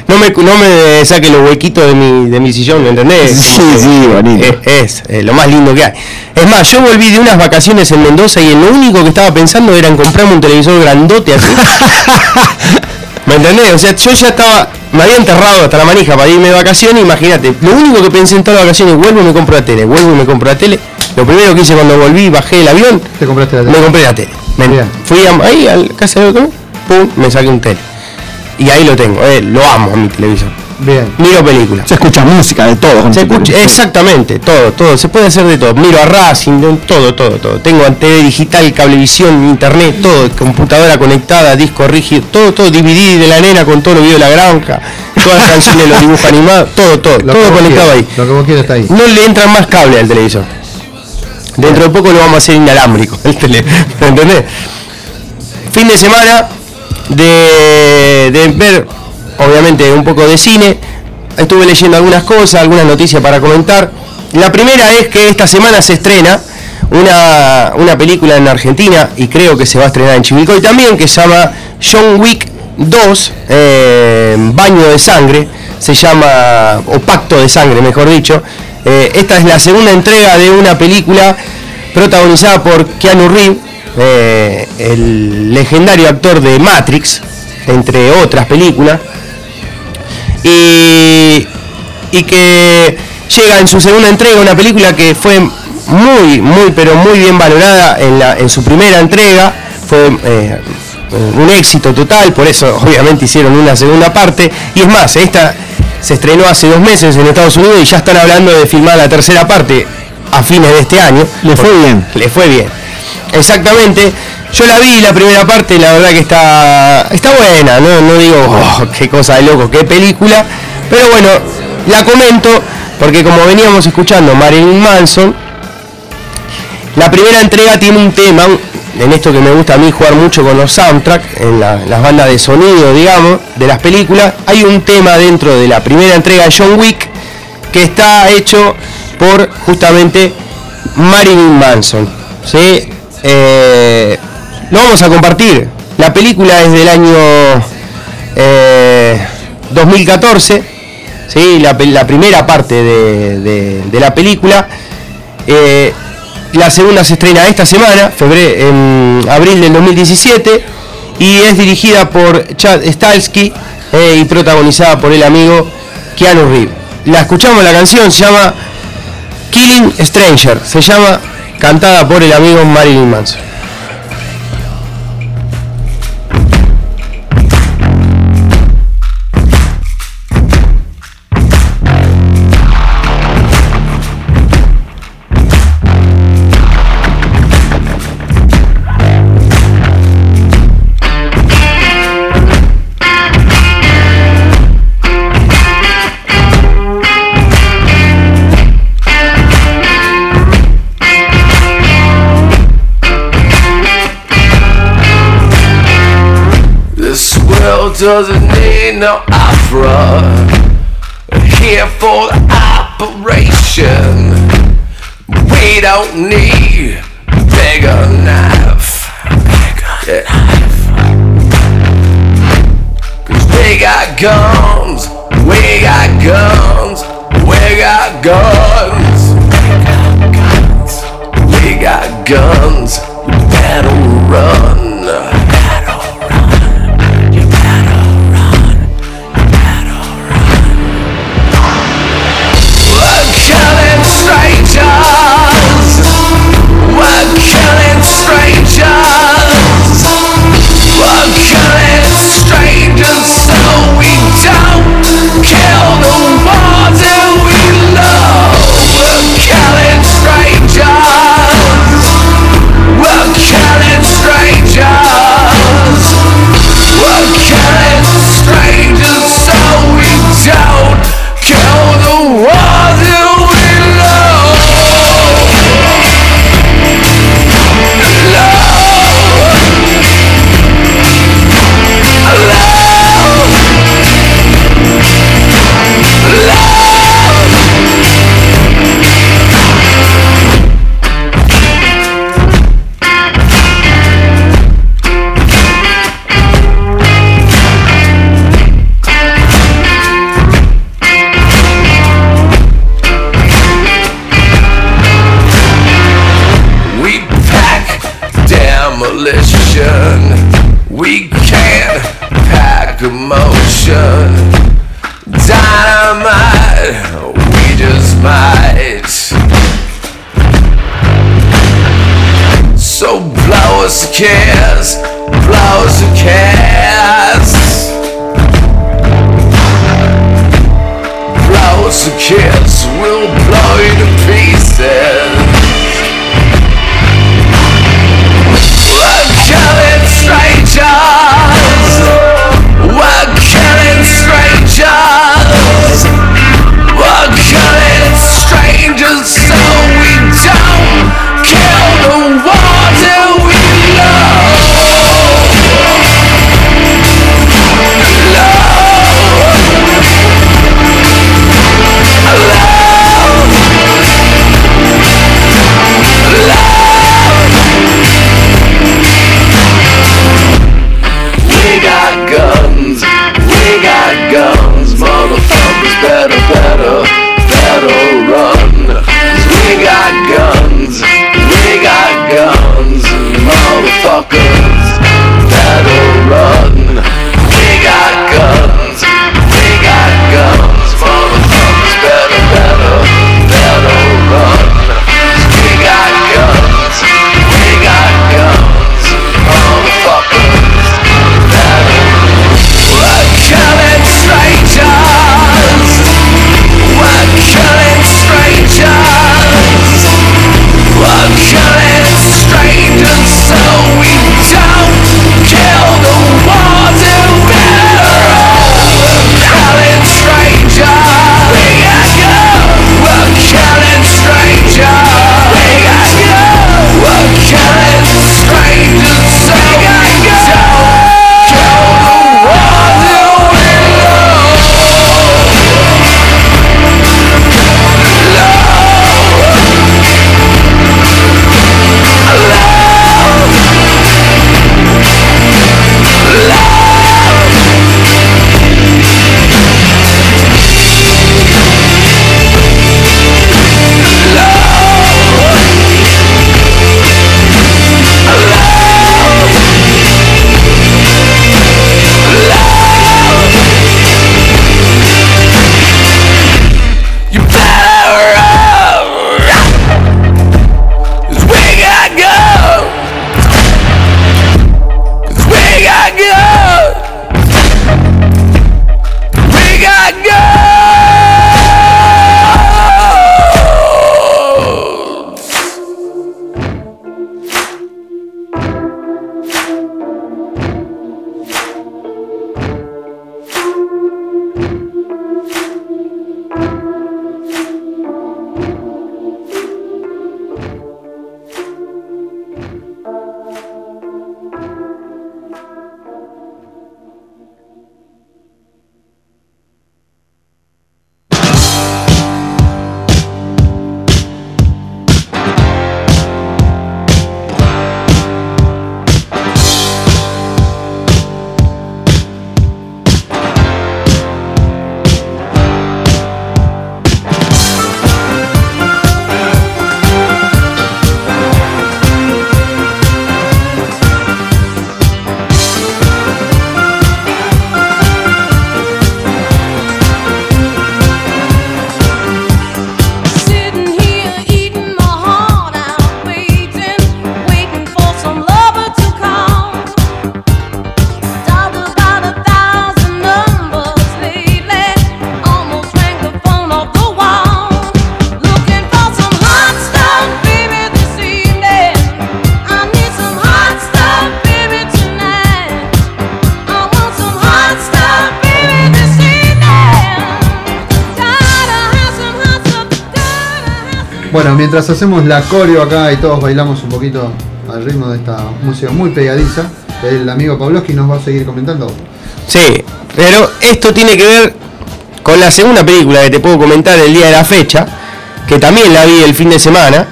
No, no me, no me saque los huequitos de mi, de mi sillón, ¿me entendés? Sí, sí, bonito. Es, es, eh, lo más lindo que hay. Es más, yo volví de unas vacaciones en Mendoza y lo único que estaba pensando era en comprarme un televisor grandote así. ¿Me entendés? O sea, yo ya estaba, me había enterrado hasta la manija para irme de vacaciones, imagínate. Lo único que pensé en todas las vacaciones, vuelvo y me compro la tele, vuelvo y me compro la tele. Lo primero que hice cuando volví, bajé el avión, Te compraste la me tele. compré la tele. Me- fui a, ahí al casa de otro, pum, me saqué un tele. Y ahí lo tengo, eh, lo amo a mi televisor. Bien. Miro películas. Se escucha música de todo. con Se escucha, exactamente, todo, todo, se puede hacer de todo. Miro a Racing, de- todo, todo, todo. Tengo TV digital, cablevisión, internet, todo, computadora conectada, disco rígido, todo, todo, DVD de la nena con todo lo video de la granja, todas las canciones, los dibujos animados, todo, todo, Lo todo conectado ahí. Lo que vos quieras está ahí. No le entran más cable al televisor. Dentro de poco lo vamos a hacer inalámbrico, el tele, ¿me entendés? Fin de semana de, de ver, obviamente, un poco de cine. Estuve leyendo algunas cosas, algunas noticias para comentar. La primera es que esta semana se estrena una, una película en Argentina y creo que se va a estrenar en Chivilcoy también, que se llama John Wick 2, eh, Baño de Sangre, se llama, o Pacto de Sangre, mejor dicho. Eh, esta es la segunda entrega de una película protagonizada por Keanu Reeves, eh, el legendario actor de Matrix, entre otras películas, y, y que llega en su segunda entrega una película que fue muy, muy, pero muy bien valorada en, la, en su primera entrega, fue eh, un éxito total, por eso obviamente hicieron una segunda parte, y es más, esta se estrenó hace dos meses en Estados Unidos y ya están hablando de filmar la tercera parte a fines de este año. Le fue bien. Le fue bien. Exactamente. Yo la vi la primera parte, la verdad que está está buena, no, no digo "Oh, qué cosa de loco, qué película, pero bueno, la comento porque como veníamos escuchando Marilyn Manson, la primera entrega tiene un tema, en esto que me gusta a mí jugar mucho con los soundtracks, en la- las bandas de sonido, digamos, de las películas, hay un tema dentro de la primera entrega de John Wick que está hecho por justamente Marilyn Manson. ¿sí? Eh, lo vamos a compartir. La película es del año eh, 2014, ¿sí? la, primera parte de, la película. Eh, la segunda se estrena esta semana, febrero, abril del 2017, y es dirigida por Chad Stahelski eh, y protagonizada por el amigo Keanu Reeves. La escuchamos la canción, se llama Killing Stranger, se llama cantada por el amigo Marilyn Manson. Doesn't need no opera. Here for the operation. We don't need bigger knife. Bigger knife. Cause we got guns. We got guns. We got guns. We got guns. You better run. cares hacemos la coreo acá y todos bailamos un poquito al ritmo de esta música muy pegadiza, el amigo Pavlovsky nos va a seguir comentando. Sí, pero esto tiene que ver con la segunda película que te puedo comentar el día de la fecha, que también la vi el fin de semana,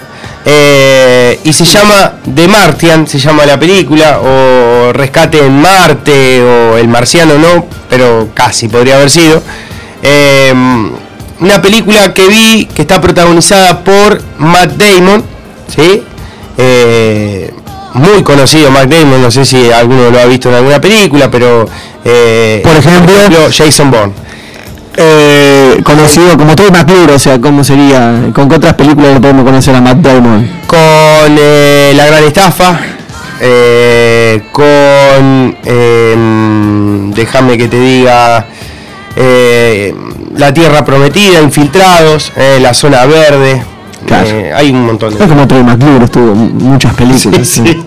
eh, y se llama The Martian, se llama la película, o Rescate en Marte, o El Marciano no, pero casi podría haber sido. Eh, una película que vi que está protagonizada por Matt Damon, ¿sí? Eh, muy conocido Matt Damon, no sé si alguno lo ha visto en alguna película, pero eh, por, ejemplo, Jason Bourne. Eh, conocido como Todd McClure, o sea, ¿cómo sería? ¿Con qué otras películas le podemos conocer a Matt Damon? Con La Gran Estafa, con... Em, déjame que te diga... La Tierra Prometida, Infiltrados, eh, La Zona Verde, Claro. eh, hay un montón de... Es como Troy McClure, estuvo muchas películas. Sí, sí.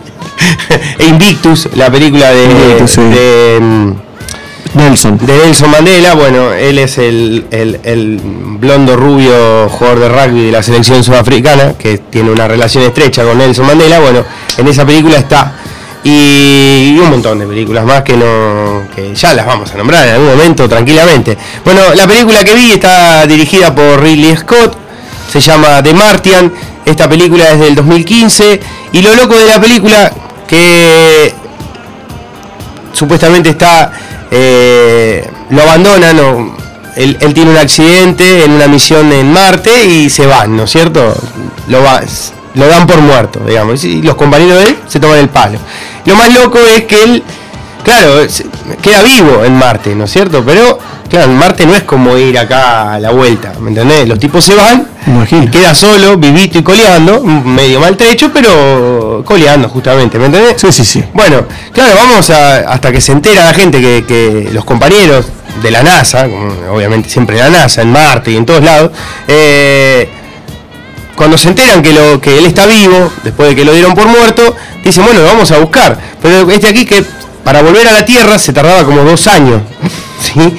e Invictus, la película de, Invictus, sí. de, Nelson. de Nelson Mandela, bueno, él es el, el- el blondo rubio jugador de rugby de la selección sudafricana, que tiene una relación estrecha con Nelson Mandela, bueno, en esa película está. Y, un montón de películas más que no que ya las vamos a nombrar en algún momento tranquilamente. Bueno, la película que vi está dirigida por Ridley Scott, se llama The Martian, esta película es del 2015 y lo loco de la película que supuestamente está eh, lo abandonan o él, él tiene un accidente en una misión en Marte y se van, ¿no es cierto? Lo, va- lo dan por muerto, digamos, y los compañeros de él se toman el palo. Lo más loco es que él, claro, queda vivo en Marte, ¿no es cierto? Pero, claro, en Marte no es como ir acá a la vuelta, ¿me entendés? Los tipos se van, queda solo, vivito y coleando, medio maltrecho, pero coleando justamente, ¿me entendés? Sí, sí, sí. Bueno, claro, vamos a, hasta que se entera la gente que, que los compañeros de la NASA, obviamente siempre la NASA, en Marte y en todos lados, eh, cuando se enteran que, lo, que él está vivo, después de que lo dieron por muerto, dicen, bueno, lo vamos a buscar. Pero este aquí que para volver a la Tierra se tardaba como dos años. ¿sí?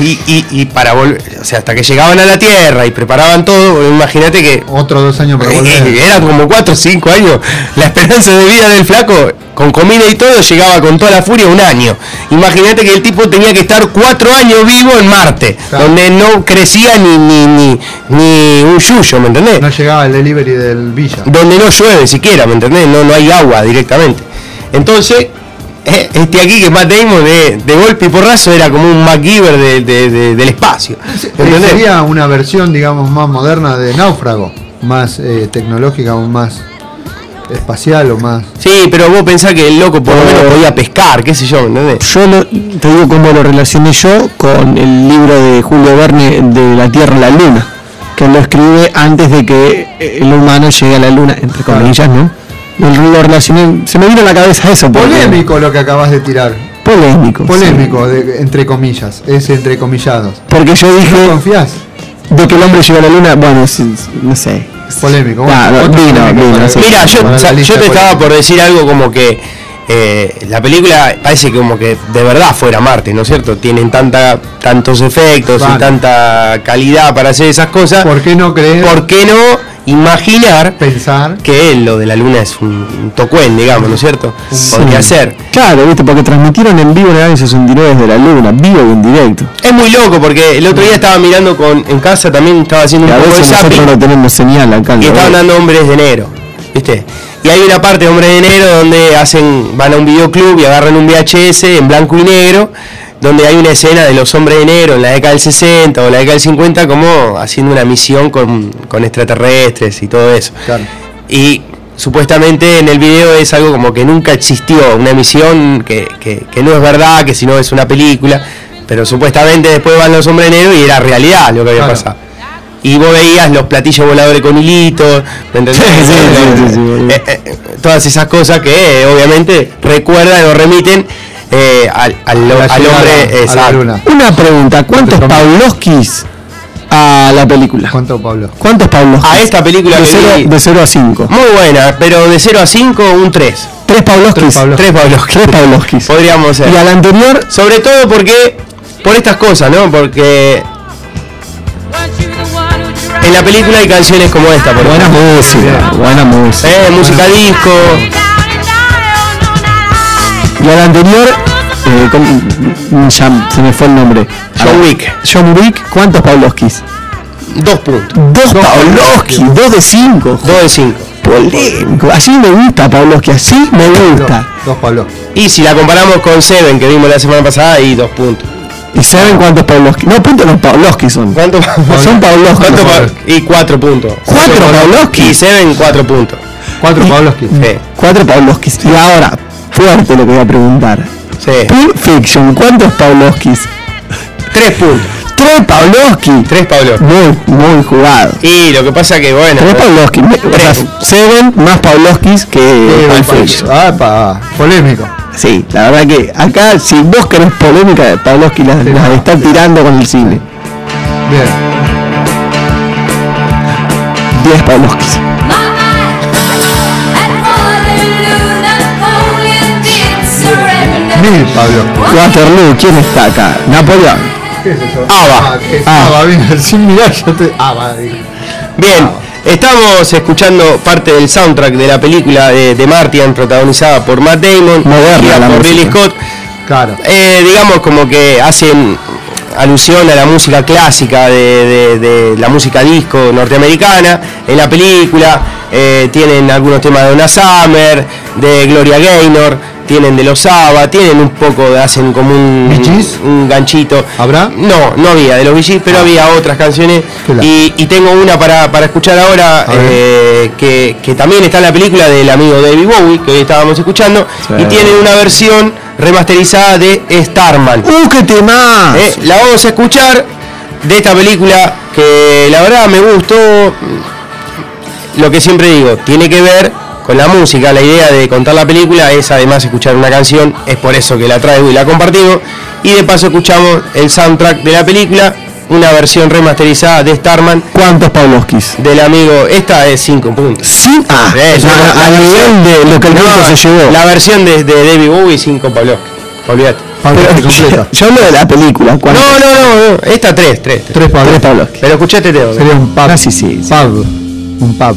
Y, y- y para volver, o sea, hasta que llegaban a la Tierra y preparaban todo, imagínate que Otros dos años para volver. era como 4 o 5 años. La esperanza de vida del flaco, con comida y todo, llegaba con toda la furia un año. Imagínate que el tipo tenía que estar 4 años vivo en Marte, donde no crecía ni, ni, ni, ni un yuyo, ¿me entendés? No llegaba el delivery del Villa. Donde no llueve siquiera, ¿me entendés? No, no hay agua directamente. Entonces, eh, este aquí que Matt Damon de, de golpe y porrazo era como un MacGyver de- de- de- del espacio. ¿entendés? Sería una versión, digamos, más moderna de Náufrago. Más eh, tecnológica o más espacial o más. Sí, pero vos pensás que el loco por lo menos podía pescar, qué sé yo, ¿me entendés? Yo lo- te digo cómo lo relacioné yo con el libro de Julio Verne de La Tierra y la Luna, que lo escribe antes de que el humano llegue a la Luna, entre comillas, ¿no? Lo, relacioné, se me vino a la cabeza eso. Polémico lo que acabas de tirar. Polémico. Polémico, de- entre comillas. Es entre comillados. Porque yo dije. ¿No confías? De que el hombre llegó a la Luna, bueno, no sé. Polémico. No, vino, polémico vino, para- sí. Mira, yo, o sea, te estaba por decir algo como que eh, la película parece que como que de verdad fuera Marte, ¿no es cierto? Tienen tanta, tantos efectos y tanta calidad para hacer esas cosas. ¿Por qué no creer? ¿Por qué no imaginar pensar que lo de la luna es un, un tocuen, digamos, ¿no es cierto? Podría ser. Claro, viste, porque transmitieron en vivo en el año 69 desde la Luna, vivo y en directo. Es muy loco porque el otro día estaba mirando con en casa también estaba haciendo Y un a poco de nosotros no tenemos señal acá. y la estaban dando hombres de negro, ¿viste? Y hay una parte de hombres de negro donde hacen van a un videoclub y agarran un VHS en blanco y negro donde hay una escena de los hombres de negro en la década del 60 o la década del 50 como haciendo una misión con, con extraterrestres y todo eso. Y supuestamente en el video es algo como que nunca existió, una misión que, que- que no es verdad, que si no es una película, pero supuestamente después van los hombres de negro y era realidad lo que había Claro. pasado. Y vos veías los platillos voladores con hilitos, ¿me entendés? Sí, sí, sí, sí, sí, boludo. Eh, eh, todas esas cosas que eh, obviamente recuerdan o remiten eh, al, hombre a la exacto. luna. Una pregunta, ¿cuántos Pavlovskis a la película? ¿Cuánto, Pablo? ¿Cuántos Pavlovskis? A esta película de que 0, vi- de 0 a 5. Muy buena, pero de 0 a 5, un 3. ¿Tres Pavlovskis? Tres Pavlovskis. Tres Pavlovskis. Podríamos ser. Y a la anterior, Sobre todo porque, por estas cosas, ¿no? Porque en la película hay canciones como esta, por buena ejemplo. música, buena música. Eh, música disco. Y a la anterior, eh, ¿cómo- ya se me fue el nombre. John Wick. John Wick, ¿cuántos Pavlovskis? Dos puntos. Dos Pavlovskis, dos de cinco. Dos de 5. Polémico. Así me gusta Pavlovsky, así me gusta. Dos Pablo. Y si la comparamos con Seven, que vimos la semana pasada, hay dos puntos. ¿Y saben cuántos Pavlovsky? No, puntos los Pavlovsky son. ¿Cuánto? Son Pavlovsky. ¿Cuánto pa- y cuatro puntos. ¿Cuatro Pavlovsky? Y Seven, cuatro puntos. Cuatro Pavlovskis. Cuatro Pavlovskis. Y ahora, fuerte lo que voy a preguntar. Pulp Fiction, ¿cuántos Pavlovskis? Tres puntos. Tres Pavlovskis. Tres Pavlovskis. Muy, muy jugado. Y lo que pasa que, bueno. Tres. O sea, Seven más Pavlovskis que Pulp Fiction. Ah, polémico. Sí, la verdad que acá, si vos querés polémica, Pavlovsky las, las está tirando con el cine. Bien. 10 Pavlovskis. Waterloo, ¿quién está acá? Napoleón. ¿Qué es eso? Ava. Ah, ¿qué es Ah. Ava? Bien, sin mirar yo te. Ava, dije. Bien, estamos escuchando parte del soundtrack de la película de, de Martian, protagonizada por Matt Damon, Moderna dirigida la por. Ridley Scott. Claro. Eh, digamos como que hacen alusión a la música clásica de, de- de la música disco norteamericana en la película. eh, tienen algunos temas de Donna Summer, de Gloria Gaynor, tienen de los Saba, tienen un poco, de- hacen como un, un ganchito. ¿Habrá? No, no había de los VGs, pero había otras canciones. Y, y tengo una para, para escuchar ahora eh, que, que también está en la película del amigo David Bowie, que hoy estábamos escuchando, y tiene una versión remasterizada de Starman. ¡Uh, qué tema! Eh, la vamos a escuchar de esta película que la verdad me gustó. Lo que siempre digo, tiene que ver con la música. La idea de contar la película es además escuchar una canción, es por eso que la traigo y la compartimos. Y de paso escuchamos el soundtrack de la película, una versión remasterizada de Starman. ¿Cuántos Pavlovskis? Del amigo, esta es 5 puntos. Sí, ah, la- a la nivel de lo que el No, se llevó. La versión de, de David Bowie 5 Pablo. Olvídate. Pero yo, yo hablo de la película. No, no, no, no, esta 3, 3. Tres Pavlovskis. Pavlovskis. Pero escuchate tema. Sería un pub. Ah, sí, sí. sí. Pub. Un pub.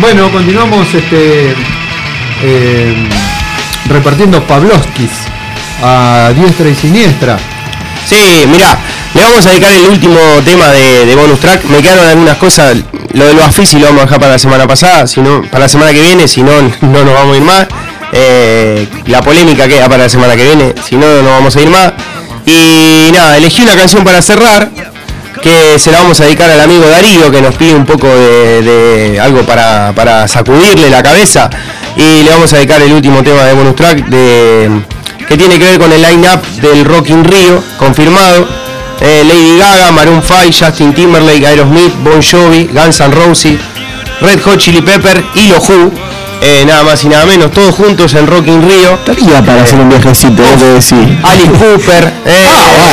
Bueno, continuamos este, eh, repartiendo Pavlovskis a diestra y siniestra. Sí, mira, le vamos a dedicar el último tema de, de bonus track. Me quedaron algunas cosas. Lo de los Afisi lo vamos a dejar para la semana pasada, si no, para la semana que viene, si no, no nos vamos a ir más. Eh, la polémica queda para la semana que viene, si no, no nos vamos a ir más. Y nada, elegí una canción para cerrar, que se la vamos a dedicar al amigo Darío, que nos pide un poco de, algo para, para sacudirle la cabeza. Y le vamos a dedicar el último tema de bonus track de, que tiene que ver con el line-up del Rock in Rio, confirmado. Eh, Lady Gaga, Maroon 5, Justin Timberlake, Aerosmith, Bon Jovi, Guns N' Roses, Red Hot Chili Pepper y los Who. Eh, nada más y nada menos, todos juntos en Rock in Rio. Estaría para hacer un viajecito, debo decir. Alice Cooper, eh,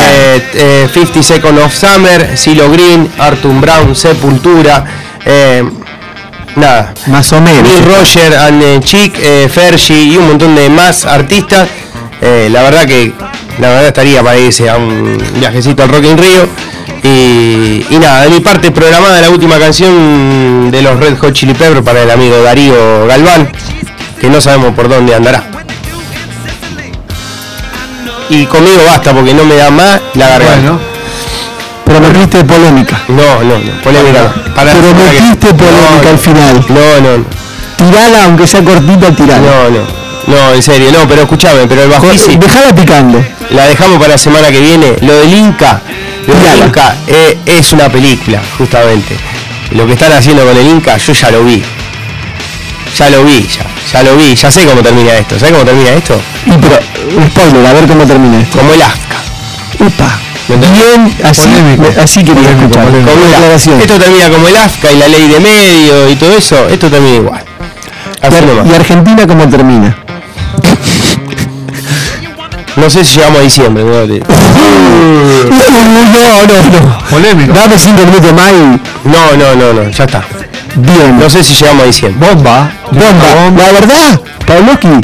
eh, eh, 50 Seconds of Summer, CeeLo Green, Arthur Brown, Sepultura, eh, nada. Más o menos. Neil Roger, and eh, Chick, eh, Fergie y un montón de más artistas. Eh, la verdad que la verdad estaría para irse a un viajecito al Rock in Rio. Y, nada, de mi parte programada la última canción de los Red Hot Chili Peppers para el amigo Darío Galván, que no sabemos por dónde andará. Y conmigo basta porque no me da más la garganta. Prometiste polémica. No, no, no, polémica no. Para que- Prometiste polémica No, al final. No, no, no. Tirala, aunque sea cortita, tirala. No, no. No, en serio, no, pero escúchame, pero el Bafisi Dejala picando. la dejamos para la semana que viene. Lo del Inca, del Inca eh, es una película, justamente. Lo que están haciendo con el Inca, yo ya lo vi. Ya lo vi, ya, ya lo vi, ya sé cómo termina esto. ¿Sabes cómo termina esto? Y pero, un spoiler, a ver cómo termina esto. Como el Afka. Upa. Bien, así, así quería escuchar. El. Esto termina como el Afka y la ley de medio y todo eso, esto termina igual. Así nomás. ¿Y Argentina cómo termina? No sé si llegamos a diciembre. ¿no? No, no, no. Polémico. Dame cinco minutos más y. No, no, no, no, ya está. Bien. No sé si llegamos a diciembre. Bomba. Bomba. La verdad, Pavlovsky.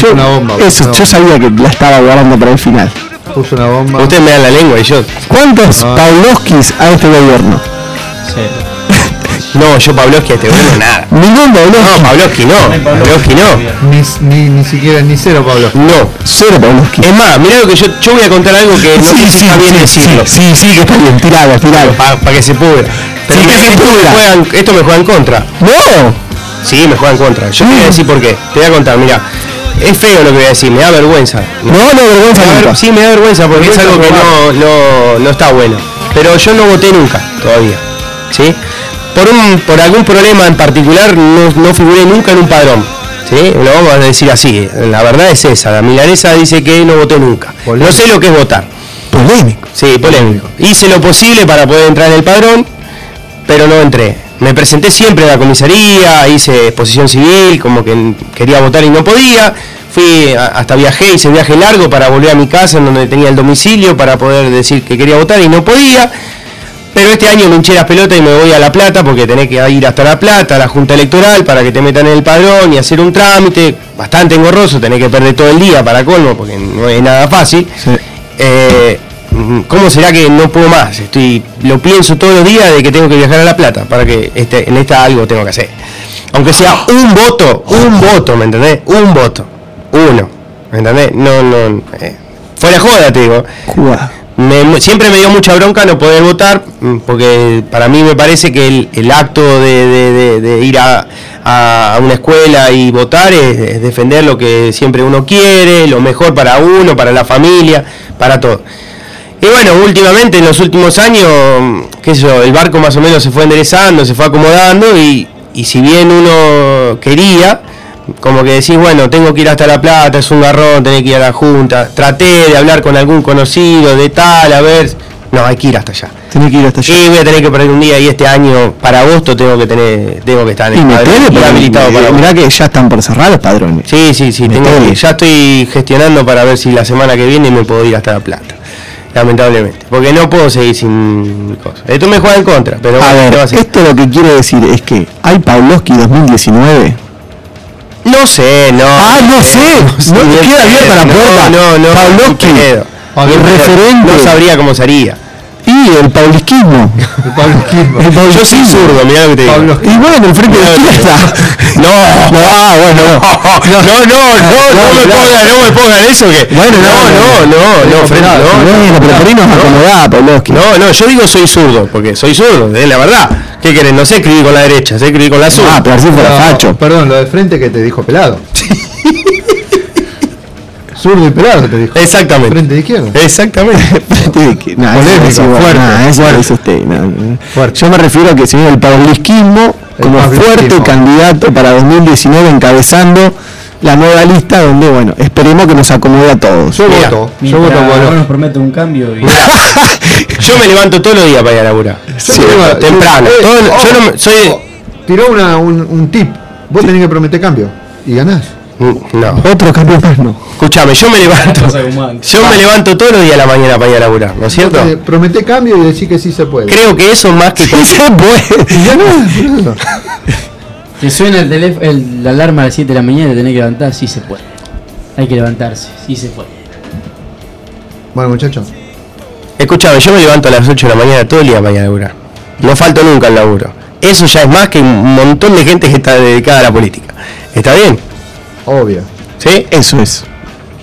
Yo, una bomba, eso, una yo sabía que la estaba guardando para el final. Puso una bomba. Ustedes me dan la lengua y yo. ¿Cuántos No. Pavlovskis a este gobierno? No, yo Pavlovsky a este gobierno nada. Ningún Pavlovsky. No, Pavlovsky no. Pavlovsky no. Ni, ni, ni siquiera ni cero, Pablo. No. Cero Pavlovsky. Es más, mirá lo que yo, yo voy a contar algo que no sé si está bien decirlo. Sí, sí, que está bien. Tiralo, tiralo. Para que se pudra. Pero Sí, mirá que se esto, me pudra. juega en- esto me juega en contra. No. Sí, me juega en contra. Yo te voy a decir por qué. Te voy a contar, mira. Es feo lo que voy a decir, me da vergüenza. No, no, vergüenza Me nunca. sí, me da vergüenza porque es algo que no, no, no está bueno. Pero yo no voté nunca, todavía. ¿Sí? Por, un, por algún problema en particular no, no figuré nunca en un padrón. ¿Sí? Lo vamos a decir así. La verdad es esa. La milanesa dice que no voté nunca. No sé lo que es votar. Polémico. Sí, polémico. Hice lo posible para poder entrar en el padrón, pero no entré. Me presenté siempre a la comisaría, hice exposición civil, como que quería votar y no podía. Fui hasta viajé, hice viaje largo para volver a mi casa en donde tenía el domicilio para poder decir que quería votar y no podía. Pero este año me hinché las pelotas y me voy a La Plata porque tenés que ir hasta La Plata, a la Junta Electoral, para que te metan en el padrón y hacer un trámite bastante engorroso, tenés que perder todo el día para colmo porque no es nada fácil. Eh, ¿Cómo será que no puedo más? Estoy, lo pienso todos los días de que tengo que viajar a La Plata para que este, en esta algo tengo que hacer. Aunque sea un voto, un voto, ¿me entendés? Un voto, uno, ¿me entendés? No, no, eh, fuera joda, te digo. Me- siempre me dio mucha bronca no poder votar, mm, porque para mí me parece que el, el acto de, de- ir a, a- una escuela y votar es, defender lo que siempre uno quiere, lo mejor para uno, para la familia, para todo. Y bueno, últimamente, en los últimos años, mm, qué sé yo, el barco más o menos se fue enderezando, se fue acomodando y si bien uno quería, como que decís, bueno, tengo que ir hasta La Plata, es un garrón, tenés que ir a la Junta, traté de hablar con algún conocido de tal, a ver, no, hay que ir hasta allá. Tenés que ir hasta allá. Y voy a tener que perder un día y este año, para agosto, tengo que tener, tengo que estar en Y el padrón pero habilitado para mirá que ya están por cerrar los padrones. Sí, sí, sí, tengo que- ya estoy gestionando para ver si la semana que viene me puedo ir hasta La Plata. Lamentablemente. Porque no puedo seguir sin cosas. Esto me juega en contra, pero A bueno, ¿qué va a ver, esto lo que quiere decir es que hay Pavlovsky 2019. No sé, no. Ah, no sé. No, ni te queda abierta la puerta. No, no, no. Pedo. el referente. No sabría cómo sería. Y el paulisquismo. El paulisquismo. El Yo soy zurdo, mirá lo que te digo. Y bueno, el frente de izquierda. No, No, ah, bueno, no. no, no, no, no me pongan, no me pongan eso que. Bueno, no, no, no, no, Fred, no, Bueno, pero por ahí nos acomodaba, Pavlovsky. No, no, yo digo soy zurdo, porque soy zurdo, es la verdad. ¿Qué querés? No sé escribir con la derecha, sé escribir con la zurda. Ah, pero así No, facho. Perdón, lo de frente que te dijo pelado. Zurdo y pelado te dijo. Exactamente. Frente de izquierda. Exactamente. No, Polémico, eso, eso, fuerte, no, eso fuerte. es usted. no, no. Fuerte. Yo me refiero a que sería el paulisquismo como fuerte candidato para 2019 encabezando la nueva lista donde, bueno, esperemos que nos acomode a todos. Yo Mira, voto. Yo voto por no nos promete un cambio y Yo me levanto todos los días para ir a laburar. Sí, yo- temprano. eh, Todo- ojo, yo no me- soy. ojo, Tiró una, un, un tip. Vos tenés que prometer cambio. Y ganás. No. Otro cambio más no. Escuchame, yo me levanto. Yo me levanto todos los días a la mañana para ir a laburar, ¿no es cierto? Prometé cambio y decís que sí se puede. Creo que eso más que. Sí se puede. Te suena el teléfono, el, la alarma a las 7 de la mañana y te tenés que levantar, sí se puede. Hay que levantarse, sí se puede. Bueno, muchachos. Escuchame, yo me levanto a las 8 de la mañana todo el día para ir a laburar. No falto nunca al laburo. Eso ya es más que un montón de gente que está dedicada a la política. ¿Está bien? Obvio. ¿Sí? Eso es.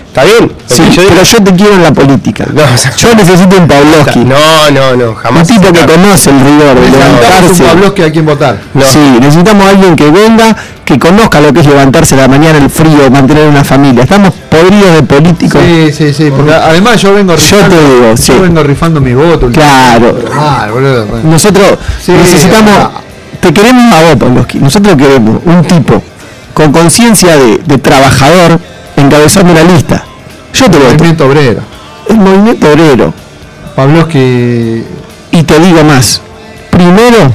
¿Está bien? Sí, yo digo- pero yo te quiero en la política. No, o sea, Yo necesito un Pavlovsky. no, no, no, Un jamás. tipo que conoce el rigor de Necesitamos un levantarse. Pavlovsky a quien votar. No. Sí, necesitamos a alguien que venga, que conozca lo que es levantarse a la mañana, el frío, mantener una familia. Estamos podridos de políticos. Sí, sí, sí. Porque además yo vengo Yo te digo, sí. Yo vengo rifando mi voto. Claro. Pero mal, boludo. Nosotros Sí, necesitamos, te queremos a vos, Pavlovsky. Nosotros queremos un tipo con conciencia de, de trabajador encabezando una lista. Yo te El movimiento obrero. El movimiento obrero. Pavlovsky. Y te digo más. Primero,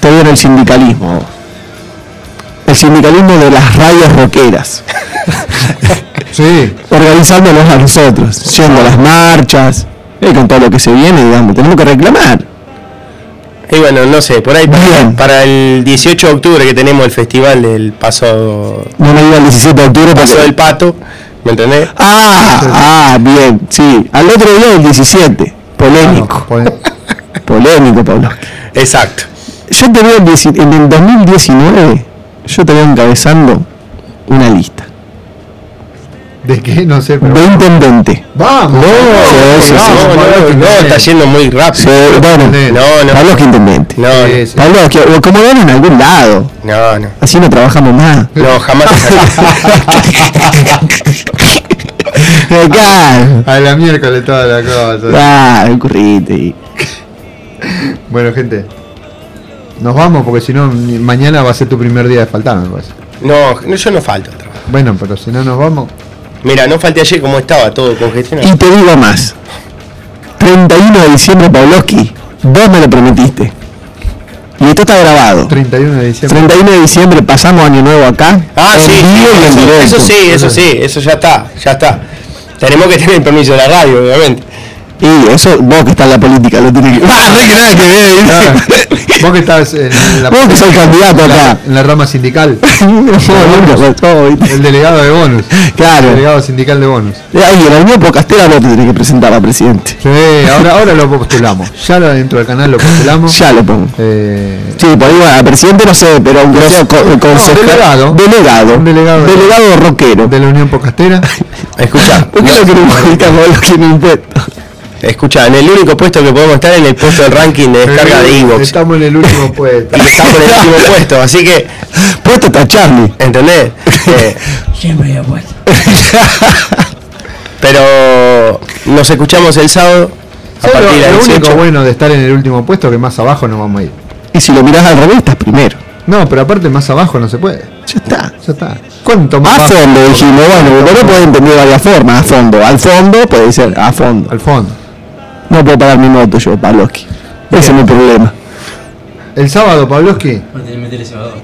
te en el sindicalismo. El sindicalismo de las radios rockeras. Sí. Organizándonos a nosotros. Yendo a las marchas. Y con todo lo que se viene, digamos. Tenemos que reclamar. Y bueno, no sé, por ahí para, el 18 de octubre que tenemos el festival del paso, No me diga el 17 de octubre. paso del pato, ¿me entendés? Ah, ah, bien, sí. Al otro día el 17. Polémico. Pone- Polémico, Pablo. Exacto. Yo te veo en, dieci- en el 2019, yo te veo encabezando una lista. ¿De qué? No sé, pero. De intendente. Vamos. Sí, sí, No, sí. no, no, está yendo muy rápido. Sí, bueno, No, no. Pablo que intendente. No, Sí, no, sí. Pablo, que o como en algún lado. no, no. Así no trabajamos más. No, jamás. Acá. A la miércoles toda la cosa. Ah, el currite. Bueno, gente. Nos vamos porque si no, mañana va a ser tu primer día de faltar, me parece. No, no, yo no falto. Bueno, pero si no nos vamos. Mira, no falté ayer como estaba todo congestionado. Y te digo más. 31 de diciembre, Pavlovsky, vos me lo prometiste. Y esto está grabado. 31 de diciembre. 31 de diciembre pasamos año nuevo acá. Ah, sí, eso, sí, eso sí, eso ya está, ya está. Tenemos que tener el permiso de la radio, obviamente. Y eso, vos que estás en la política, lo tenés que. ¡Ah! No hay que nada que ver. Vos que estás en la, Vos que sos candidato acá. en la rama sindical. El delegado de bonus. Claro. El delegado sindical de bonus. Ay, en la Unión Podcastera no te tenés que presentar a presidente. Sí, ahora, ahora lo postulamos. Ya lo- dentro del canal lo postulamos. Ya lo pongo. Eh, Sí, por ahí bueno, a presidente no sé, pero aunque sea delegado. Delegado. Un delegado. Delegado rockero. de la Unión Podcastera. Escucha, ¿Por qué no queremos quitar los que no impuestos? Escucha, en el único puesto que podemos estar en el puesto del ranking de descarga de Evox. Estamos en el último puesto. Y estamos en el último puesto, así que, Puesto está Charlie. ¿entendés? Eh, Siempre había puesto. pero nos escuchamos el sábado a ¿Sabes partir de lo, las lo único 18. bueno de estar en el último puesto que más abajo no vamos a ir. Y si lo mirás al revés, estás primero. No, pero aparte más abajo no se puede. Ya está. Ya está. ¿Cuánto más A fondo dijimos, bueno, porque no puede entender de varias formas. A fondo. Al fondo puede ser a fondo. Al fondo. No puedo pagar mi moto yo, Pavlovsky. Ese es mi problema. El sábado, Pavlovsky.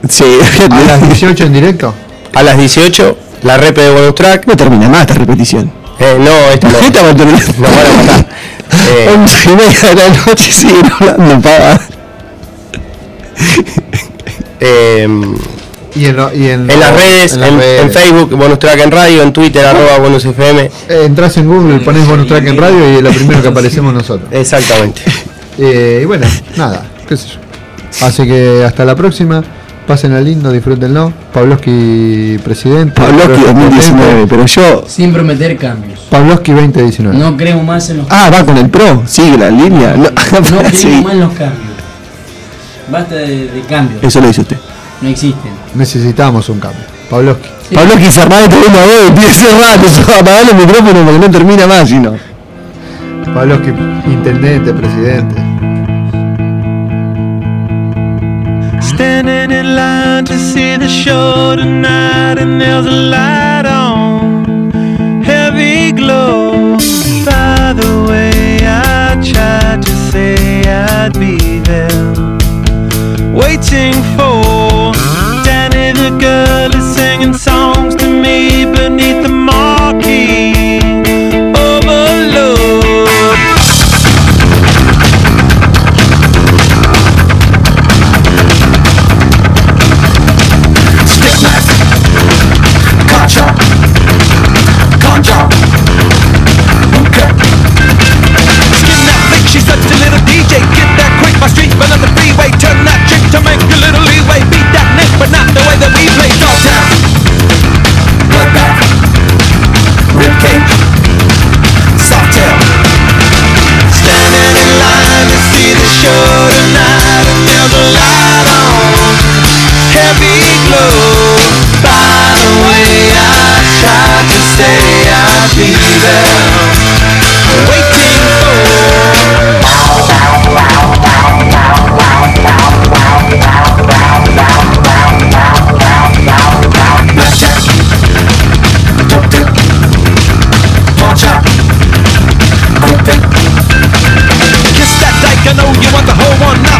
Sí. a las 18 en directo. A las 18, la repe de bonus track. No termina más esta repetición. Eh, no, esta no. Esta va a terminar. Nos van a matar. Eh, 11 y media de la noche siguen hablando, pava. eh, Y en, lo- y en, En las redes, en, las redes. en Facebook, Bonus Track en Radio, en Twitter, arroba Bonus FM. Eh, Entrás en Google, pones bonus track en radio y es lo primero que aparecemos nosotros. Exactamente. Eh, y bueno, nada, qué sé yo. Así que hasta la próxima. Pásenla lindo, disfrútenlo. Pavlovsky presidente. Pavlovsky Pavlovsky 2019, pero yo. Sin prometer cambios. Pavlovsky 2019. No creo más en los Ah, va con el pro, sigue la línea. No, No creo sí. más en los cambios. Basta de, de cambios. Eso lo dice usted. No existen. Necesitamos un cambio. Pavlovsky. Pablo se armaba de una voz, empieza a rato, se va a apagar el micrófono porque no termina más, si no. Pavlovsky, intendente, presidente. Standing in line to see the show tonight, and there's a light on, heavy glow. By the way, I tried to say I'd be there, waiting for the girl is singing songs to me beneath the marquee. Overload. That she's such a little DJ. Get that quick, my street, but the freeway. Turn that trick to make a little but not the way that we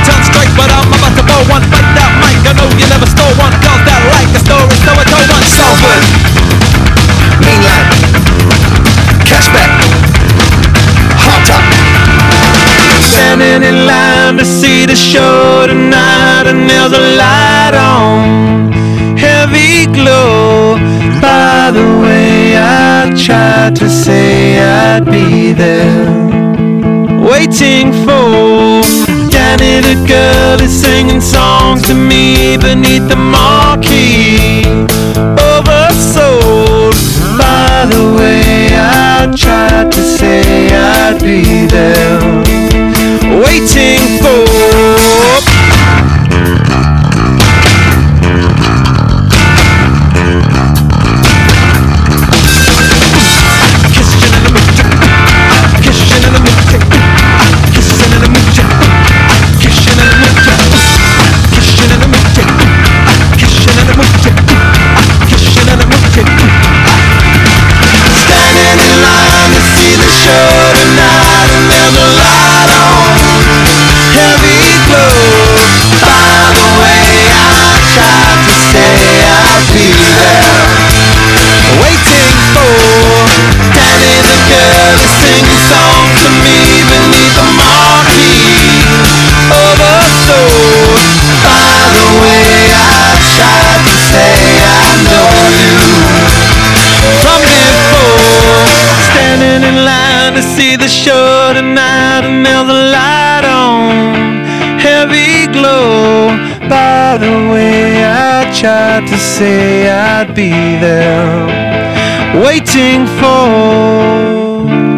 turn straight, but I'm about to blow one. Fight that mic, I know you never stole one. Cause that like a story, so I told one. Salford, mainline, cashback, hot top. Standing in line to see the show tonight, and there's a light on, heavy glow. By the way, I tried to say I'd be there, waiting for Danny the girl is singing songs to me beneath the marquee. Oversold. By the way, I tried to say I'd be to say I'd be there, waiting for.